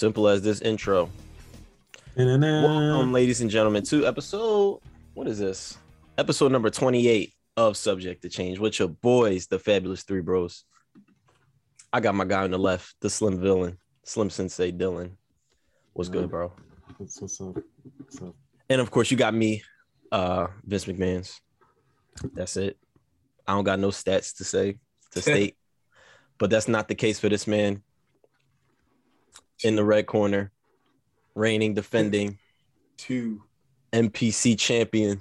Simple as this intro. Welcome, ladies and gentlemen, to episode. What is this? Episode number 28 of Subject to Change with your boys, the Fabulous Three Bros. I got my guy on the left, the Slim Villain, Slim Sensei Dylan. What's good, bro? What's, what's up? What's up? And of course, you got me, uh, Vince McMahon's. That's it. I don't got no stats to say to state, but that's not the case for this man. In the red corner, reigning, defending two MPC champion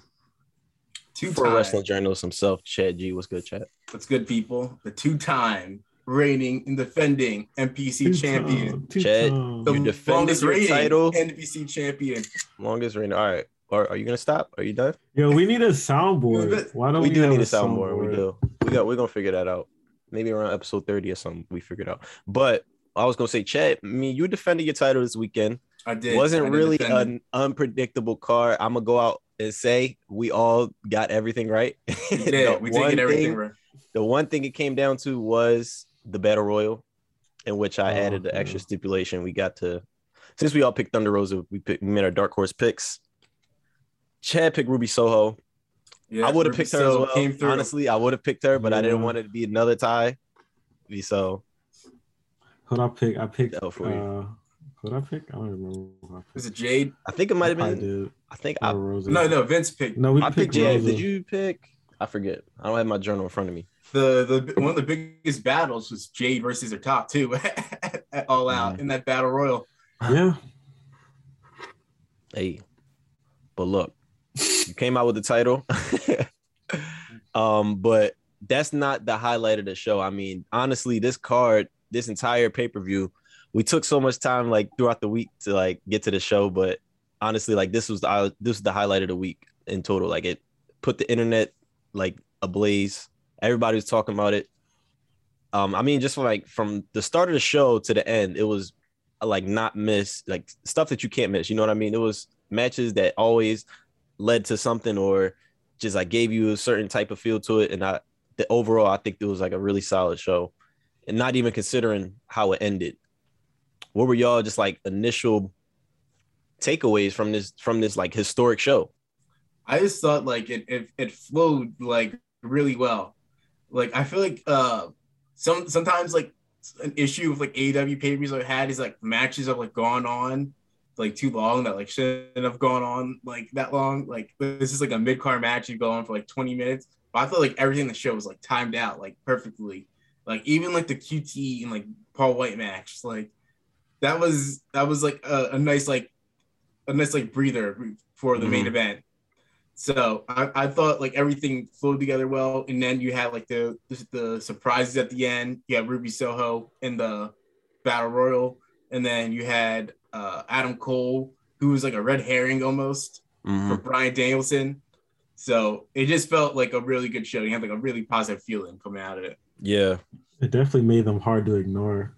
two for wrestling journalist himself, Chad G. What's good, Chad? What's good, people? The two time reigning and defending NPC champion, Chad, the You defended longest your reigning title. NPC champion. Longest reigning. All right. Are, are you gonna stop? Are you done? Yo, we need a soundboard. Why don't we we, do have need a a soundboard. We do. We got. We're gonna figure that out. Maybe around episode thirty or something. We figure it out. But I was gonna say, Chad. I mean, you defended your title this weekend. I did. Wasn't I did really an unpredictable card. I'm gonna go out and say we all got everything right. it. We did. The we did one get everything thing- right. The one thing it came down to was the battle royal, in which I Oh, added the extra stipulation. We got to since we all picked Thunder Rosa, we picked we made our dark horse picks. Chad picked Ruby Soho. Yeah, I would have picked her as well. Honestly, I would have picked her, but I didn't want it to be another tie. So What I pick? I picked. Oh, for you. uh, what I pick? I don't remember. What I was it Jade? I think it might have been. I been. did. I think Or I, Rosa. No, no, Vince picked No, we I picked, picked Jay. Rosa. Did you pick? I forget. I don't have my journal in front of me. the the one of the biggest battles was Jade versus her top two at all out Mm-hmm. in that battle royal. Yeah. Hey, but look, you came out with the title. um, but that's not the highlight of the show. I mean, honestly, this card, this entire pay per view, we took so much time like throughout the week to like get to the show, but honestly, like this was the this was the highlight of the week in total. Like it put the internet like ablaze. Everybody was talking about it. Um, I mean, just like from the start of the show to the end, it was like not miss like stuff that you can't miss. You know what I mean? It was matches that always led to something or just like gave you a certain type of feel to it. And I the overall, I think it was like a really solid show. And not even considering how it ended. What were y'all just like initial takeaways from this from this like historic show? I just thought like it it, it flowed like really well. Like I feel like uh some sometimes like an issue with like AEW pay per I've had is like matches have like gone on like too long that like shouldn't have gone on like that long. Like this is like a mid card match you go on for like 20 minutes. But I felt like everything in the show was like timed out like perfectly. Like even like the QT and like Paul Wight match, like that was that was like a, a nice like a nice like breather for the main Mhm. event. So I, I thought like everything flowed together well, and then you had like the the, the surprises at the end. You had Ruby Soho in the battle royal, and then you had uh, Adam Cole, who was like a red herring almost Mhm. for Bryan Danielson. So it just felt like a really good show. You had like a really positive feeling coming out of it. Yeah. It definitely made them hard to ignore.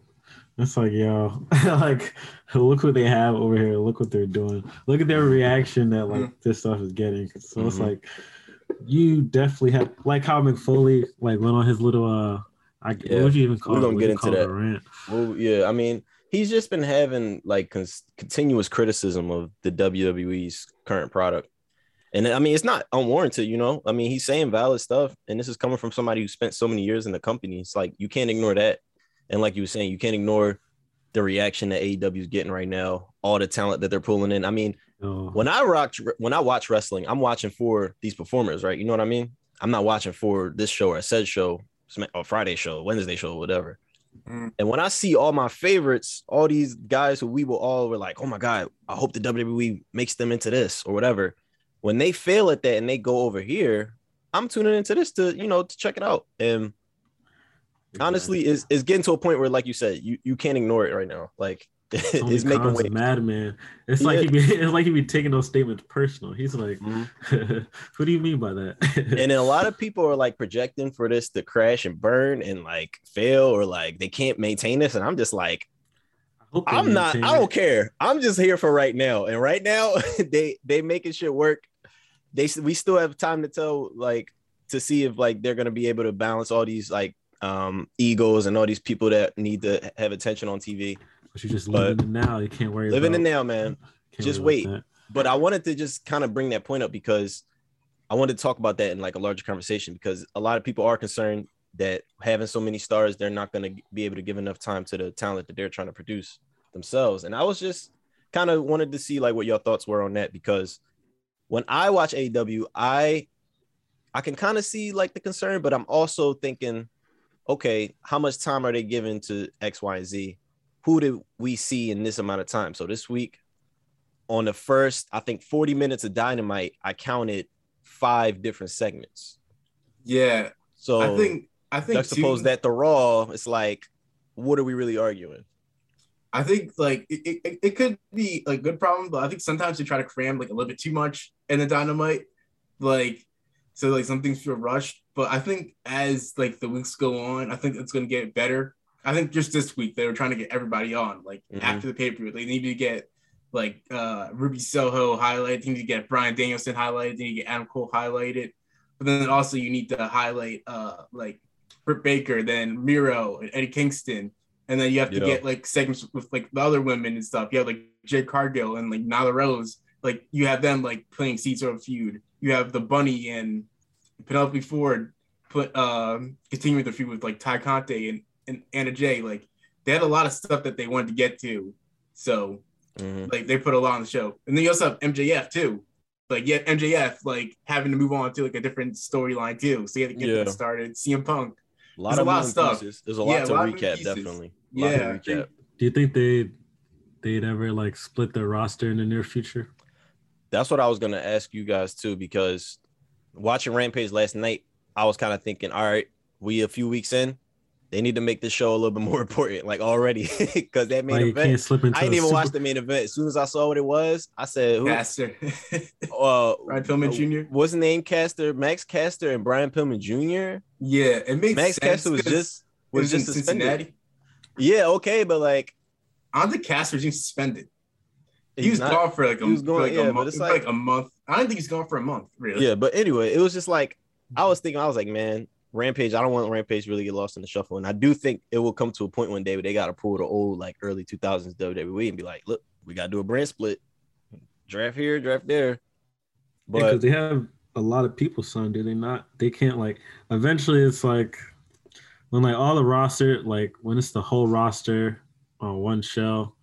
It's like, yo, like, look what they have over here. Look what they're doing. Look at their reaction that like Mhm. this stuff is getting. So it's Mhm. like, you definitely have like how Mick Foley like went on his little uh, I Yeah. what would you even call We're it? gonna What get into that. a rant? Well, yeah, I mean, he's just been having like cons- continuous criticism of the WWE's current product. And I mean, it's not unwarranted, you know. I mean, he's saying valid stuff, and this is coming from somebody who spent so many years in the company. It's like you can't ignore that. And like you were saying, you can't ignore the reaction that AEW is getting right now, all the talent that they're pulling in. I mean, Oh, when I rock, when I watch wrestling, I'm watching for these performers, right? You know what I mean? I'm not watching for this show or a said show, or Friday show, Wednesday show, whatever. Mm. And when I see all my favorites, all these guys who we will all were like, oh my god, I hope the WWE makes them into this or whatever. When they fail at that and they go over here, I'm tuning into this to you know to check it out. And honestly, is is getting to a point where, like you said, you you can't ignore it right now. Like it's making way. madman. It's like Yeah. he be, it's like he be taking those statements personal. He's like, Mhm. "What do you mean by that?" And a lot of people are like projecting for this to crash and burn and like fail or like they can't maintain this. And I'm just like, I'm not. I don't care. I'm just here for right now. And right now, they they making shit work. They we still have time to tell like to see if like they're gonna be able to balance all these like um egos and all these people that need to have attention on TV. But you just but- living in the now. You can't worry. Living about, in now, man. just wait. that. But I wanted to just kind of bring that point up because I wanted to talk about that in like a larger conversation because a lot of people are concerned that having so many stars, they're not going to be able to give enough time to the talent that they're trying to produce themselves. And I was just kind of wanted to see like what your thoughts were on that because when I watch AEW, I I can kind of see like the concern, but I'm also thinking, okay, how much time are they giving to X, Y, and Z? Who did we see in this amount of time? So this week, on the first, I think 40 minutes of Dynamite, I counted five different segments. Yeah, So I think I think suppose too- that the Raw, it's like, what are we really arguing? I think like it, it, it could be a good problem, but I think sometimes they try to cram like a little bit too much in the dynamite, like so like some things feel rushed. But I think as like the weeks go on, I think it's gonna get better. I think just this week they were trying to get everybody on. Like Mhm. after the pay per view, they needed to get like uh Ruby Soho highlighted. They need to get Bryan Danielson highlighted. They need to get Adam Cole highlighted. But then also you need to highlight uh like Britt Baker, then Miro and Eddie Kingston. And then you have to Yeah. get like segments with like the other women and stuff. You have like Jade Cargill and like Nyla Rose. Like you have them like playing seats of a feud. You have the Bunny and Penelope Ford put um continuing the feud with like Tay Conti and, and Anna Jay. Like they had a lot of stuff that they wanted to get to. So Mhm. like they put a lot on the show. And then you also have MJF too. Like yeah, MJF like having to move on to like a different storyline too. So you had to get Yeah. that started. CM Punk. A lot There's of a lot of stuff. pieces. There's a lot Yeah, a to lot recap, definitely. A lot Yeah, to I recap. think- Do you think they they'd ever like split their roster in the near future? That's what I was gonna ask you guys too, because watching Rampage last night, I was kind of thinking, all right, we a few weeks in, they need to make this show a little bit more important, like already, because that main Like event. slip. I didn't even super- watch the main event. As soon as I saw what it was, I said, "Who?" Caster. Uh, Brian Pillman Jr. What's the name? Caster, Max Caster, and Brian Pillman Jr. yeah, it makes Max sense Caster was 'cause just it was in just suspended. Cincinnati. Yeah, okay, but like On the Caster was even suspended. He was not- gone for like a, he was gone, for like yeah, a month. it's like- like a month. I don't think he's gone for a month, really. Yeah, but anyway, it was just like I was thinking, I was like, man, Rampage. I don't want Rampage to really get lost in the shuffle, and I do think it will come to a point one day where they got to pull the old like early two thousands WWE and be like, look, we got to do a brand split, draft here, draft there. because But they have a lot of people signed. Do they not? They can't like. Eventually, it's like when like all the roster, like when it's the whole roster on one show,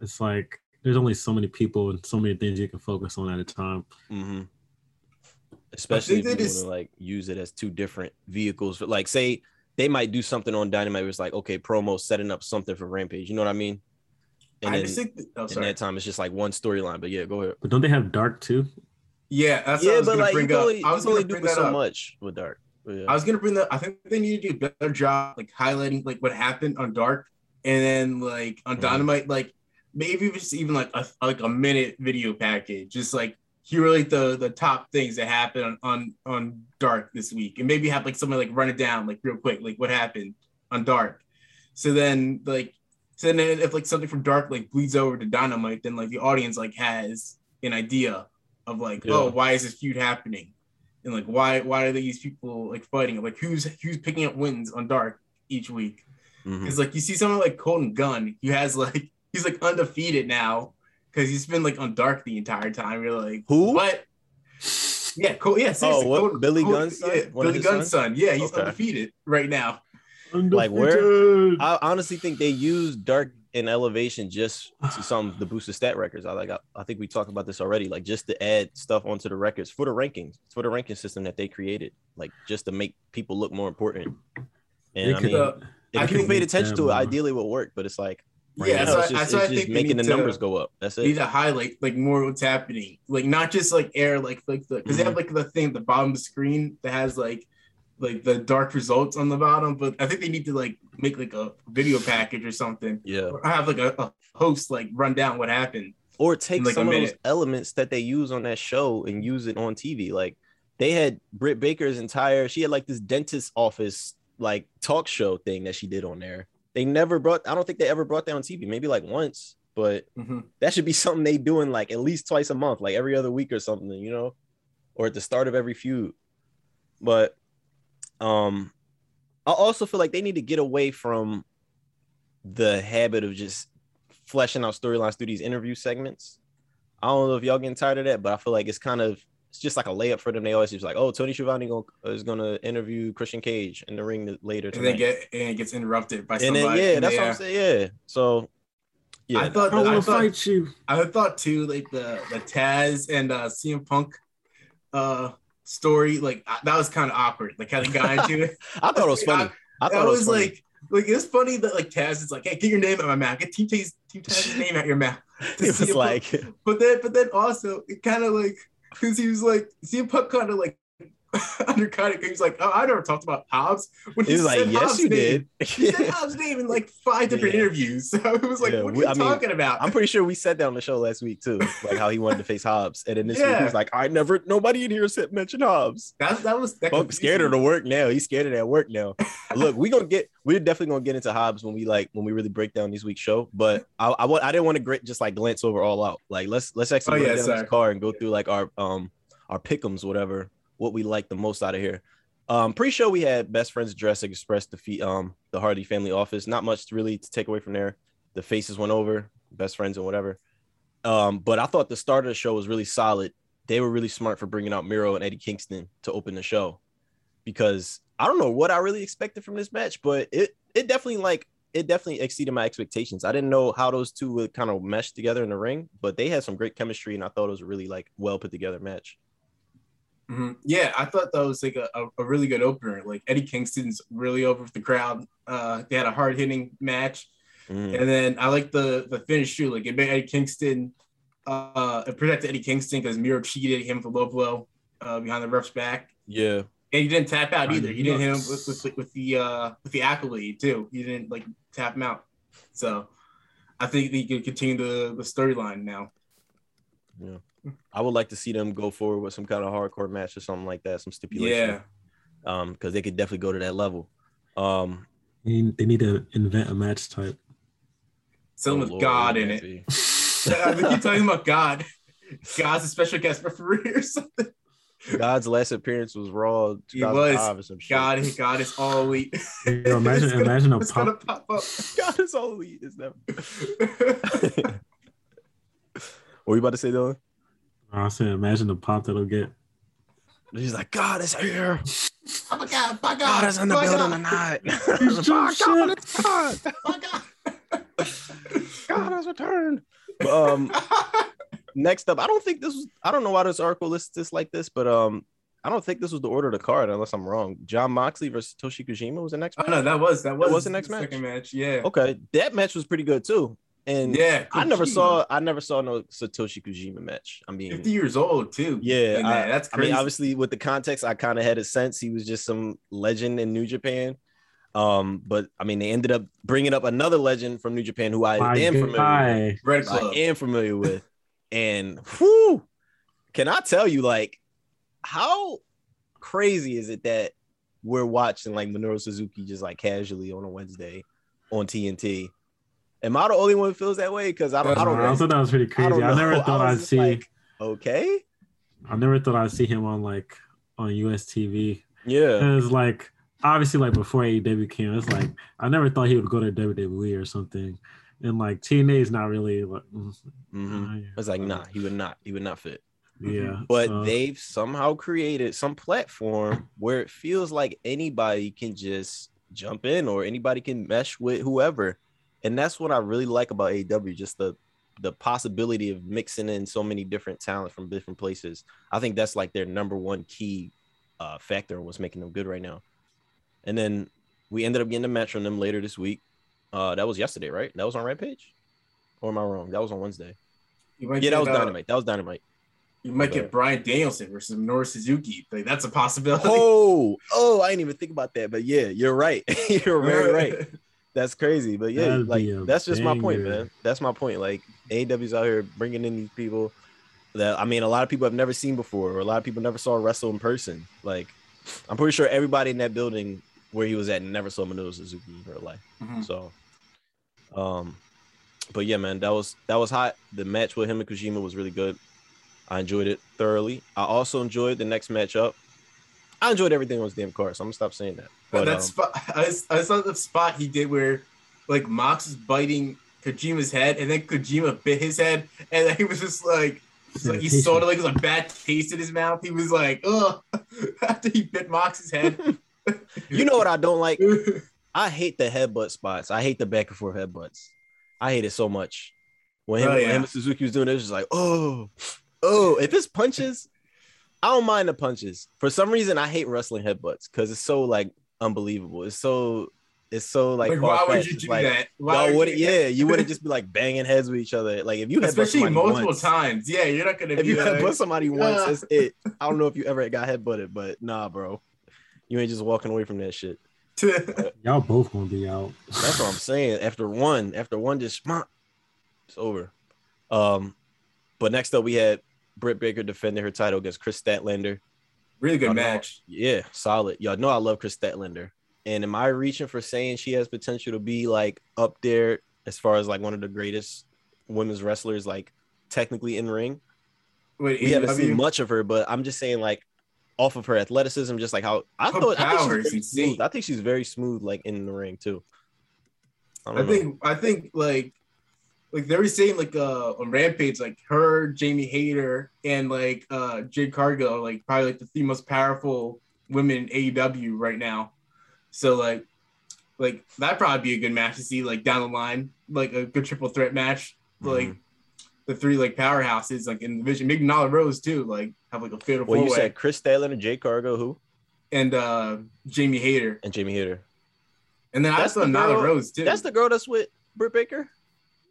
it's like there's only so many people and so many things you can focus on at a time. Mm-hmm. especially if you want to like use it as two different vehicles, for, like say they might do something on Dynamite it's like, okay, promo setting up something for Rampage. You know what I mean? And I then just think. Oh, in sorry. that time, it's just like one storyline. But yeah, go ahead. But don't they have Dark too? Yeah, that's what I yeah, was but like you bring can up. only, you I was can only do bring but that so up. much with Dark. Yeah. I was gonna bring that. I think they need to do a better job, like highlighting like what happened on Dark, and then like on Mhm. Dynamite, like maybe just even like a like a minute video package, just like here are like the the top things that happened on on on Dark this week, and maybe have like someone like run it down like real quick, like what happened on Dark. So then like so then if like something from Dark like bleeds over to Dynamite, then like the audience like has an idea of like Yeah. oh why is this feud happening and like why why are these people like fighting like who's who's picking up wins on dark each week mm-hmm. because like you see someone like Colten Gunn he has like he's like undefeated now because he's been like on dark the entire time you're like Who? what yeah Col- yeah seriously, Oh, what? Colten- Billy Colten- Gunn's son? yeah, billy gunn's son yeah he's Okay. undefeated right now Like where? I honestly think they use Dark in Elevation just to some the booster stat records. I like. I, I think we talked about this already. Like just to add stuff onto the records for the rankings, for the ranking system that they created. Like just to make people look more important. They And I could- mean, Uh, if I people paid attention to it, ideally it would work. But it's like Right Yeah, now, so it's just, so I it's just think making the need to- numbers go up. That's They need to highlight like more what's happening, like not just like air like like the because they have like the thing at the bottom of the screen that has like like the dark results on the bottom, but I think they need to like make like a video package or something, Yeah. or have like a, a host like run down what happened. Or take like some of those elements that they use on that show and use it on TV. Like they had Britt Baker's entire, she had like this dentist office like talk show thing that she did on there. They never brought, I don't think they ever brought that on TV, maybe like once, but Mhm. that should be something they doing like at least twice a month, like every other week or something, you know, or at the start of every feud. But um, I also feel like they need to get away from the habit of just fleshing out storylines through these interview segments. I don't know if y'all getting tired of that, but I feel like it's kind of it's just like a layup for them. They always just like, oh, Tony Schiavone gonna, is gonna interview Christian Cage in the ring later And then get and it gets interrupted by and somebody. then yeah, that's yeah. what I'm saying. Yeah, so yeah, I thought I I, thought fight you. I thought too like the the Taz and uh CM Punk uh story like that was kind of awkward. Like how they got into it. I thought it was funny. I I thought it was, was funny. like, like it's funny that like Taz is like, hey, get your name out of my mouth. Get Team Taz, Team Taz's name out your mouth. it was like But then, but then also it kind of like because he was like, CM Punk kind of like undercut it. He was like, oh, I never talked about Hobbs. When he was like, said yes, Hobbs' you name- did. He said Hobbs' name in like five different Yeah. interviews. So it was like, Yeah, what are you I mean, talking about? I'm pretty sure we said that on the show last week too, like how he wanted to face Hobbs, and then this week he was like, I never, nobody in here said mention Hobbs. that, that was that Punk scared of the work now. He's scared of that work now. Look, we're gonna get. We're definitely gonna get into Hobbs when we like when we really break down this week's show. But I I, I didn't want to grit just like glance over all out. Like let's let's actually Oh, yeah, down this car and go through like our um our pickums whatever what we like the most out of here. Um, pre-show we had best friends Jurassic Express defeat um the Hardy family office. Not much really to take away from there. The faces went over, best friends and whatever. Um, but I thought the start of the show was really solid. They were really smart for bringing out Miro and Eddie Kingston to open the show because I don't know what I really expected from this match, but it it definitely like it definitely exceeded my expectations. I didn't know how those two would kind of mesh together in the ring, but they had some great chemistry, and I thought it was a really like well put together match. Mhm. Yeah, I thought that was like a, a, a really good opener. Like Eddie Kingston's really over with the crowd. Uh, they had a hard hitting match, Mhm. and then I like the the finish too. Like it made Eddie Kingston, uh, it protected Eddie Kingston because Miro cheated him for low blow uh, behind the ref's back, Yeah, and he didn't tap out either. He didn't hit him with, with, with the uh, with the accolade too. He didn't like tap him out. So I think they could continue the the storyline now. I would like to see them go forward with some kind of hardcore match or something like that, some stipulation. Yeah. Um, because they could definitely go to that level. Um, They need, they need to invent a match type. Someone oh with Lord, God in it. Matthew. I keep talking about God. God's a special guest referee or something. God's last appearance was Raw. He was. or some shit. God, God is all elite. You know, imagine It's gonna- imagine a It's gonna pop. pop up. God is all elite. Is that? what were you about to say, Dylan? I said, imagine the pop that'll get. He's like, God is here. oh my God, my God, God is in the my building God, tonight. He's My just God, shit. God. my God. God has returned. Um, next up, I don't think this was. I don't know why this article lists this like this, but um, I don't think this was the order of the card, unless I'm wrong. Jon Moxley versus Toshi Kojima was the next. oh no, that was that was, was the next match? second match. Yeah, Okay, that match was pretty good too. And yeah. I never saw. I never saw no Satoshi Kojima match. I mean, fifty years old too. Yeah, I- that- that's I crazy. mean, obviously, with the context, I kind of had a sense he was just some legend in New Japan. Um, but I mean, they ended up bringing up another legend from New Japan who I My am familiar with. guy. Red I am familiar with. And whew, can I tell you, like, how crazy is it that we're watching like Minoru Suzuki just like casually on a Wednesday on TNT? Am I the only one who feels that way? Because I don't, I don't I know. thought that was pretty I crazy. don't I, never thought was I'd see. like, okay, I never thought I'd see him on like on US TV. yeah, It was like obviously like before AEW came, it's like I never thought he would go to WWE or something. And like TNA is not really like mm, hmm uh, yeah. It's like, nah, he would not, he would not fit. yeah. But so- they've somehow created some platform where it feels like anybody can just jump in or anybody can mesh with whoever. And that's what I really like about AW, just the the possibility of mixing in so many different talent from different places. I think that's like their number one key uh, factor in what's making them good right now. And then we ended up getting a match from them later this week. Uh, that was yesterday, right? That was on Rampage, or am I wrong? That was on Wednesday. You might Yeah, that was uh, Dynamite. That was Dynamite. You might get Bryan Danielson versus Minoru Suzuki. Like that's a possibility. Oh, oh, I didn't even think about that, but yeah, you're right. you're very right. That's crazy, but yeah, That'd like that's just my point, man. That's my point. Like AEW's out here bringing in these people that I mean, a lot of people have never seen before, or a lot of people never saw wrestle in person. Like, I'm pretty sure everybody in that building where he was at never saw Minoru Suzuki in real life. Mhm. So, um, but yeah, man, that was that was hot. The match with him and Kojima was really good. I enjoyed it thoroughly. I also enjoyed the next matchup. I enjoyed everything on this damn card, so I'm gonna stop saying that. But But that um, spot, I, I saw the spot he did where, like, Mox is biting Kojima's head, and then Kojima bit his head, and then he was just like, it's like he Sanitation. sort of like a bad taste in his mouth. He was like, ugh, after he bit Mox's head. you know what I don't like? I hate the headbutt spots. I hate the back and forth headbutts. I hate it so much. When him, Oh, when him and Suzuki was doing it, it was just like, oh, oh. If it's punches, I don't mind the punches. For some reason, I hate wrestling headbutts because it's so like unbelievable. It's so it's so like, like, why would you do like, that? Why would wouldn't, you- yeah, you wouldn't just be like banging heads with each other. Like if you headbutt especially somebody multiple once- times. Yeah, you're not gonna If be you like, headbutt somebody once, that's it. I don't know if you ever got headbutted, but nah, bro, you ain't just walking away from that shit. Y'all both gonna be out. That's what I'm saying. After one, after one, just it's over. Um, but next up we had Britt Baker defending her title against Kris Statlander. really good Y'all know- match. Yeah, solid. Y'all know I love Kris Statlander. And am I reaching for saying she has potential to be like up there as far as like one of the greatest women's wrestlers, like technically in ring? Wait, We haven't seen much of her, but I'm just saying like off of her athleticism, just like how I Her thought. I think, she's very smooth. I think she's very smooth, like in the ring too. I know. think I think like like they were saying like uh on Rampage like her, Jamie Hayter, and like uh Jade are like probably like the three most powerful women in AEW right now. So like like that'd probably be a good match to see like down the line, like a good triple threat match. Like Mhm. the three like powerhouses like in the division. Maybe Nyla Rose too, like have like a fatal Well, you way. said Kris Statlander, Jay Cargo, who, and uh Jamie Hayter. and Jamie Hayter. And then That's I the saw Nala girl- Rose too. That's the girl that's with Britt Baker.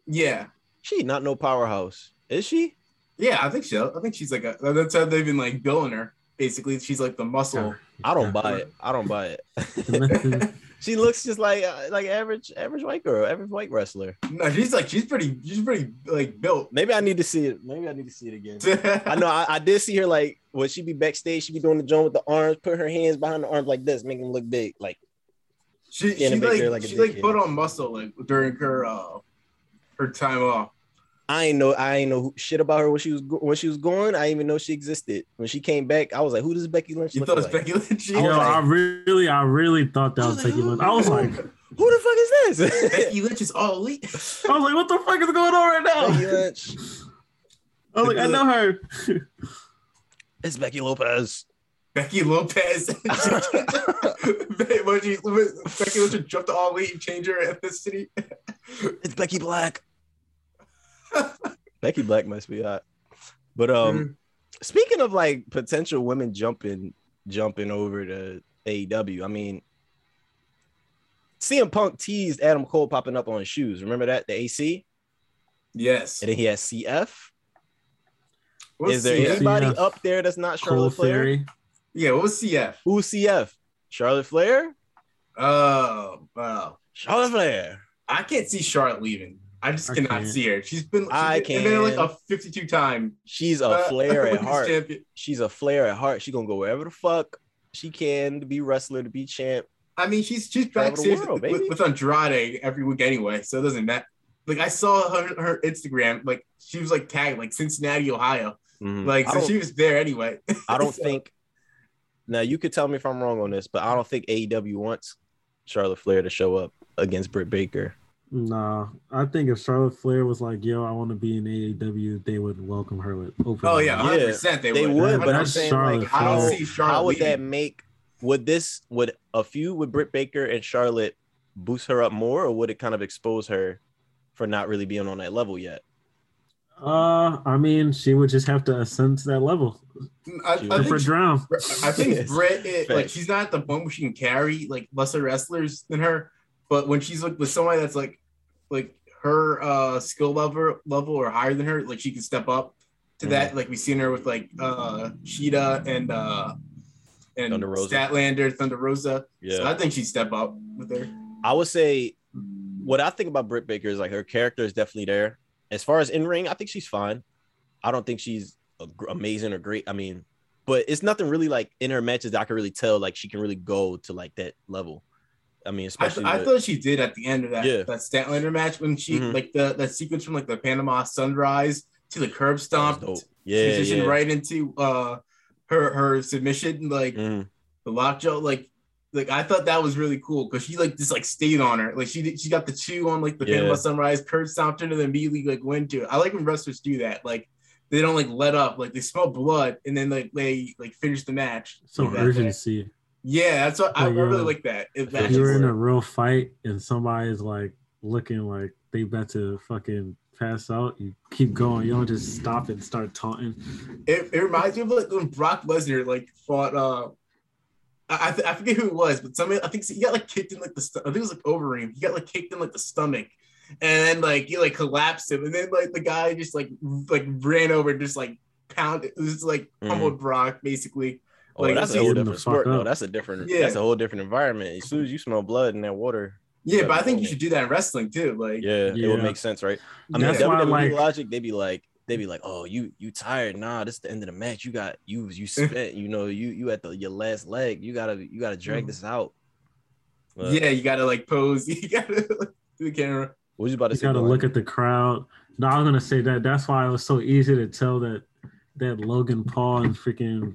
Yeah. She not no powerhouse, is she? Yeah, I think so. I think she's like a that's how they've been like billing her. Basically, she's like the muscle. I don't buy it. I don't buy it. She looks just like uh, like average average white girl, average white wrestler. No, she's like she's pretty she's pretty like built. Maybe I need to see it. Maybe I need to see it again. I know I, I did see her like when she be backstage, she be doing the joint with the arms, put her hands behind the arms like this, making them look big. Like she she like, like she like put on muscle like during her uh her time off. I ain't know I ain't know shit about her when she was when she was going. I didn't even know she existed. When she came back, I was like, "Who does Becky Lynch You look thought it was like? Becky Lynch? I Yo, like- I really, I really thought that I was was like, Becky Lynch. I was like, Who the fuck is this? Becky Lynch is all elite. I was like, what the fuck is going on right now? Becky Lynch. I was like, I know her. It's Becky Lopez. Becky Lopez. when she, when Becky Lynch jumped to all elite and changed her ethnicity. It's Becky Black. Becky Black must be hot. But um, speaking of like potential women jumping jumping over to AEW, I mean, CM Punk teased Adam Cole popping up on his shoes. Remember that the AC, yes. and then he has CF. What's Is there CF? anybody CF? up there that's not Cole Charlotte Flair? Theory. Yeah, what was CF? Who's CF? Charlotte Flair. Oh, wow. Charlotte Flair. I can't see Charlotte leaving. I just cannot see her. She's been, she's I been, been like a 52 time. She's a uh, Flair at heart. champion. She's a Flair at heart. She gonna go wherever the fuck she can to be wrestler, to be champ. I mean, she's she's backstage world, with, with Andrade every week anyway, so it doesn't matter. Like I saw her, her Instagram, like she was like tagged like Cincinnati, Ohio, Mhm. like so she was there anyway. I don't So- think. Now you could tell me if I'm wrong on this, but I don't think AEW wants Charlotte Flair to show up against Britt Baker. Nah, I think if Charlotte Flair was like, "Yo, I want to be in AEW," they would welcome her with open. Oh yeah, arms. 100 percent they, They would. would, but I'm saying Charlotte like, I don't how, see Charlotte how would that make? Would this would a feud with Britt Baker and Charlotte boost her up more, or would it kind of expose her for not really being on that level yet? Uh, I mean, she would just have to ascend to that level. I, She I would. For think, drown. I think Yes. Britt, it, like she's not at the point where she can carry like lesser wrestlers than her. but when she's like with somebody that's like like her uh skill level level or higher than her, like she can step up to that. Like we've seen her with like uh Shida and uh and Thunder Rosa. Statlander, Thunder Rosa. Yeah. So I think she'd step up with her. I would say what I think about Britt Baker is like her character is definitely there. As far as in ring, I think she's fine. I don't think she's amazing or great. I mean, but it's nothing really like in her matches that I can really tell like she can really go to like that level. I mean, I, especially th- I thought she did at the end of that Yeah. that Statlander match when she Mhm. like the that sequence from like the Panama Sunrise to the curb that was stomp yeah, transition yeah. right into uh her her submission like Mhm. the lockjaw like like I thought that was really cool because she like just like stayed on her like she did, she got the two on like the Yeah. Panama Sunrise curb stomped her and then immediately like went to it. I like when wrestlers do that like they don't like let up like they smell blood and then like they like finish the match Some like that way. Urgency. yeah that's what I, I really uh, like that if If If you're in a real fight and somebody's like looking like they about to fucking pass out, you keep going. You don't just stop and start taunting. It, it reminds me of like when Brock Lesnar like fought. Uh, I I, th- I forget who it was, but somebody I think he got like kicked in like the. St- I think it was like Overeem. He got like kicked in like the stomach, and then like he like collapsed him, and then like the guy just like like ran over and just like pounded. It was like pummeled Brock basically. Oh, Like, that's a whole different sport. fuck though. that's a different. Yeah. That's a whole different environment. As soon as you smell blood in that water, Yeah, Yeah, but I think you should do that in wrestling too. Like, yeah, it would make sense, right? I mean, That's Yeah. why, WWE like, logic, they'd be like, they'd be like, oh, you you tired? Nah, this is the end of the match. You got you you spent. you know, you you at the your last leg. You gotta you gotta drag Mhm. this out. But yeah, you gotta like pose. You gotta like, do the camera. what was you about to You say? gotta Glenn? look at the crowd. No, I was gonna say that. That's why it was so easy to tell that that Logan Paul and freaking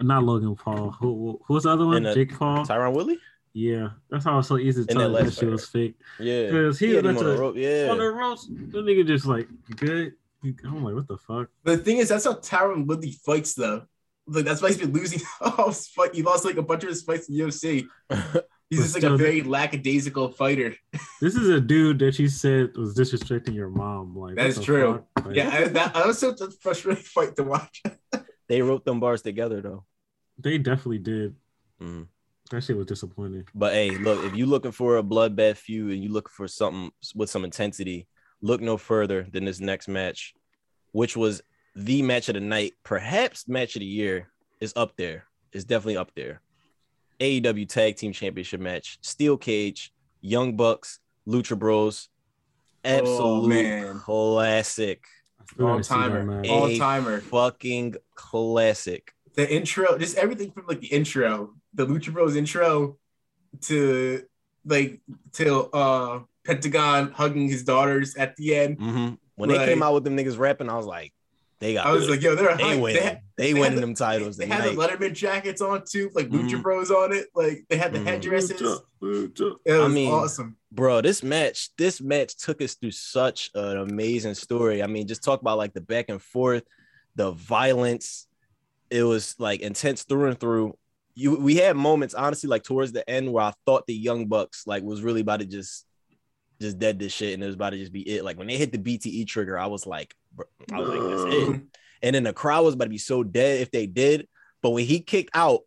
not Logan Paul. Who who was the other one? And, uh, Jake Paul. Tyron Woodley. Yeah, that's how it's so easy to In tell that that, shit was fake. Yeah, 'Cause he he had was him on the the- rope. Yeah, On the ropes, the nigga just like good. I'm like, what the fuck? The thing is, that's how Tyron Woodley fights though. Like that's why he's been losing fight. He lost like a bunch of his fights in the UFC. He's just like a very lackadaisical fighter. This is a dude that you said was disrespecting your mom. Like That what is the true. Like, Yeah, I, that, I was such a frustrating fight to watch. They wrote them bars together though. they definitely did. Mhm. That shit was disappointing. But hey, look, if you're looking for a bloodbath feud and you look for something with some intensity, look no further than this next match, which was the match of the night, perhaps match of the year, is up there. It's definitely up there. AEW Tag Team Championship match, Steel Cage, Young Bucks, Lucha Bros. Absolute man. classic. I still All gotta see that timer. All timer. Fucking classic. The intro, just everything from like the intro, the Lucha Bros intro, to like to uh Pentagon hugging his daughters at the end. Mhm. When they came out with them niggas rapping, I was like, they got I was good. like, yo, they're they hype. winning. They had, They, they winning had them titles they had the. Letterman jackets on too, like Lucha Mhm. Bros on it. Like they had the Mhm. headdresses. Lucha, Lucha. It was I mean, awesome. Bro, this match, this match took us through such an amazing story. I mean, just talk about like the back and forth, the violence. It was like intense through and through. You we had moments, honestly, like towards the end where I thought the Young Bucks like was really about to just just dead this shit and it was about to just be it. Like when they hit the BTE trigger, I was like, bro, I was like, that's it. And then the crowd was about to be so dead if they did. But when he kicked out,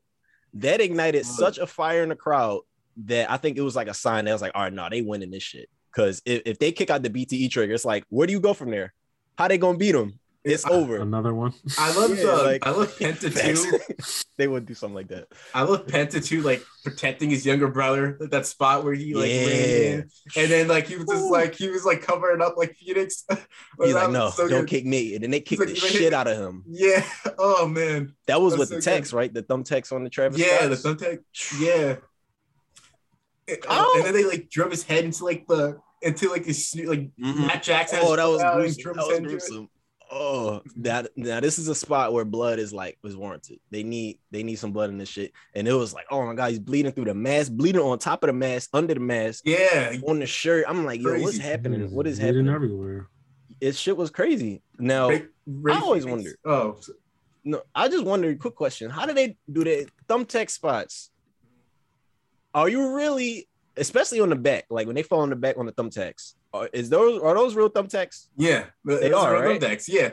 that ignited such a fire in the crowd that I think it was like a sign that I was like, all right, no, they winning this shit. Because if, if they kick out the BTE trigger, it's like, where do you go from there? How they gonna beat them? It's over. Another one. I love Yeah, the like- I love Penta too. they would do something like that. I love Penta too, like protecting his younger brother. Like that spot where he like ran Yeah. in, and then like he was just like he was like covering up like Fenix. He's like, no, so don't good. kick me. And then they kicked like, the shit hit out of him. Yeah. Oh man. That was That's with so the good. text, right? The thumbtacks on the Travis. Yeah, the Scotts. thumbtack. Yeah. It- Oh. And then they like drove his head into like the into like his sno- like Mhm. Matt Jackson. Oh, that was out gruesome. That was head into it. gruesome. Oh, that now this is a spot where blood is like was warranted. They need they need some blood in this shit. And it was like, oh my god, he's bleeding through the mask, bleeding on top of the mask, under the mask, Yeah. on the shirt. I'm like, yo, what's Crazy. happening? What is Bleeding happening? everywhere? It shit was crazy. Now, Ray- Ray I always Fenix- wondered. Oh, no, I just wondered. Quick question: How do they do the thumbtack spots? Are you really, especially on the back, like when they fall on the back on the thumbtacks? Are, is those are those real thumbtacks? yeah. They are, real right? thumbtacks, Yeah.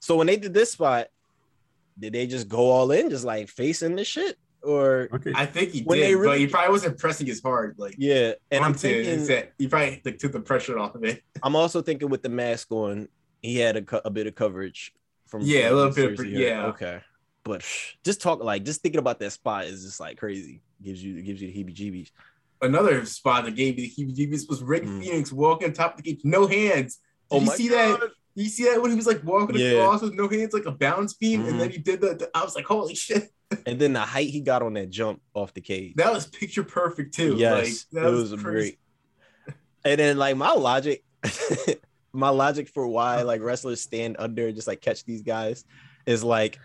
So when they did this spot, did they just go all in, just like facing the shit? or Okay. I think he When did, they really- but he probably wasn't pressing as hard. Like, yeah. And I'm onto thinking, that he probably like, took the pressure off of it. I'm also thinking with the mask on, he had a, a bit of coverage from Yeah, a little bit of- series he had. yeah. Okay, but just talk like just thinking about that spot is just like crazy. Gives you gives you the heebie-jeebies. Another spot that gave me the heebie-jeebies was Rick Mm. Fenix walking on top of the cage, no hands. Did Oh you see that? God. Did you see that when he was like walking Yeah. across with no hands, like a bounce beam, Mhm. and then he did the- I was like, holy shit, And then the height he got on that jump off the cage. that was picture perfect too. Yes, like, that it was, crazy. great. And then like my logic, my logic for why like wrestlers stand under and just like catch these guys is like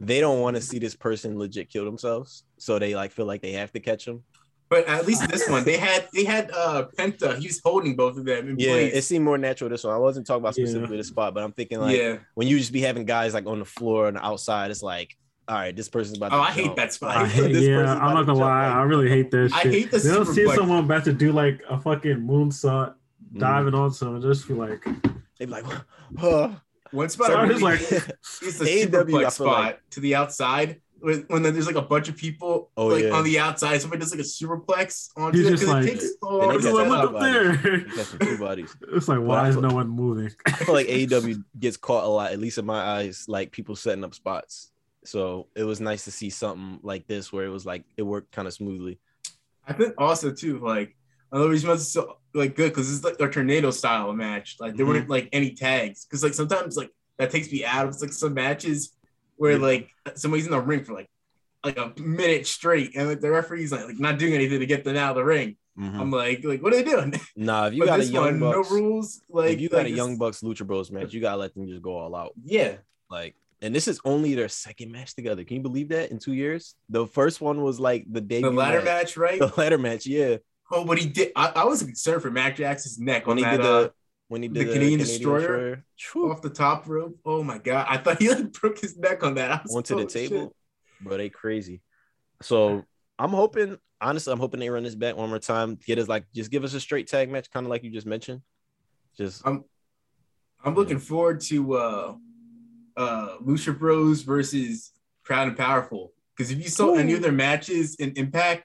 they don't want to see this person legit kill themselves, so they like feel like they have to catch them. But at least this one, they had they had uh Penta. He was holding both of them in Yeah, place. it seemed more natural this one. I wasn't talking about Yeah. specifically the spot, but I'm thinking like yeah. when you just be having guys like on the floor and outside, it's like, all right, this person's about to Oh, I hate that spot. I hate, This yeah, I'm not gonna jump, lie. like- I really hate that I shit. hate the They'll see superplex. someone about to do like a fucking moonsault, Mm. diving on someone, just be like, They'd be like, huh. One spot So I I really like- is the AEW, I superplex spot like- to the outside when, when there's like a bunch of people Oh, like yeah. on the outside. Somebody does like a superplex onto He's it just because like- it takes so And long it's like, set up. up there. You catch some two bodies. It's like, why I is feel- no one moving? I feel like AEW gets caught a lot, at least in my eyes, like people setting up spots. So it was nice to see something like this where it was like it worked kind of smoothly. I think also too like another reason why it's so like good because it's like a tornado style match. Like there Mhm. weren't like any tags because like sometimes like that takes me out of like some matches where like somebody's in the ring for like like a minute straight and like the referee's like, like not doing anything to get them out of the ring. Mhm. I'm like like what are they doing? Nah, if you got a young one, bucks, no rules. Like if you got like a young bucks Lucha Bros match, you gotta let them just go all out. yeah. Like, and this is only their second match together. Can you believe that in two years? The first one was like the debut The ladder match, right? The ladder match, yeah. Oh, but he did. I, I was concerned for Matt Jackson's neck When he did uh, the when he the did the, Canadian Canadian, Destroyer Destroyer, off the top rope. Oh my god! I thought he like broke his neck on that. I was onto the like, oh, shit. table, bro. They crazy. So I'm hoping, honestly, I'm hoping they run this back one more time. Get us like, just give us a straight tag match, kind of like you just mentioned. Just I'm I'm looking forward to uh uh Lucha Bros versus Proud and Powerful. Because if you saw any of their matches in Impact,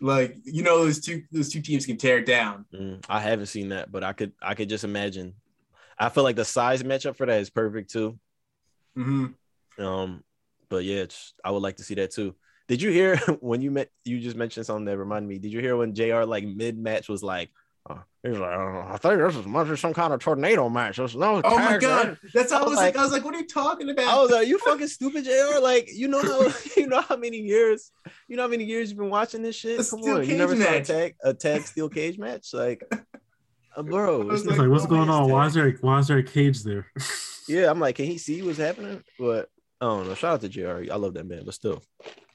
like you know those two those two teams can tear it down. mm, I haven't seen that, but I could I could just imagine. I feel like the size matchup for that is perfect too. hmm Um, but yeah, it's, I would like to see that too. Did you hear when you met? You just mentioned something that reminded me. Did you hear when Jr. like mid match was like, uh, he was like, "Uh, I think this is must be some kind of tornado match. There's no Oh my god, right?" that's how I I was was like, like- I was like, what are you talking about? I was like, you fucking stupid, Jr. Like, you know how you know how many years, you know how many years you've been watching this shit. A Come steel on, you cage never saw a tag a tag steel cage match, like, uh, bro. It's It's not- like, what's going on? it's Why there. is there why is there a cage there? yeah, I'm like, can he see what's happening? But I don't know. Shout out to Jr. I love that man, but still.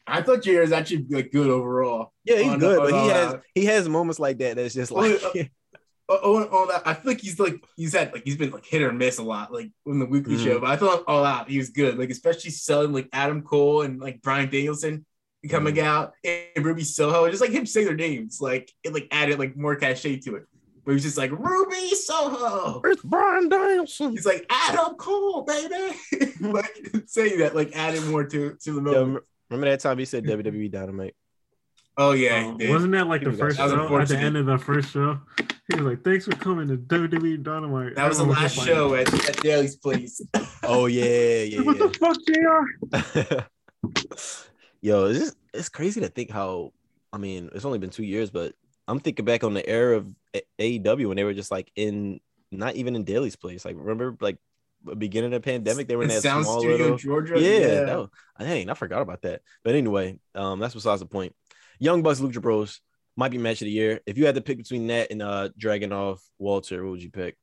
I thought Jared is actually like good overall. Yeah, he's On- good, on but he all has he has moments like that that's just Oh, like uh, Oh, oh, all that. I feel like he's like he's had like he's been like hit or miss a lot, like in the weekly Mhm. show. But I thought all out he was good, like especially selling like Adam Cole and like Bryan Danielson coming out and Ruby Soho, just like him saying their names, like it like added like more cachet to it. But he's just like Ruby Soho. it's Bryan Danielson. He's like Adam Cole, baby. like saying that like added more to to the Yo, moment. rem- remember that time he said WWE Dynamite? Oh yeah, he did. wasn't that like the That first was show? At the end of the first show, he was like, "Thanks for coming to WWE Dynamite." that was the Everyone last just show at, at Daily's place. Oh yeah, yeah, What the fuck, Jr. Yo, it's just, it's crazy to think how. I mean, it's only been two years, but I'm thinking back on the era of A- AEW when they were just like in, not even in Daily's place. Like remember, like beginning of the pandemic, they were in In that Sound small Studio, little. Georgia. Yeah, that was, dang, I forgot about that. But anyway, um, that's besides the point. Young Bucks, Lucha Bros might be match of the year. If you had to pick between that and uh Dragunov Walter, what would you pick?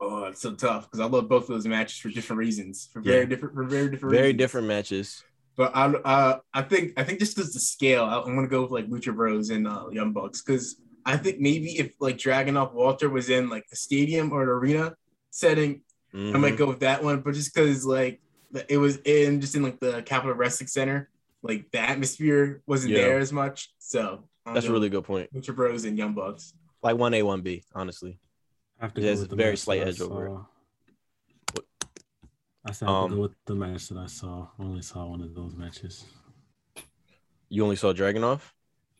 Oh, it's so tough because I love both of those matches for different reasons, for very different, for very different, Very reasons. different matches. But I, uh, I think, I think just because the scale, I- I'm gonna go with like Lucha Bros and uh, Young Bucks because I think maybe if like Dragunov Walter was in like a stadium or an arena setting, I Mhm. might go with that one. But just because like it was in just in like the Capitol Wrestling Center, like the atmosphere wasn't Yeah. there as much. So I'll That's a really good point. Lucha Bros and Young Bucks. Like one A, one B, honestly. I have to It has a very slight that I edge over it. saw. I said Um, to go with the match that I saw. I only saw one of those matches. You only saw Dragunov.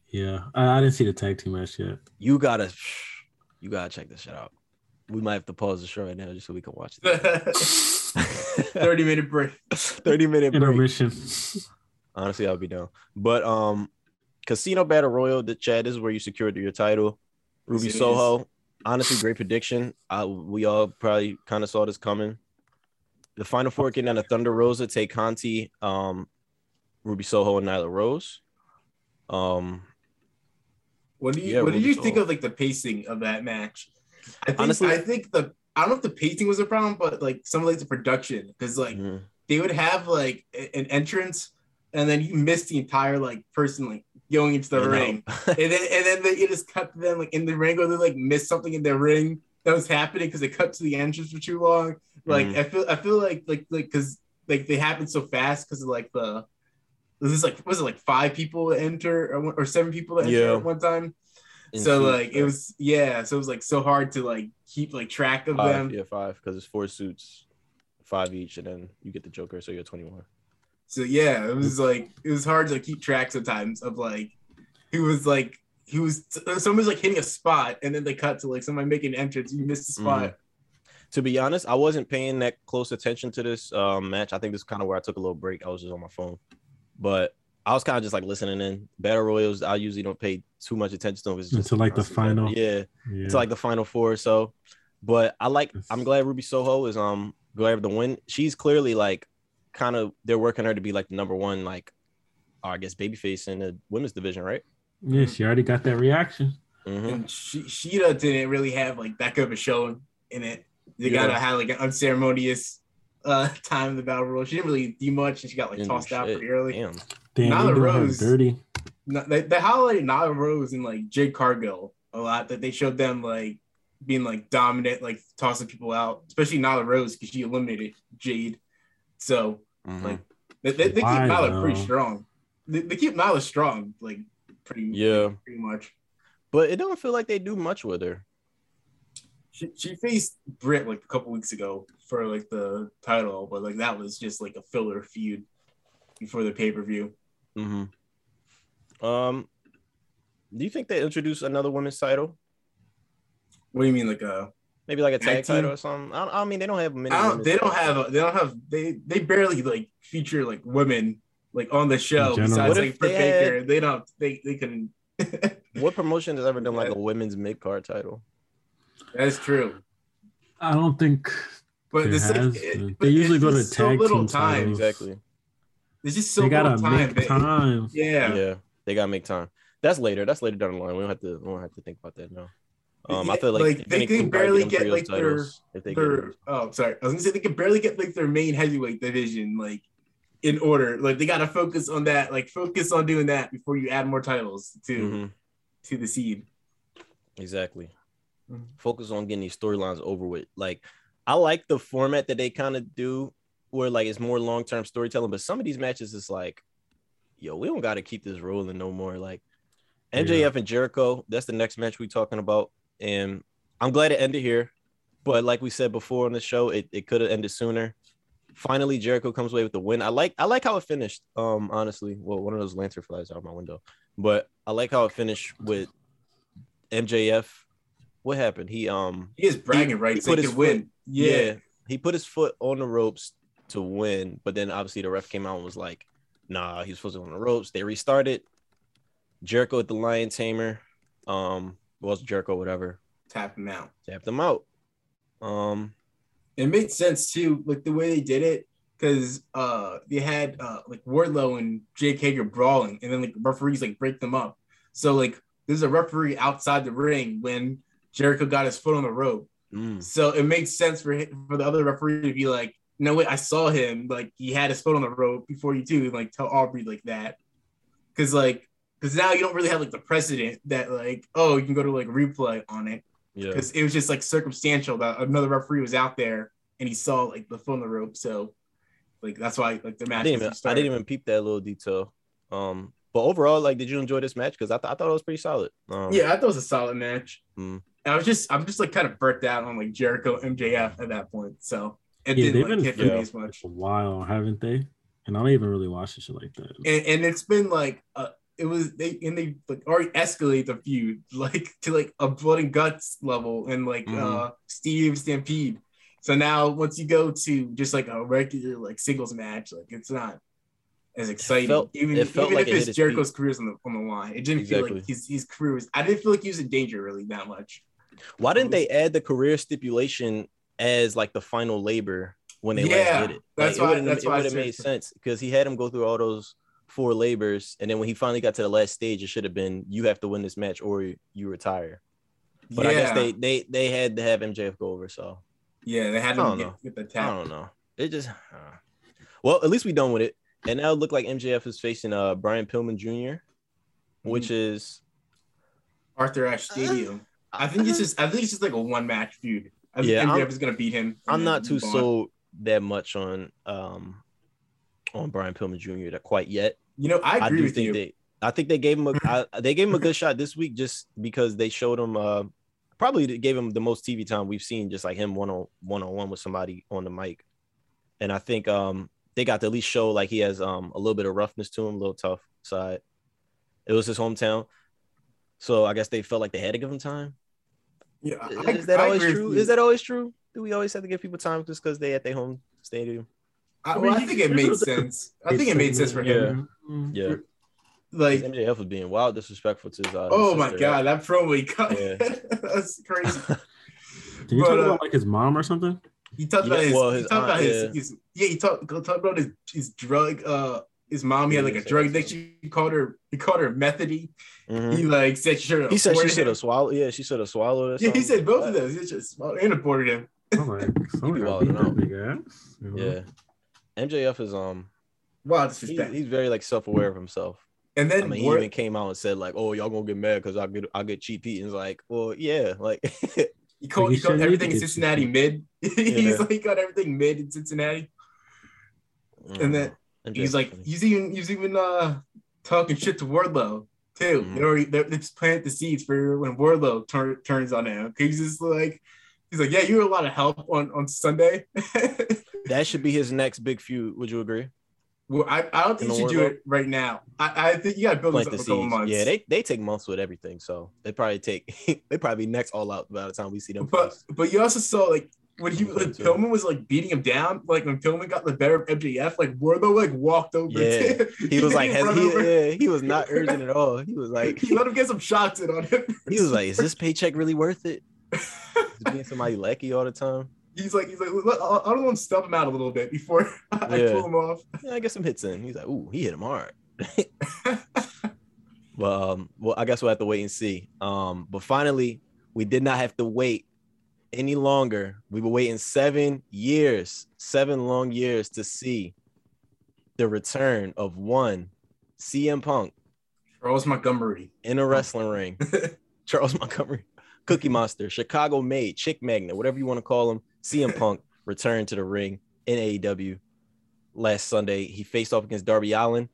Yeah, I, I didn't see the tag team match yet. You gotta, you gotta check this shit out. We might have to pause the show right now just so we can watch it. 30 minute break. Thirty minute break. Intermission. Honestly, I'll be down. But um, Casino Battle Royal, the Chad, this is where you secured your title. Ruby Soho, honestly, great prediction. I, we all probably kind of saw this coming. The final four getting down to Thunder Rosa, Tay Conti, um, Ruby Soho, and Nyla Rose. Um, What do you Yeah, what did Ruby you think of like the pacing of that match? I think Honestly- I think the I don't know if the pacing was a problem, but like some of like the production because like mhm. they would have like an entrance and then you miss the entire like person like going into the know. ring and then and then they it just cut to them like in the ring or they like missed something in their ring that was happening because they cut to the entrance for too long. Like Mhm. I feel I feel like like like because like they happened so fast because of like the this is like was it like five people that enter or, or seven people that enter Yeah. at one time. In so suits, like it was yeah, so it was like so hard to like keep like track of five, them. yeah, five, because it's four suits, five each, and then you get the Joker, so you're 21. So yeah, it was like it was hard to keep track sometimes of like who was like he was someone was like hitting a spot and then they cut to like somebody making an entrance, you missed the spot. To be honest, I wasn't paying that close attention to this um, match. I think this is kind of where I took a little break. I was just on my phone, but I was kind of just like listening in. Battle Royals, I usually don't pay too much attention to them. It's just Until like the final. yeah, Yeah. to like the final four or so. But I like. I'm glad Ruby Soho is um glad to win. She's clearly like kind of they're working her to be like the number one like, or I guess babyface in the women's division, right? yeah, she already got that reaction. Mhm. And she, Shida didn't really have like that good of a show in it. They Yeah. gotta have like an unceremonious uh time in the battle royal. She didn't really do much and she got like Didn't do tossed out pretty early. Damn. Damn, Nyla they doing her Rose. dirty. No, they, they highlighted Nyla Rose and like Jade Cargill a lot. That they showed them like being like dominant, like tossing people out, especially Nyla Rose because she eliminated Jade. So Mhm. Like, they, they, they keep Why, Nyla pretty strong. They, they keep Nyla strong, like pretty Yeah. pretty much. but it don't feel like they do much with her. She, she faced Britt like a couple weeks ago for like the title, but like that was just like a filler feud before the pay per view. Mm-hmm. Um, do you think they introduce another women's title? What do you mean, like uh? Maybe like a Tag tag title or something. I, don't- I mean, they don't have many. I don't, they don't have they don't have they they barely like feature like women like on the show besides What like if Britt they had- Baker. They don't they they can. What promotion has ever done like a women's mid card title? That's true. I don't think But this has, it- but they usually go to just so tag little time. titles. Exactly. There's just so they gotta time. make that- time. Yeah. Yeah. they gotta make time. That's later. That's later down the line. We don't have to. We don't have to think about that now. Um, I feel like, like, they can barely get, like, their- they get their oh sorry i was gonna say they can barely get like their main heavyweight division like in order like they gotta focus on that like focus on doing that before you add more titles to Mhm. to the seed Exactly. Mhm. Focus on getting these storylines over with. Like, I like the format that they kind of do, where like it's more long term storytelling. But some of these matches is like, yo, we don't got to keep this rolling no more. Like, MJF and Jericho, that's the next match we talking about, and I'm glad it ended here. But like we said before on the show, it, it could have ended sooner. Finally, Jericho comes away with the win. I like I like how it finished. Um, honestly, well, one of those lantern flies out my window, but I like how it finished with MJF. What happened? He um he is bragging right. he they put his can win foot- yeah. he put his foot on the ropes to win, but then obviously the ref came out and was like, "Nah, he's supposed to on the ropes." They restarted. Jericho at the Lion Tamer, um, was Jericho, whatever, tap him out. Tap them out. Um, it made sense too like the way they did it because uh they had uh like wardlow and jake hager brawling and then like referees like break them up. So like there's a referee outside the ring when jericho got his foot on the rope. Mm, So it makes sense for him, for the other referee to be like, no wait, I saw him like he had his foot on the rope before you and like tell Aubrey like that, because like because now you don't really have like the precedent that like oh you can go to like replay on it yeah, because it was just like circumstantial that another referee was out there and he saw like the foot on the rope, so like that's why like the I match. didn't even I didn't even peep that little detail. Um, but overall, like, did you enjoy this match? Because I, th- I thought it was pretty solid. Um, Yeah, I thought it was a solid match. Mm. I was just I'm just like kind of burnt out on like Jericho MJF at that point, so it Yeah, didn't they've like, been hit for me as much. a while, haven't they? And I don't even really watch the shit like that. and, and it's been like uh, it was they and they like already escalate the feud like to like a blood and guts level and like Mhm. uh Stadium Stampede. So now once you go to just like a regular like singles match, like it's not as exciting. felt- even it felt even like if it's Jericho's career's on the on the line, it didn't feel like his his career was. I didn't feel like he was in danger really that much. Why didn't they add the career stipulation as like the final labor when they Yeah, last did it? that's like, why- it would've- that's it why I would have made sense because he had him go through all those four labors, and then when he finally got to the last stage, it should have been you have to win this match or you retire. But I guess they they they had to have MJF go over, so yeah they had to him don't get, know. get the I tap. don't know. It just uh. well, at least we done with it, and now it look like MJF is facing uh Brian Pillman Jr., which Mm-hmm. is Arthur Ashe Stadium. I think it's just I think it's just like a one match feud. I think Yeah, MJF I'm- is gonna beat him. I'm not too move sold that much on um on Brian Pillman Jr. that quite yet. You know, I I, agree do with think you. they I think they gave him a I, they gave him a good shot this week just because they showed him uh probably gave him the most TV time we've seen just like him one on one on one with somebody on the mic. And I think um they got to at least show like he has um a little bit of roughness to him, a little tough side. It was his hometown. So I guess they felt like they had to give him time. yeah, Is, I, is that I always agree true? Is that always true? Do we always have to give people time just because they at their home stadium? I, I well, I think it made sense. I think it made sense for him. Yeah. Like, MJF was being wild disrespectful to his. Uh, oh his my god, that promo he cut. Yeah. That's crazy. Can you But, talk uh, about like his mom or something? He talked Yeah, about his. well, he his talked about his, yeah. his. Yeah, he talked talked about his his drug. Uh, his mom. He had like a drug addiction. He called her. He called her methody. Mhm. He like said she should. He said she should have swallowed. Yeah, she should have swallowed it. Yeah, he said both of those. He just swallowed and aborted him. I'm like, someone be got that out. big ass. you know? Yeah, MJF is um, Wow, he, disrespect. he's very like self aware of himself. and then I mean, he even came out and said like, "Oh, y'all gonna get mad because I get I get cheap heat." And it's like, well, yeah, like he called, Like, he he called everything in Cincinnati cheap. mid. he's like he got everything mid in Cincinnati. And then MJF He's like funny. he's even he's even uh talking shit to Wardlow too. Mhm. They already they they just planted the seeds for when Wardlow turn, turns on him. He's just like he's like, yeah, you were a lot of help on on Sunday. that should be his next big feud. Would you agree? well, I, I don't think you should do it right now. I, I think you got to build this Plant up the a couple months. Yeah, they they take months with everything, so they probably take they probably next all out by the time we see them. But face. but you also saw like when he like. Pillman was like beating him down, like when Pillman got the better of MJF, like Wardlow like walked over. Yeah. to- he was like, has, he, yeah, he was not urgent at all. He was like, he let him get some shots in on him. he was like, is this paycheck really worth it? Being somebody lucky all the time. He's like, he's like, "Let- I I don't want to stub him out a little bit before I Yeah. pull him off. Yeah, I get some hits in. He's like, ooh, he hit him hard. Well, um, well, I guess we'll have to wait and see. Um, but finally, we did not have to wait any longer. We were waiting seven years, seven long years to see the return of one CM Punk Charles Montgomery. in a wrestling ring. Charles Montgomery, Cookie Monster, Chicago made, Chick Magnet, whatever you want to call him. CM Punk returned to the ring in AEW last Sunday. He faced off against Darby Allin.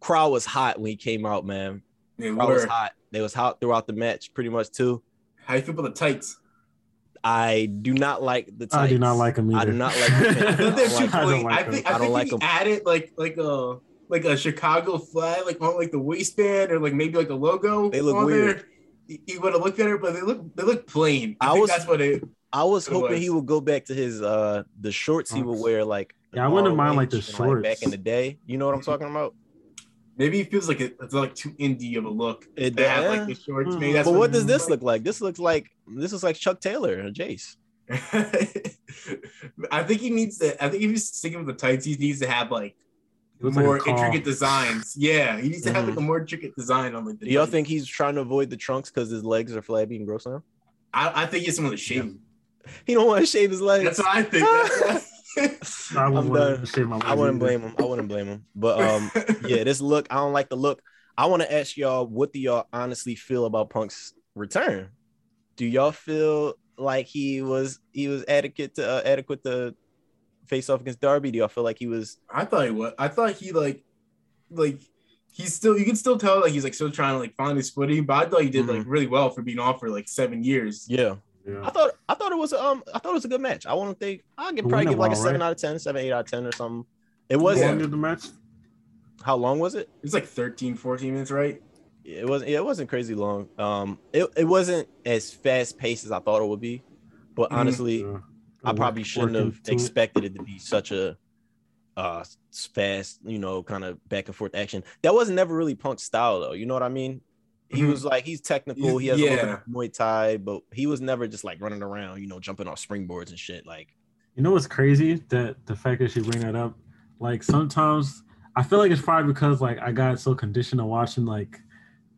Crowd was hot when he came out, man. They Crowd was hot. They was hot throughout the match, pretty much too. How you feel about the tights? I do not like the. tights. I do not like them either. I do not like the I I thought don't they're like too them. I don't like I them. think I I don't think like he them. added like like a like a Chicago flag like on like the waistband or like maybe like a logo. They look on weird. There. He, he would have looked better, but they look they look plain. I, I think was- that's what it. I was hoping was. he would go back to his uh the shorts he would wear like Yeah, I wouldn't long mind, like, the range and, back in the day. You know what I'm talking about? Maybe it feels like it, it's like too indie of a look. It They have like the shorts. Mhm. Maybe that's but what does it this look like? This looks like this looks like Chuck Taylor and Jace. I think he needs to. I think if he's sticking with the tights, he needs to have like It looks like more call. intricate designs. Yeah, he needs to have like a more intricate design on like the. Do y'all think he's trying to avoid the trunks because his legs are flabby and gross now? I, I think he's someone to shave. He don't want to shave his legs. That's what I think. I wouldn't I'm done. shave my I wouldn't blame him. I wouldn't blame him. But um, yeah, this look, I don't like the look. I want to ask y'all, what do y'all honestly feel about Punk's return? Do y'all feel like he was he was adequate to uh, adequate to face off against Darby? Do y'all feel like he was? I thought he was. I thought he like, like he's still. You can still tell like he's like still trying to like find his footing. But I thought he did like really well for being off for like seven years. Yeah, Yeah. I thought I thought it was um I thought it was a good match. I want to think I'll give probably give like a well, seven right? out of 10, 7, 8 out of ten or something. It wasn't. the match? How long was it? It's like 13, 14 minutes, right? It wasn't. Yeah, it wasn't crazy long. Um, it, it wasn't as fast paced as I thought it would be, but Mhm. honestly, Yeah. I probably shouldn't have expected it to be such a uh fast, you know, kind of back and forth action. That was never really Punk's style though. You know what I mean? He Mhm. was like he's technical. He has a little Muay Thai, but he was never just like running around, you know, jumping off springboards and shit. Like You know what's crazy? That the fact that you bring that up, like sometimes I feel like it's probably because like I got so conditioned to watching like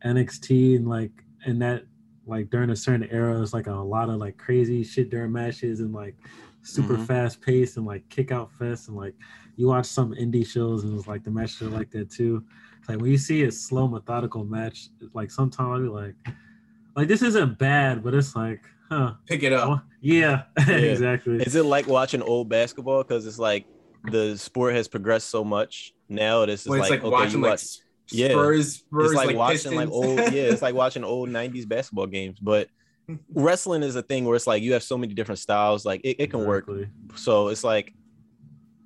NXT and like and that like during a certain era, it's like a lot of like crazy shit during matches and like super Mhm. fast paced and like kick out fest and like you watch some indie shows and it's like the matches are like that too. It's like when you see a slow methodical match, it's like sometimes I'll be like, like this isn't bad, but it's like, huh? Pick it up. well, yeah, exactly. Is it like watching old basketball? Because it's like the sport has progressed so much now. This is when like, like, okay, watching you watch. S- Yeah. Spurs, Spurs, It's like, watching like old, yeah. It's like watching old '90s basketball games. But wrestling is a thing where it's like you have so many different styles. Like it, it can work. So it's like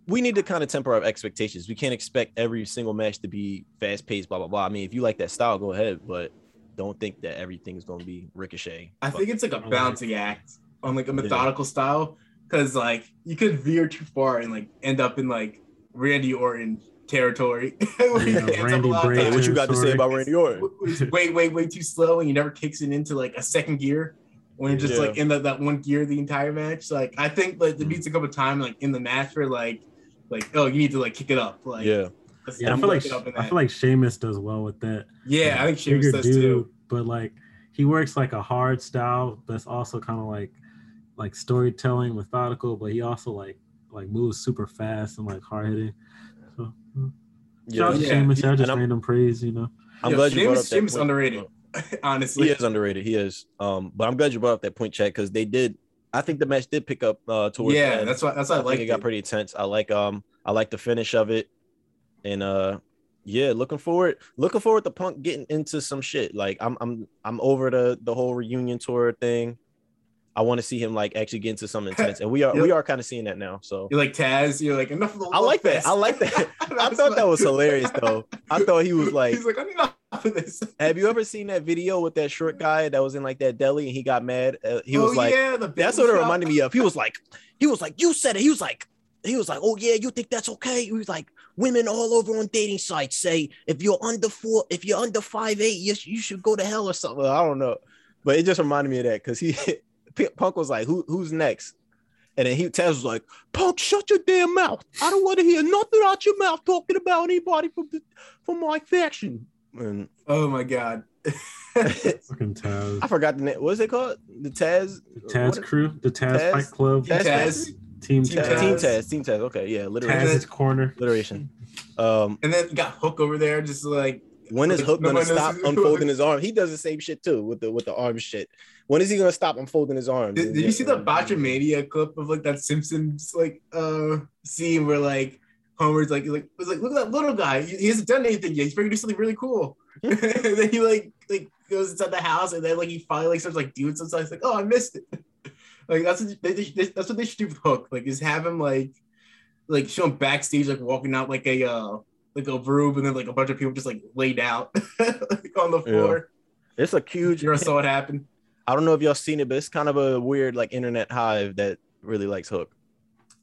we need to kind of temper our expectations. We can't expect every single match to be fast paced. Blah blah blah. I mean, if you like that style, go ahead. But don't think that everything's going to be ricochet. I think it's like a like- act on like a methodical style because like you could veer too far and like end up in like Randy Orton territory. Yeah, ends up a Randy lot Bray Hey, what you got to say about Randy Orton? it's way, way, way too slow and he never kicks it into like a second gear when you're just Yeah. like in the, that one gear the entire match. Like I think like there needs to come a time like in the match where like like oh you need to like kick it up. Like Yeah, Yeah, I feel like kick it up in I feel like Sheamus does well with that. yeah, I think Bigger Sheamus does too. but like he works like a hard style that's also kind of like like storytelling, methodical, but he also like like moves super fast and like hard hitting. So shout Yeah. Sheamus, I just I'm- random praise, you know. I'm Yeah, glad you brought up that Sheamus point. underrated. Honestly, He is underrated. He is. Um, but I'm glad you brought up that point, Chad, because they did. I think the match did pick up uh towards. yeah, end. that's why that's why I, I like think it got pretty intense. I like um I like the finish of it, and uh yeah, looking forward looking forward to Punk getting into some shit. Like I'm I'm I'm over the the whole reunion tour thing. I want to see him like actually get into some intense, and we are we are kind of seeing that now. So You're like Taz. You're like enough of the. I like that. I like that. I thought that was hilarious though. I thought he was like, he's like enough of this. have you ever seen that video with that short guy that was in like that deli and he got mad? Uh, he was Oh, like, yeah, the That's what it reminded me of. He was like, he was like, you said it. He was like, he was like, oh yeah, you think that's okay? He was like, women all over on dating sites say if you're under four, if you're under five eight, you, you should go to hell or something. I don't know, but it just reminded me of that because he Punk was like, who who's next? And then he Taz was like, Punk, shut your damn mouth. I don't want to hear nothing out your mouth talking about anybody from the, from my faction. And Oh my god. Fucking Taz. I forgot the name. What's it called? The Taz. The Taz what- crew, the Taz, Taz? Fight Club, Taz Taz. Team, Team Taz, Team Taz. Taz. Team Taz. Okay, yeah, literally. Taz's corner. alliteration. Um, And then got Hook over there, just like when is Hook gonna stop unfolding his arm? He does the same shit too with the with the arm shit. When is he gonna stop unfolding his arms? Did, did you see the Botchamania clip of like that Simpsons like uh scene where like Homer's like like was like look at that little guy he, he hasn't done anything yet he's ready to do something really cool and then he like like goes inside the house and then like he finally like starts like doing something. It's like oh I missed it like that's what they, they, that's what they should do with Hook like is have him like like show him backstage like walking out like a uh like a room and then like a bunch of people just like laid out like, on the floor. It's a huge. You saw it happen. I don't know if y'all seen it, but it's kind of a weird like internet hive that really likes Hook.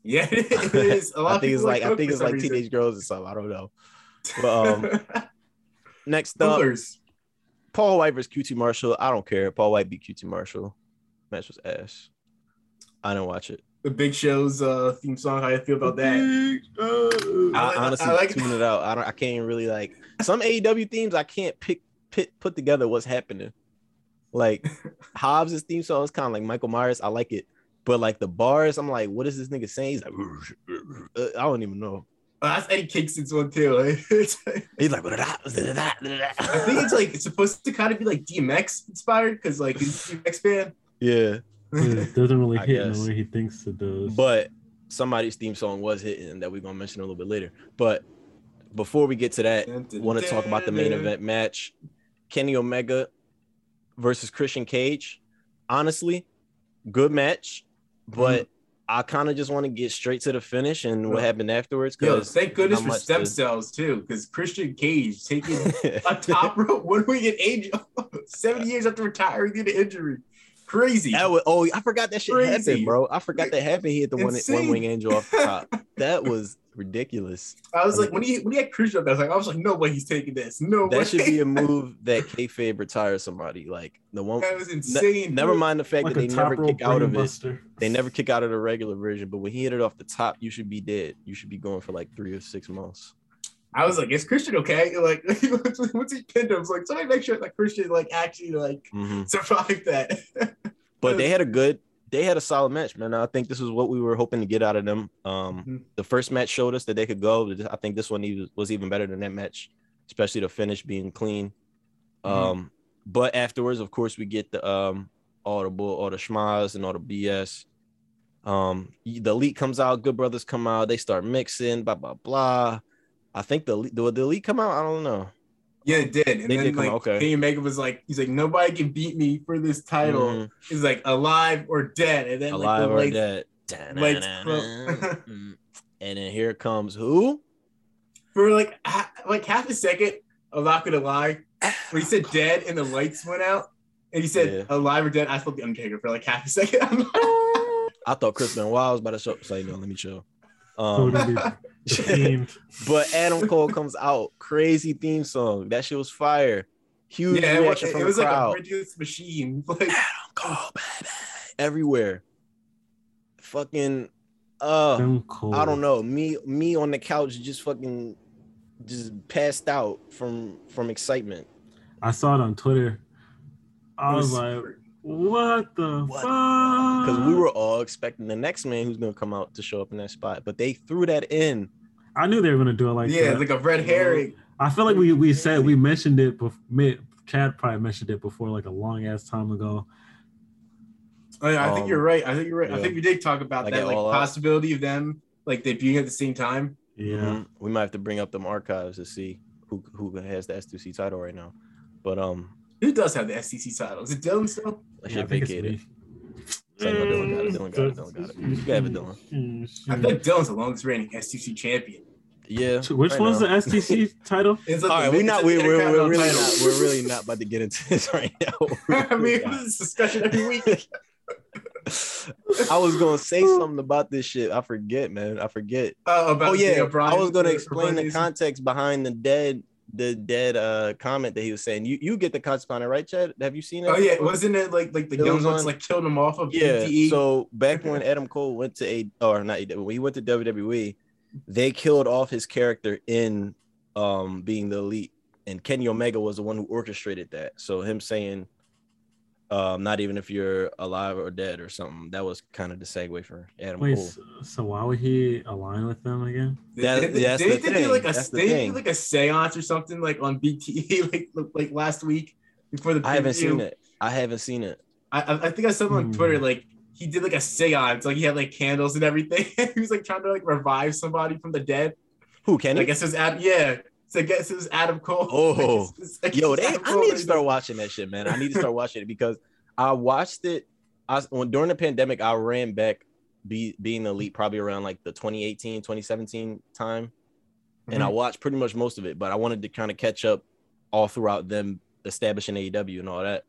Yeah, it is. A lot I of think it's people like I think it's like reason. teenage girls or something. I don't know. But um, next up. Paul Wight versus QT Marshall. I don't care. Paul Wight beat QT Marshall. Match was ass. I didn't watch it. The Big Show's uh, theme song. How you feel about that? Uh, I, like- honestly I like- tune it out. I don't. I can't even really like some AEW themes. I can't pick, pit, put together what's happening. Like Hobbs' theme song is kind of like Michael Myers. I like it, but like the bars, I'm like, what is this nigga saying? He's like, uh, I don't even know. Oh, that's Eddie Kingston's one too. It's- He's like, I think it's like it's supposed to kind of be like DMX inspired because like he's a DMX fan. yeah. It doesn't really hit in the way he thinks it does. But somebody's theme song was hitting that we're gonna mention a little bit later. But before we get to that, want to talk about the main event match Kenny Omega versus Christian Cage. Honestly, good match, but mm-hmm. I kind of just want to get straight to the finish and what happened afterwards. Yo, thank goodness for stem to- cells too, because Christian Cage taking a top rope one winged angel seven years after retiring due to injury. Crazy. That was, oh, I forgot that shit Crazy. happened, bro. I forgot that happened. He hit the one, one wing angel off the top. That was ridiculous. I was like, when he when he had Christian up, there, I was like, I was like, no way he's taking this. No way. That should be a move that kayfabe retires somebody. Like the one. That was ne- insane. never mind the fact Like that they never kick out of it. They never kick out of the regular version, but when he hit it off the top, you should be dead. You should be going for like three or six months. I was like, is Christian okay? Like, once he pinned him, I was like, somebody make sure that Christian like actually like Mhm. survived that. But they had a good, they had a solid match, man. I think this is what we were hoping to get out of them. Um, Mhm. the first match showed us that they could go. I think this one was even better than that match, especially the finish being clean. Mhm. Um, but afterwards, of course, we get the um all the bull, all the schmas and all the BS. Um, the elite comes out, good brothers come out, they start mixing, blah blah blah. I think the Elite- did the elite come out. I don't know. yeah, it did. And They then did like out, okay. Kenny Omega was like, he's like, nobody can beat me for this title. Mhm. He's like alive or dead. And then like, alive the or lights- dead. lights Mm. and then here comes who? for like ha- like half a second, I'm not gonna lie. When he said dead and the lights went out, and he said Yeah. alive or dead, I thought the Undertaker for like half a second. I'm like, I thought Chris Benoit was about to show. Say no, let me chill. Um, it'll be the Fiend. but Adam Cole comes out, crazy theme song. That shit was fire. Huge yeah, it was, reaction it from was the like a crowd. machine. Like, Adam Cole, baby, everywhere. Fucking, uh, Them. I don't know. Me, me on the couch, just fucking, just passed out from from excitement. I saw it on Twitter. I it was was like, what the What? fuck? Because we were all expecting the next man who's gonna come out to show up in that spot, but they threw that in. I knew they were gonna do it like yeah, that. like a red herring. I feel like we we said we mentioned it before. Chad probably mentioned it before, like a long ass time ago. Oh, yeah, I think Um, you're right. I think you're right. I think we did talk about Like that, like All Out. possibility of them like debuting at the same time. Yeah, Mhm. we might have to bring up them archives to see who who has the S2C title right now. But um, Who does have the SEC title? Is it Dylan still? that Yeah, shit I should it's vacated. me. Say no, Dylan got it. Dylan got it. Dylan got it. You can have it, Dylan. I feel like Dylan's the longest reigning SEC champion. Yeah. Which right one's now. the STC title? It's like All we're not. We're, we're, we're really title. not. We're really not about to get into this right now. I mean, this is discussion every week. I was gonna say something about this shit. I forget, man. I forget. Uh, about Oh yeah, I was gonna explain the context behind the dead, the dead uh comment that he was saying. You you get the context behind it, right, Chad? Have you seen it? Oh yeah, wasn't it like like the It young ones on- like killed him off of Yeah. BTE? So back when Adam Cole went to a or not AEW, when he went to WWE, they killed off his character in um being the elite, and Kenny Omega was the one who orchestrated that. So him saying, um, not even if you're alive or dead or something, that was kind of the segue for Adam Wait, Cole. so, so why would he align with them again? That- They- they- that's they the did thing. do like a That's the they did like a seance or something like on BTE like like last week before the I haven't seen it. I haven't seen it. I I I think I saw him on Hmm. Twitter like he did like a seance like he had like candles and everything. he was like trying to like revive somebody from the dead. Who can I guess it was Adam. Yeah, so I guess it was Adam Cole. Oh. I I Yo, they, I Cole need to start watching that shit, man. I need to start watching it because I watched it. I when during the pandemic, I ran back be, being elite probably around like the 2018, 2017 time. And I Mhm. watched pretty much most of it, but I wanted to kind of catch up all throughout them establishing AEW and all that.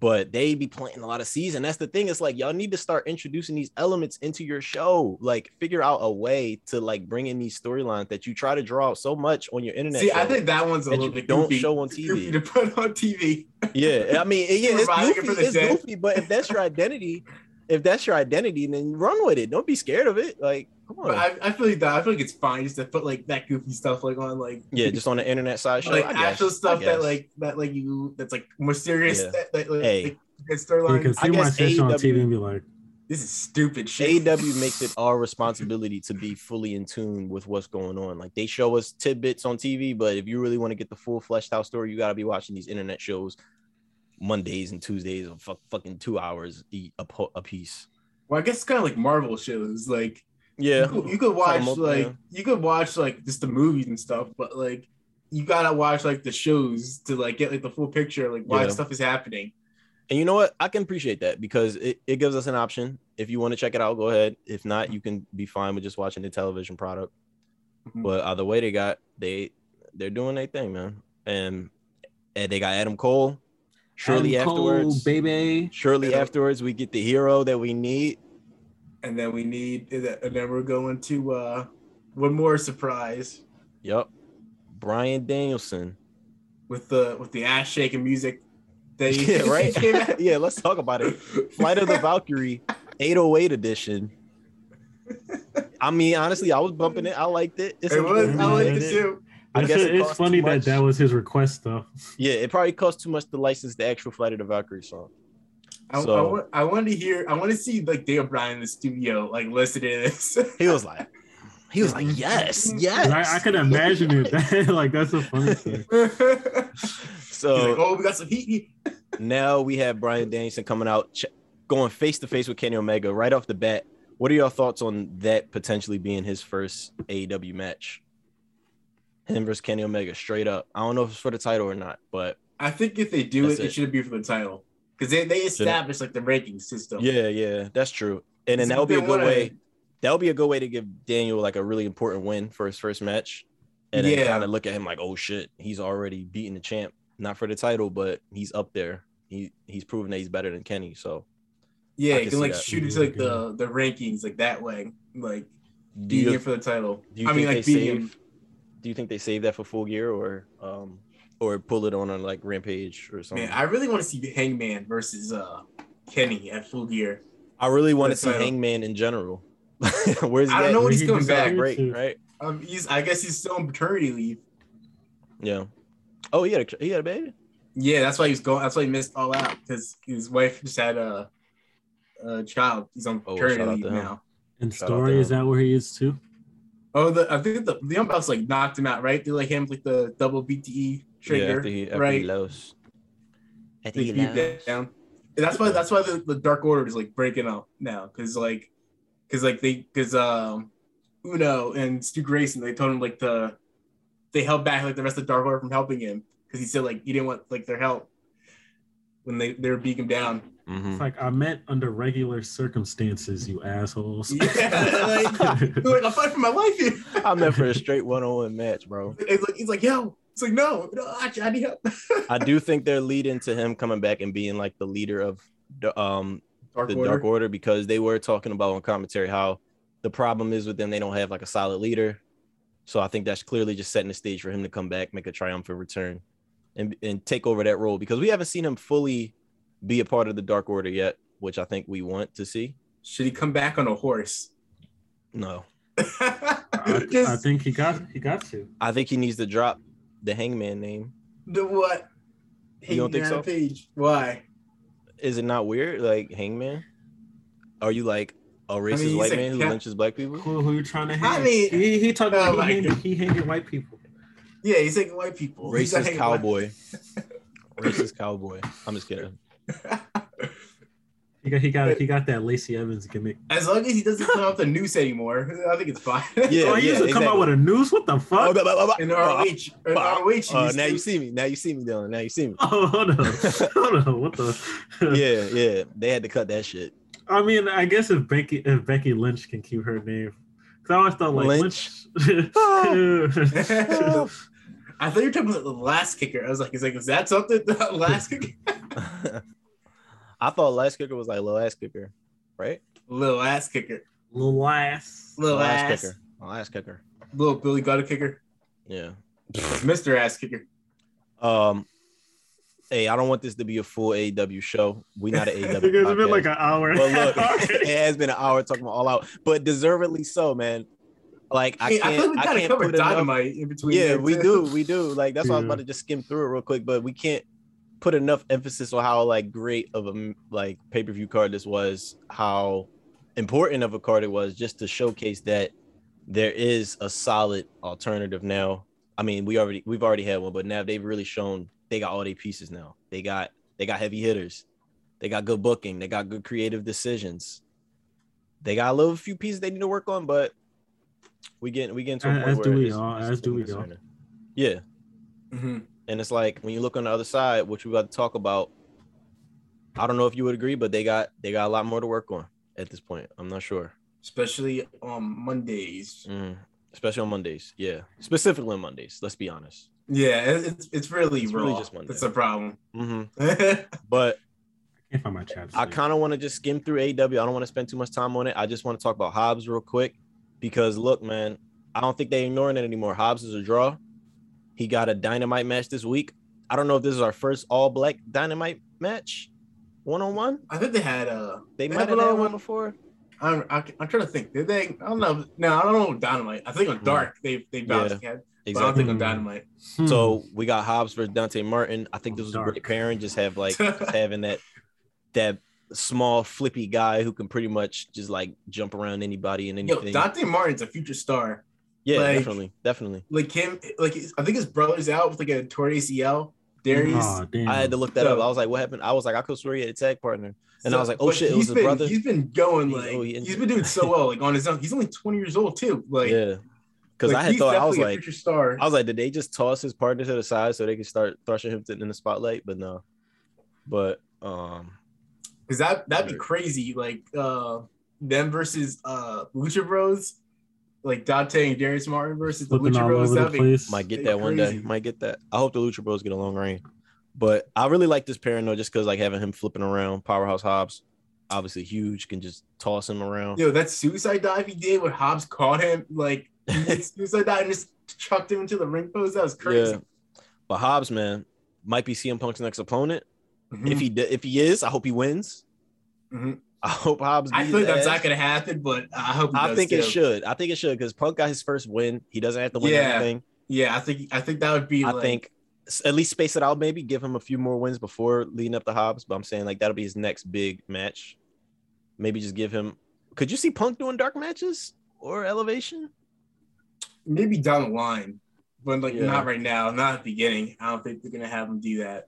But they be playing a lot of season. That's the thing. It's like y'all need to start introducing these elements into your show. Like figure out a way to like bring in these storylines that you try to draw so much on your internet. See, I think that one's a that little bit don't goofy. show on TV. to put on TV. Yeah, I mean, yeah, it's goofy. It's goofy, but if that's your identity, if that's your identity, then run with it. Don't be scared of it. Like, come on. I, I feel like that. I feel like it's fine just to put like that goofy stuff like on like yeah, just on the internet side show. like I guess, actual I stuff that like that like you that's like more serious. Yeah. That, that like, Hey. like, good storyline. Because I he guess might see on AEW TV and be like, this is stupid shit. AEW makes it our responsibility to be fully in tune with what's going on. Like they show us tidbits on TV, but if you really want to get the full fleshed out story, you got to be watching these internet shows Mondays and Tuesdays of fuck, fucking two hours a, po- a piece. Well, I guess it's kind of like Marvel shows. Like Yeah, you could, you could watch like yeah. you could watch like just the movies and stuff, but like you gotta watch like the shows to like get like the full picture, like why Yeah. stuff is happening. And you know what? I can appreciate that because it, it gives us an option. If you want to check it out, go ahead. If not, you can be fine with just watching the television product. Mhm. But either way, they got they they're doing their thing, man. And and they got Adam Cole. Shortly Adam Cole, afterwards, baby. shortly Yeah. afterwards, we get the hero that we need. And then we need, and then we're going to uh one more surprise Yep, Bryan Danielson. with the with the ass shaking music. That he- Yeah, right. came yeah, let's talk about it. Flight of the Valkyrie 808 edition. I mean, honestly, I was bumping it. I liked it. It's It was, I like Yeah. it too. I It's, guess it it's funny that that was his request though. Yeah, it probably cost too much to license the actual Flight of the Valkyrie song. I, So- I, want, I want to hear. I want to see like Daniel Bryan in the studio, like listen to this. He was like, he was like, yes, yes. I, I can imagine it. Like that's a funny thing. He's like, So oh, we got some heat. heat. now we have Bryan Danielson coming out, ch- going face to face with Kenny Omega right off the bat. What are your thoughts on that potentially being his first AEW match? Him versus Kenny Omega, straight up. I don't know if it's for the title or not, but I think if they do it, it, it. should be for the title because they, they established like the ranking system. yeah, yeah, that's true. And then that would be a good way. That would be a good way to give Daniel like a really important win for his first match, and then Yeah. kind of look at him like, oh shit, he's already beaten the champ, not for the title, but he's up there. He he's proven that he's better than Kenny. So Yeah, you can like that. shoot into like the the rankings like that way, like do beating you, him for the title. do you I mean, like they beating him. save? Do you think they save that for full gear or um or pull it on a like Rampage or something? Man, I really want to see Hangman versus uh Kenny at Full Gear. I really want to see title. Hangman in general. Where's he I don't at? know when he's he coming back. break, to. right? Um, he's I guess he's still on paternity leave. Yeah. Oh, he had a he had a baby. Yeah, that's why he's going. That's why he missed all out because his wife just had a, a child. He's on Oh, paternity shout out leave now. And Shout story is that where he is too? Oh, the I think the the umpires like knocked him out, right? They like him like the double BTE Yeah, trigger, after he, after right? he lost. After They he beat lost. down. And that's why that's why the, the Dark Order is like breaking up now, because like, because like they because um Uno and Stu Grayson they told him like the they held back like the rest of the Dark Order from helping him because he said like he didn't want like their help when they they were beating him down. Mhm. It's like I meant under regular circumstances, you assholes. Yeah, like, like I fight for my life here. I'm there for a straight one-on-one match, bro. It's like he's like yo, it's like no, no, I, I need help. I do think they're leading to him coming back and being like the leader of the um Dark the Order. Dark Order because they were talking about on commentary how the problem is with them they don't have like a solid leader. So I think that's clearly just setting the stage for him to come back, make a triumphant return, and and take over that role because we haven't seen him fully be a part of the Dark Order yet, which I think we want to see. Should he come back on a horse? No, I Just think he got he got to. I think he needs to drop the Hangman name. the what? You don't think Hangman so? Page. Why? Is it not weird? Like Hangman? Are you like a racist he's white a man who cat- lynches black people? Who, who you trying to hang? I mean- he, he talking Oh uh, about my he hanging, God. he hanging white people. Yeah, he's taking white people. Racist cowboy. Racist cowboy. I'm just kidding. Black- He got he got he got that Lacey Evans gimmick. As long as he doesn't come off the noose anymore, I think it's fine. Yeah, oh, he used to come out with a noose. What the fuck? In ROH, in ROH, uh, now to- you see me. Now you see me, Dylan. Now you see me. Oh, hold on, hold on. What the? Yeah, yeah. They had to cut that shit. I mean, I guess if Becky if Becky Lynch can keep her name, because I always thought like Lynch. Lynch. I thought you were talking about the last kicker. I was like, is like, is that something? The last kicker, I thought last kicker was like little ass kicker, right? little ass kicker, Little ass. little last ass, kicker. Last kicker. little Billy Gutter kicker, Yeah. Mister Ass kicker. Um. Hey, I don't want this to be a full AW show. We not an AW. Because it's been like an hour. But look, it has been an hour talking about all out, but deservedly so, man. Like I I, mean, I can't, feel like we I kind of can't covered put enough. dynamite in between. Yeah, we too. do, we do. Like that's why I was about to just skim through it real quick, but we can't put enough emphasis on how like great of a like pay per view card this was, how important of a card it was, just to showcase that there is a solid alternative now. I mean, we already we've already had one, but now they've really shown they got all their pieces now. They got they got heavy hitters, they got good booking, they got good creative decisions. They got a little few pieces they need to work on, but we get we get into a point as where do we it's- all, as do we all. concerning. Yeah, Mhm. And it's like when you look on the other side, which we're about to talk about, I don't know if you would agree, but they got they got a lot more to work on at this point. I'm not sure, especially on Mondays. Mm, especially on Mondays. Yeah, specifically on Mondays. Let's be honest. Yeah, it's it's really It's raw. really just Monday. That's a problem. hmm yeah, But can't find my chat. I kind of want to just skim through AW. I don't want to spend too much time on it. I just want to talk about Hobbs real quick because look, man, I don't think they're ignoring it anymore. Hobbs is a draw. He got a dynamite match this week. I don't know if this is our first all black dynamite match, one on one. I think they had uh They They might have have had another one one. before. I'm, I, I'm trying to think. Did they? I don't know. No, I don't know. Dynamite. I think on Dark they they bounced Yeah, head, but I don't think on Hmm. Dynamite. So we got Hobbs versus Dante Martin. I think this was a great pairing. Just have like just having that that small flippy guy who can pretty much just like jump around anybody and Yo, anything. Dante Martin's a future star. Yeah, like- definitely, definitely. Like him, like I think his brother's out with like a torn ACL. Darius. Aw, damn. I had to look that up. I was like, what happened? I was like, I could swear he had a tag partner. And I was like, oh shit, it was his been, brother. He's been going like oh, he he's been doing so well like on his own. He's only 20 years old too. Like yeah. Because like, I had thought I was like, star. I was like, did they just toss his partner to the side so they could start thrashing him in the spotlight? But no. But um Because that that'd be crazy. Like uh them versus uh Lucha Bros, like Dante and Darius Martin versus the flipping Lucha all Bros. the That'd be might get They're that one day. Might get that. I hope the Lucha Bros get a long reign. But I really like this pairing though, just because like having him flipping around, Powerhouse Hobbs, obviously huge, can just toss him around. Yo, that suicide dive he did when Hobbs caught him, like he did suicide dive and just chucked him into the ring post. That was crazy. Yeah. But Hobbs, man, might be CM Punk's next opponent. Mhm. If he if he is, I hope he wins. Mhm. I hope Hobbs. I like that's ass. not gonna happen, but I hope. He I think it should. I think it should because Punk got his first win. He doesn't have to win Yeah. everything. Yeah, I think I think that would be. I like, think at least space it out, maybe give him a few more wins before leading up to Hobbs. But I'm saying like that'll be his next big match. Maybe just give him. Could you see Punk doing dark matches or elevation? maybe down the line, but like Yeah. not right now, not at the beginning. I don't think they're gonna have him do that.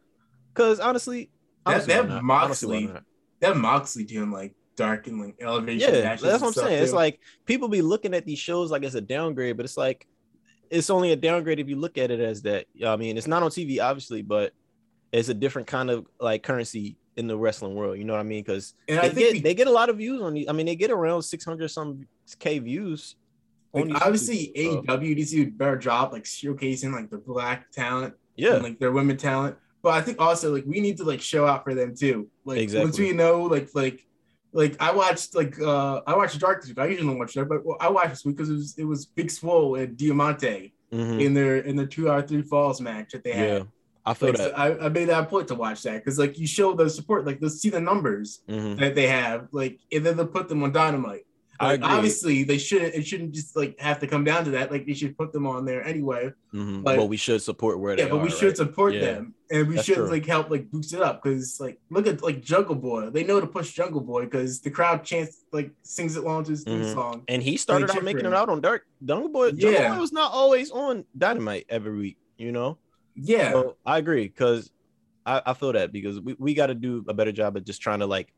Because honestly, That- honestly, that not? Moxley- Honestly, why not? They have Moxley doing like dark and like elevation. yeah, that's what I'm saying. It's like people be looking at these shows like it's a downgrade, but it's like it's only a downgrade if you look at it as that. I mean, it's not on TV, obviously, but it's a different kind of like currency in the wrestling world. You know what I mean? Because they get we- they get a lot of views on. the- I mean, they get around 600 some k views. like, obviously AEW needs to better job like showcasing like the black talent yeah, and like their women talent. But I think also like we need to like show out for them too. Like once we know like like like I watched like uh I watched Dark this week. I usually don't watch Dark, but well, I watched this week because it was it was Big Swole and Diamante mhm, in their in the two out three falls match that they had. yeah. I feel Like, so that. I, I made that point to watch that because like you show the support, like let's see the numbers Mhm. that they have, like and then they'll put them on dynamite. I Like, agree. obviously they shouldn't it shouldn't just like have to come down to that. Like they should put them on there anyway. Mhm. like- but we should support where they are Yeah, but we should right? support Yeah. them and we That's should true. like help like boost it up because like look at like Jungle Boy. They know to push Jungle Boy because the crowd chants like sings it along to his Mhm. song. And he started out making it out on Dark. Jungle Boy, Jungle Yeah. Boy was not always on Dynamite every week, you know. Yeah. So I agree because I, I feel that because we, we got to do a better job of just trying to like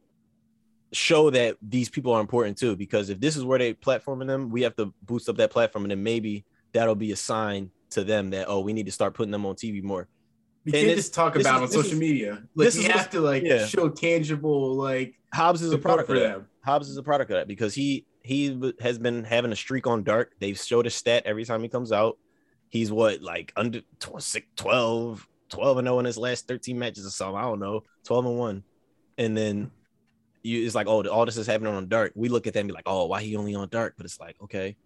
show that these people are important too. Because if this is where they platforming them, we have to boost up that platform, and then maybe that'll be a sign to them that oh, we need to start putting them on TV more. we and can't just talk about is- on social is- media. Like this is have to like yeah. show tangible like Hobbs is a product for them. Hobbs is a product of that because he he has been having a streak on dark. They've showed a stat every time he comes out. He's what like under tw- 12, 12 and 0 in his last 13 matches or something. I don't know, 12 and 1. And then you it's like, oh, all this is happening on dark. We look at that and be like, oh, why he only on dark? But it's like, okay,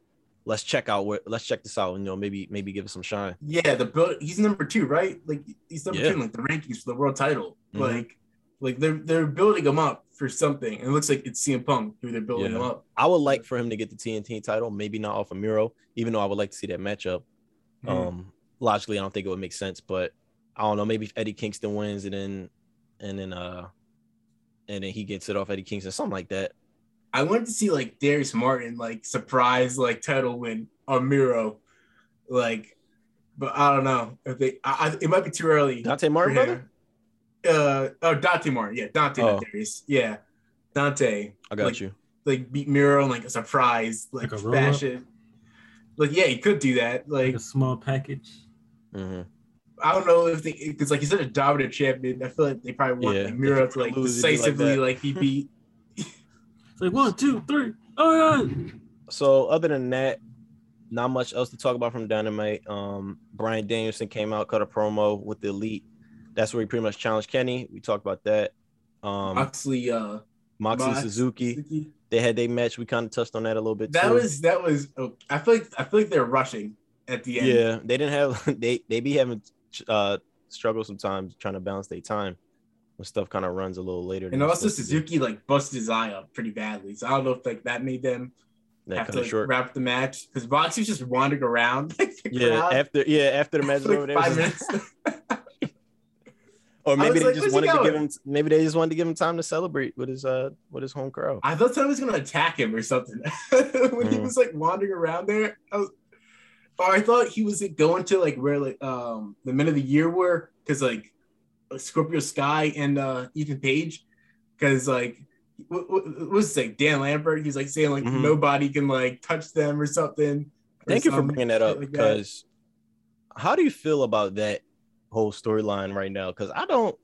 let's check out where let's check this out and you know, maybe maybe give it some shine. Yeah, the build he's number two, right? Like he's number Yeah. two in like the rankings for the world title. Mhm. Like like they're they're building him up for something. And it looks like it's CM Punk who they're building Yeah. him up. I would like for him to get the TNT title, maybe not off of Miro, even though I would like to see that matchup. Mhm. Um, logically, I don't think it would make sense, but I don't know. Maybe if Eddie Kingston wins and then and then uh and then he gets it off Eddie Kingston, something like that. I wanted to see like Darius Martin like surprise like title win on Miro. Like but I don't know if they I, I, it might be too early. Dante for Martin, brother. Uh oh Dante Martin. Yeah, Dante Oh. Darius. Yeah. Dante. I got like, you. Like beat Miro in like a surprise like, Like a fashion. Like yeah, he could do that. like Like a small package. hmm I don't know if they because like he's such a dominant champion. I feel like they probably want Yeah. like Miro to like Lose, like decisively like, he beat. It's like one, two, three. Oh yeah. So other than that, not much else to talk about from Dynamite. Um, Brian Danielson came out, cut a promo with the Elite. That's where he pretty much challenged Kenny. We talked about that. Um, Moxley, uh, Moxley Mox- Suzuki, they had their match. We kind of touched on that a little bit. That too. was that was. Oh, I feel like I feel like they're rushing at the end. yeah. They didn't have they they be having uh struggle sometimes trying to balance their time when stuff kind of runs a little later. And also. Suzuki like busted his eye up pretty badly. So I don't know if like that made them that have to of like, short. wrap the match because was just wandering around like Yeah, crowd after yeah after the match was over there, five minutes. or maybe they like, just wanted to give him maybe they just wanted to give him time to celebrate with his uh with his home crowd. I thought somebody was gonna attack him or something when he Mhm. was like wandering around there. I was, I thought he was going to like where like um the men of the year were because like Scorpio Sky and uh Ethan Page because like what, was it like Dan Lambert? He's like saying like Mhm. nobody can like touch them or something. or Thank you for bringing that up like because how do you feel about that whole storyline right now? Because I don't,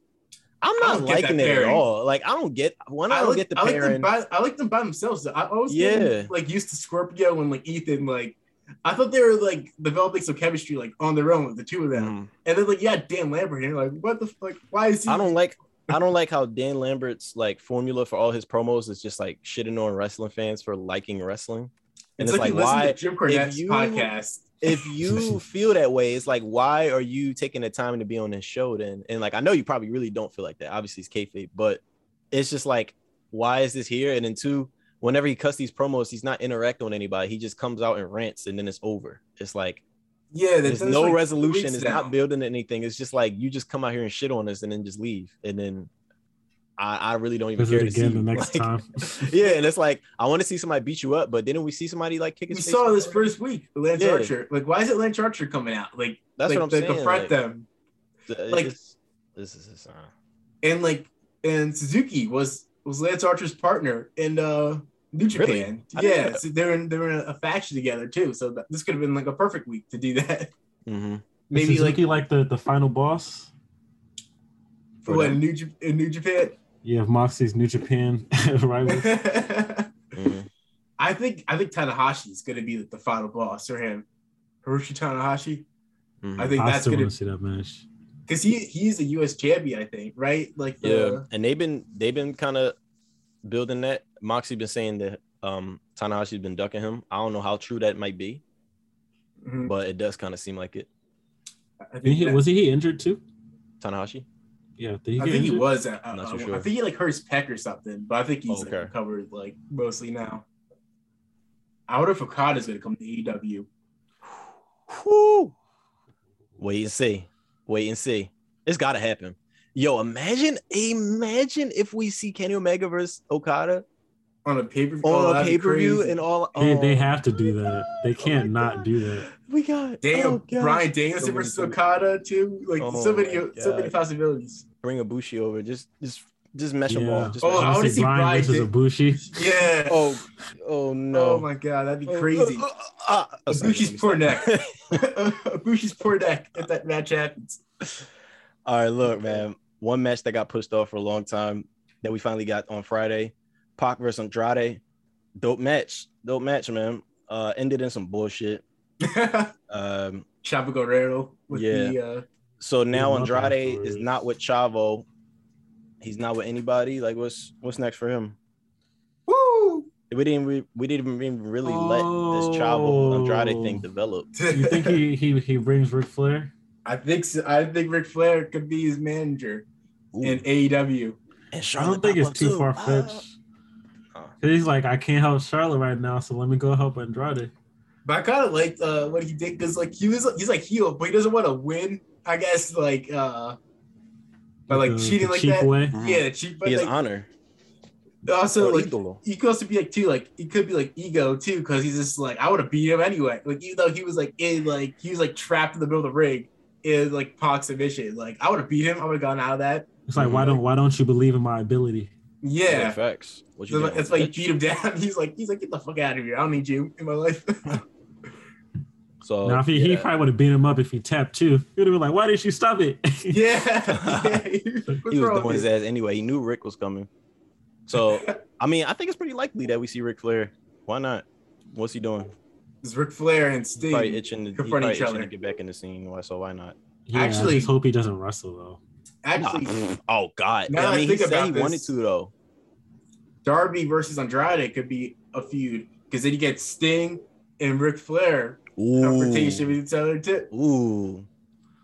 I'm not don't liking it at all. Like I don't get one. I, I don't like, get the I like them pairing. by I like them by themselves. I always Yeah. yeah like used to Scorpio and like Ethan. Like I thought they were like developing some chemistry like on their own the two of them. Mhm. And then like yeah, Dan Lambert here. Like what the fuck? Why is he? I don't like. I don't like how Dan Lambert's like formula for all his promos is just like shitting on wrestling fans for liking wrestling. And It's, it's, like, like, you why to Jim Cornette's you- podcast. if you feel that way, it's like, why are you taking the time to be on this show then? And like, I know you probably really don't feel like that. Obviously, it's kayfabe, but it's just like, why is this here? And then two, whenever he cuts these promos, he's not interacting with anybody. He just comes out and rants, and then it's over. It's like Yeah, there's no like resolution. It's now. not building anything. It's just like you just come out here and shit on us, and then just leave, and then. I, I really don't even Visit care to see the next Like, time. yeah, and it's like I want to see somebody beat you up, but didn't we see somebody like kick We his face? saw this first week, Lance Yeah. Archer. Like, why is it Lance Archer coming out? Like, That's like, what I'm saying. confront like, them. th- like- this, this is a sign. And like, and Suzuki was was Lance Archer's partner and uh New Japan. I Yeah, so they were in, they were in a faction together too. So that, this could have been like a perfect week to do that. Mm-hmm. Maybe Is like Suzuki like the the final boss. For what them. in New Jap- in New Japan. Yeah, have Moxley's New Japan rival. Mhm. I think I think Tanahashi is going to be the final boss for him. Hiroshi Tanahashi. Mhm. I think I that's still going want to to see that match. because he he's a U.S. champion. I think right. Like Yeah, and they've been they've been kind of building that. Moxie been saying that um Tanahashi's been ducking him. I don't know how true that might be, Mhm. but it does kind of seem like it. I think, he, was he injured too? Tanahashi. Yeah, did he I get think he was. At, uh, Not so uh, sure. I think he like hurt his pec or something, but I think he's Okay. like recovered like mostly now. I wonder if Okada's going to come to E AEW. Whew. Wait and see. Wait and see. It's got to happen. Yo, imagine, imagine if we see Kenny Omega versus Okada on a pay per view. on a pay per view and all. They, they oh, have to do that. They can't my not God. do that. We got Damn, oh, Bryan Danielson So many versus things. Okada too. Like Oh so many, my so many possibilities. Bring Ibushi over. Just, just, just mesh them Yeah. all. Just Oh, I wanna wanna see Bryan versus Dan- Ibushi. Yeah. Oh, oh no! Oh my god, that'd be Oh, crazy. uh, uh, sorry, let Ibushi's poor stop. neck. Ibushi's poor neck if that match happens. All right, look, man. One match that got pushed off for a long time that we finally got on Friday. Pac versus Andrade. Dope match. Dope match, man. Uh ended in some bullshit. Um Chavo Guerrero with Yeah. the uh, so now Andrade is not with Chavo. He's not with anybody. Like what's what's next for him? woo. We didn't re- we didn't even really let this Chavo Andrade thing Oh. develop. You think he he he brings Ric Flair? I think so. I think Ric Flair could be his manager Ooh, in AEW. and I don't think it's too too. far fetched. Ah. He's like, I can't help Charlotte right now, so let me go help Andrade. But I kind of liked uh, what he did because like he was he's like heel, but he doesn't want to win. I guess like uh, by like The- cheating the like cheap that. way. Yeah, cheap. But He has like, honor. also Or like idolo. he could also be like too like he could be like ego too because he's just like I would have beat him anyway. Like even though he was like in like he was like trapped in the middle of the ring in like Pac's submission. Like I would have beat him. I would have gone out of that. It's like, Mhm. why don't why don't you believe in my ability? Yeah. facts. What you that's doing, why he bitch? beat him down. He's like, he's like, get the fuck out of here. I don't need you in my life. So now if he, he probably would have beat him up if he tapped too. He would have been like, "Why didn't you stop it?" Yeah. yeah. he was doing his ass anyway. He knew Ric was coming. So I mean, I think it's pretty likely that we see Ric Flair. Why not? What's he doing? It's Ric Flair and He's probably itching. To, he's confronting probably each itching other. to get back in the scene. Why? So why not? yeah, I Actually- just hope he doesn't wrestle though. Actually, Nah. oh God. Now that I I mean, he think said about he this- wanted to though. Darby versus Andrade could be a feud because then you get Sting and Ric Flair confrontation Ooh. with each other too. Ooh.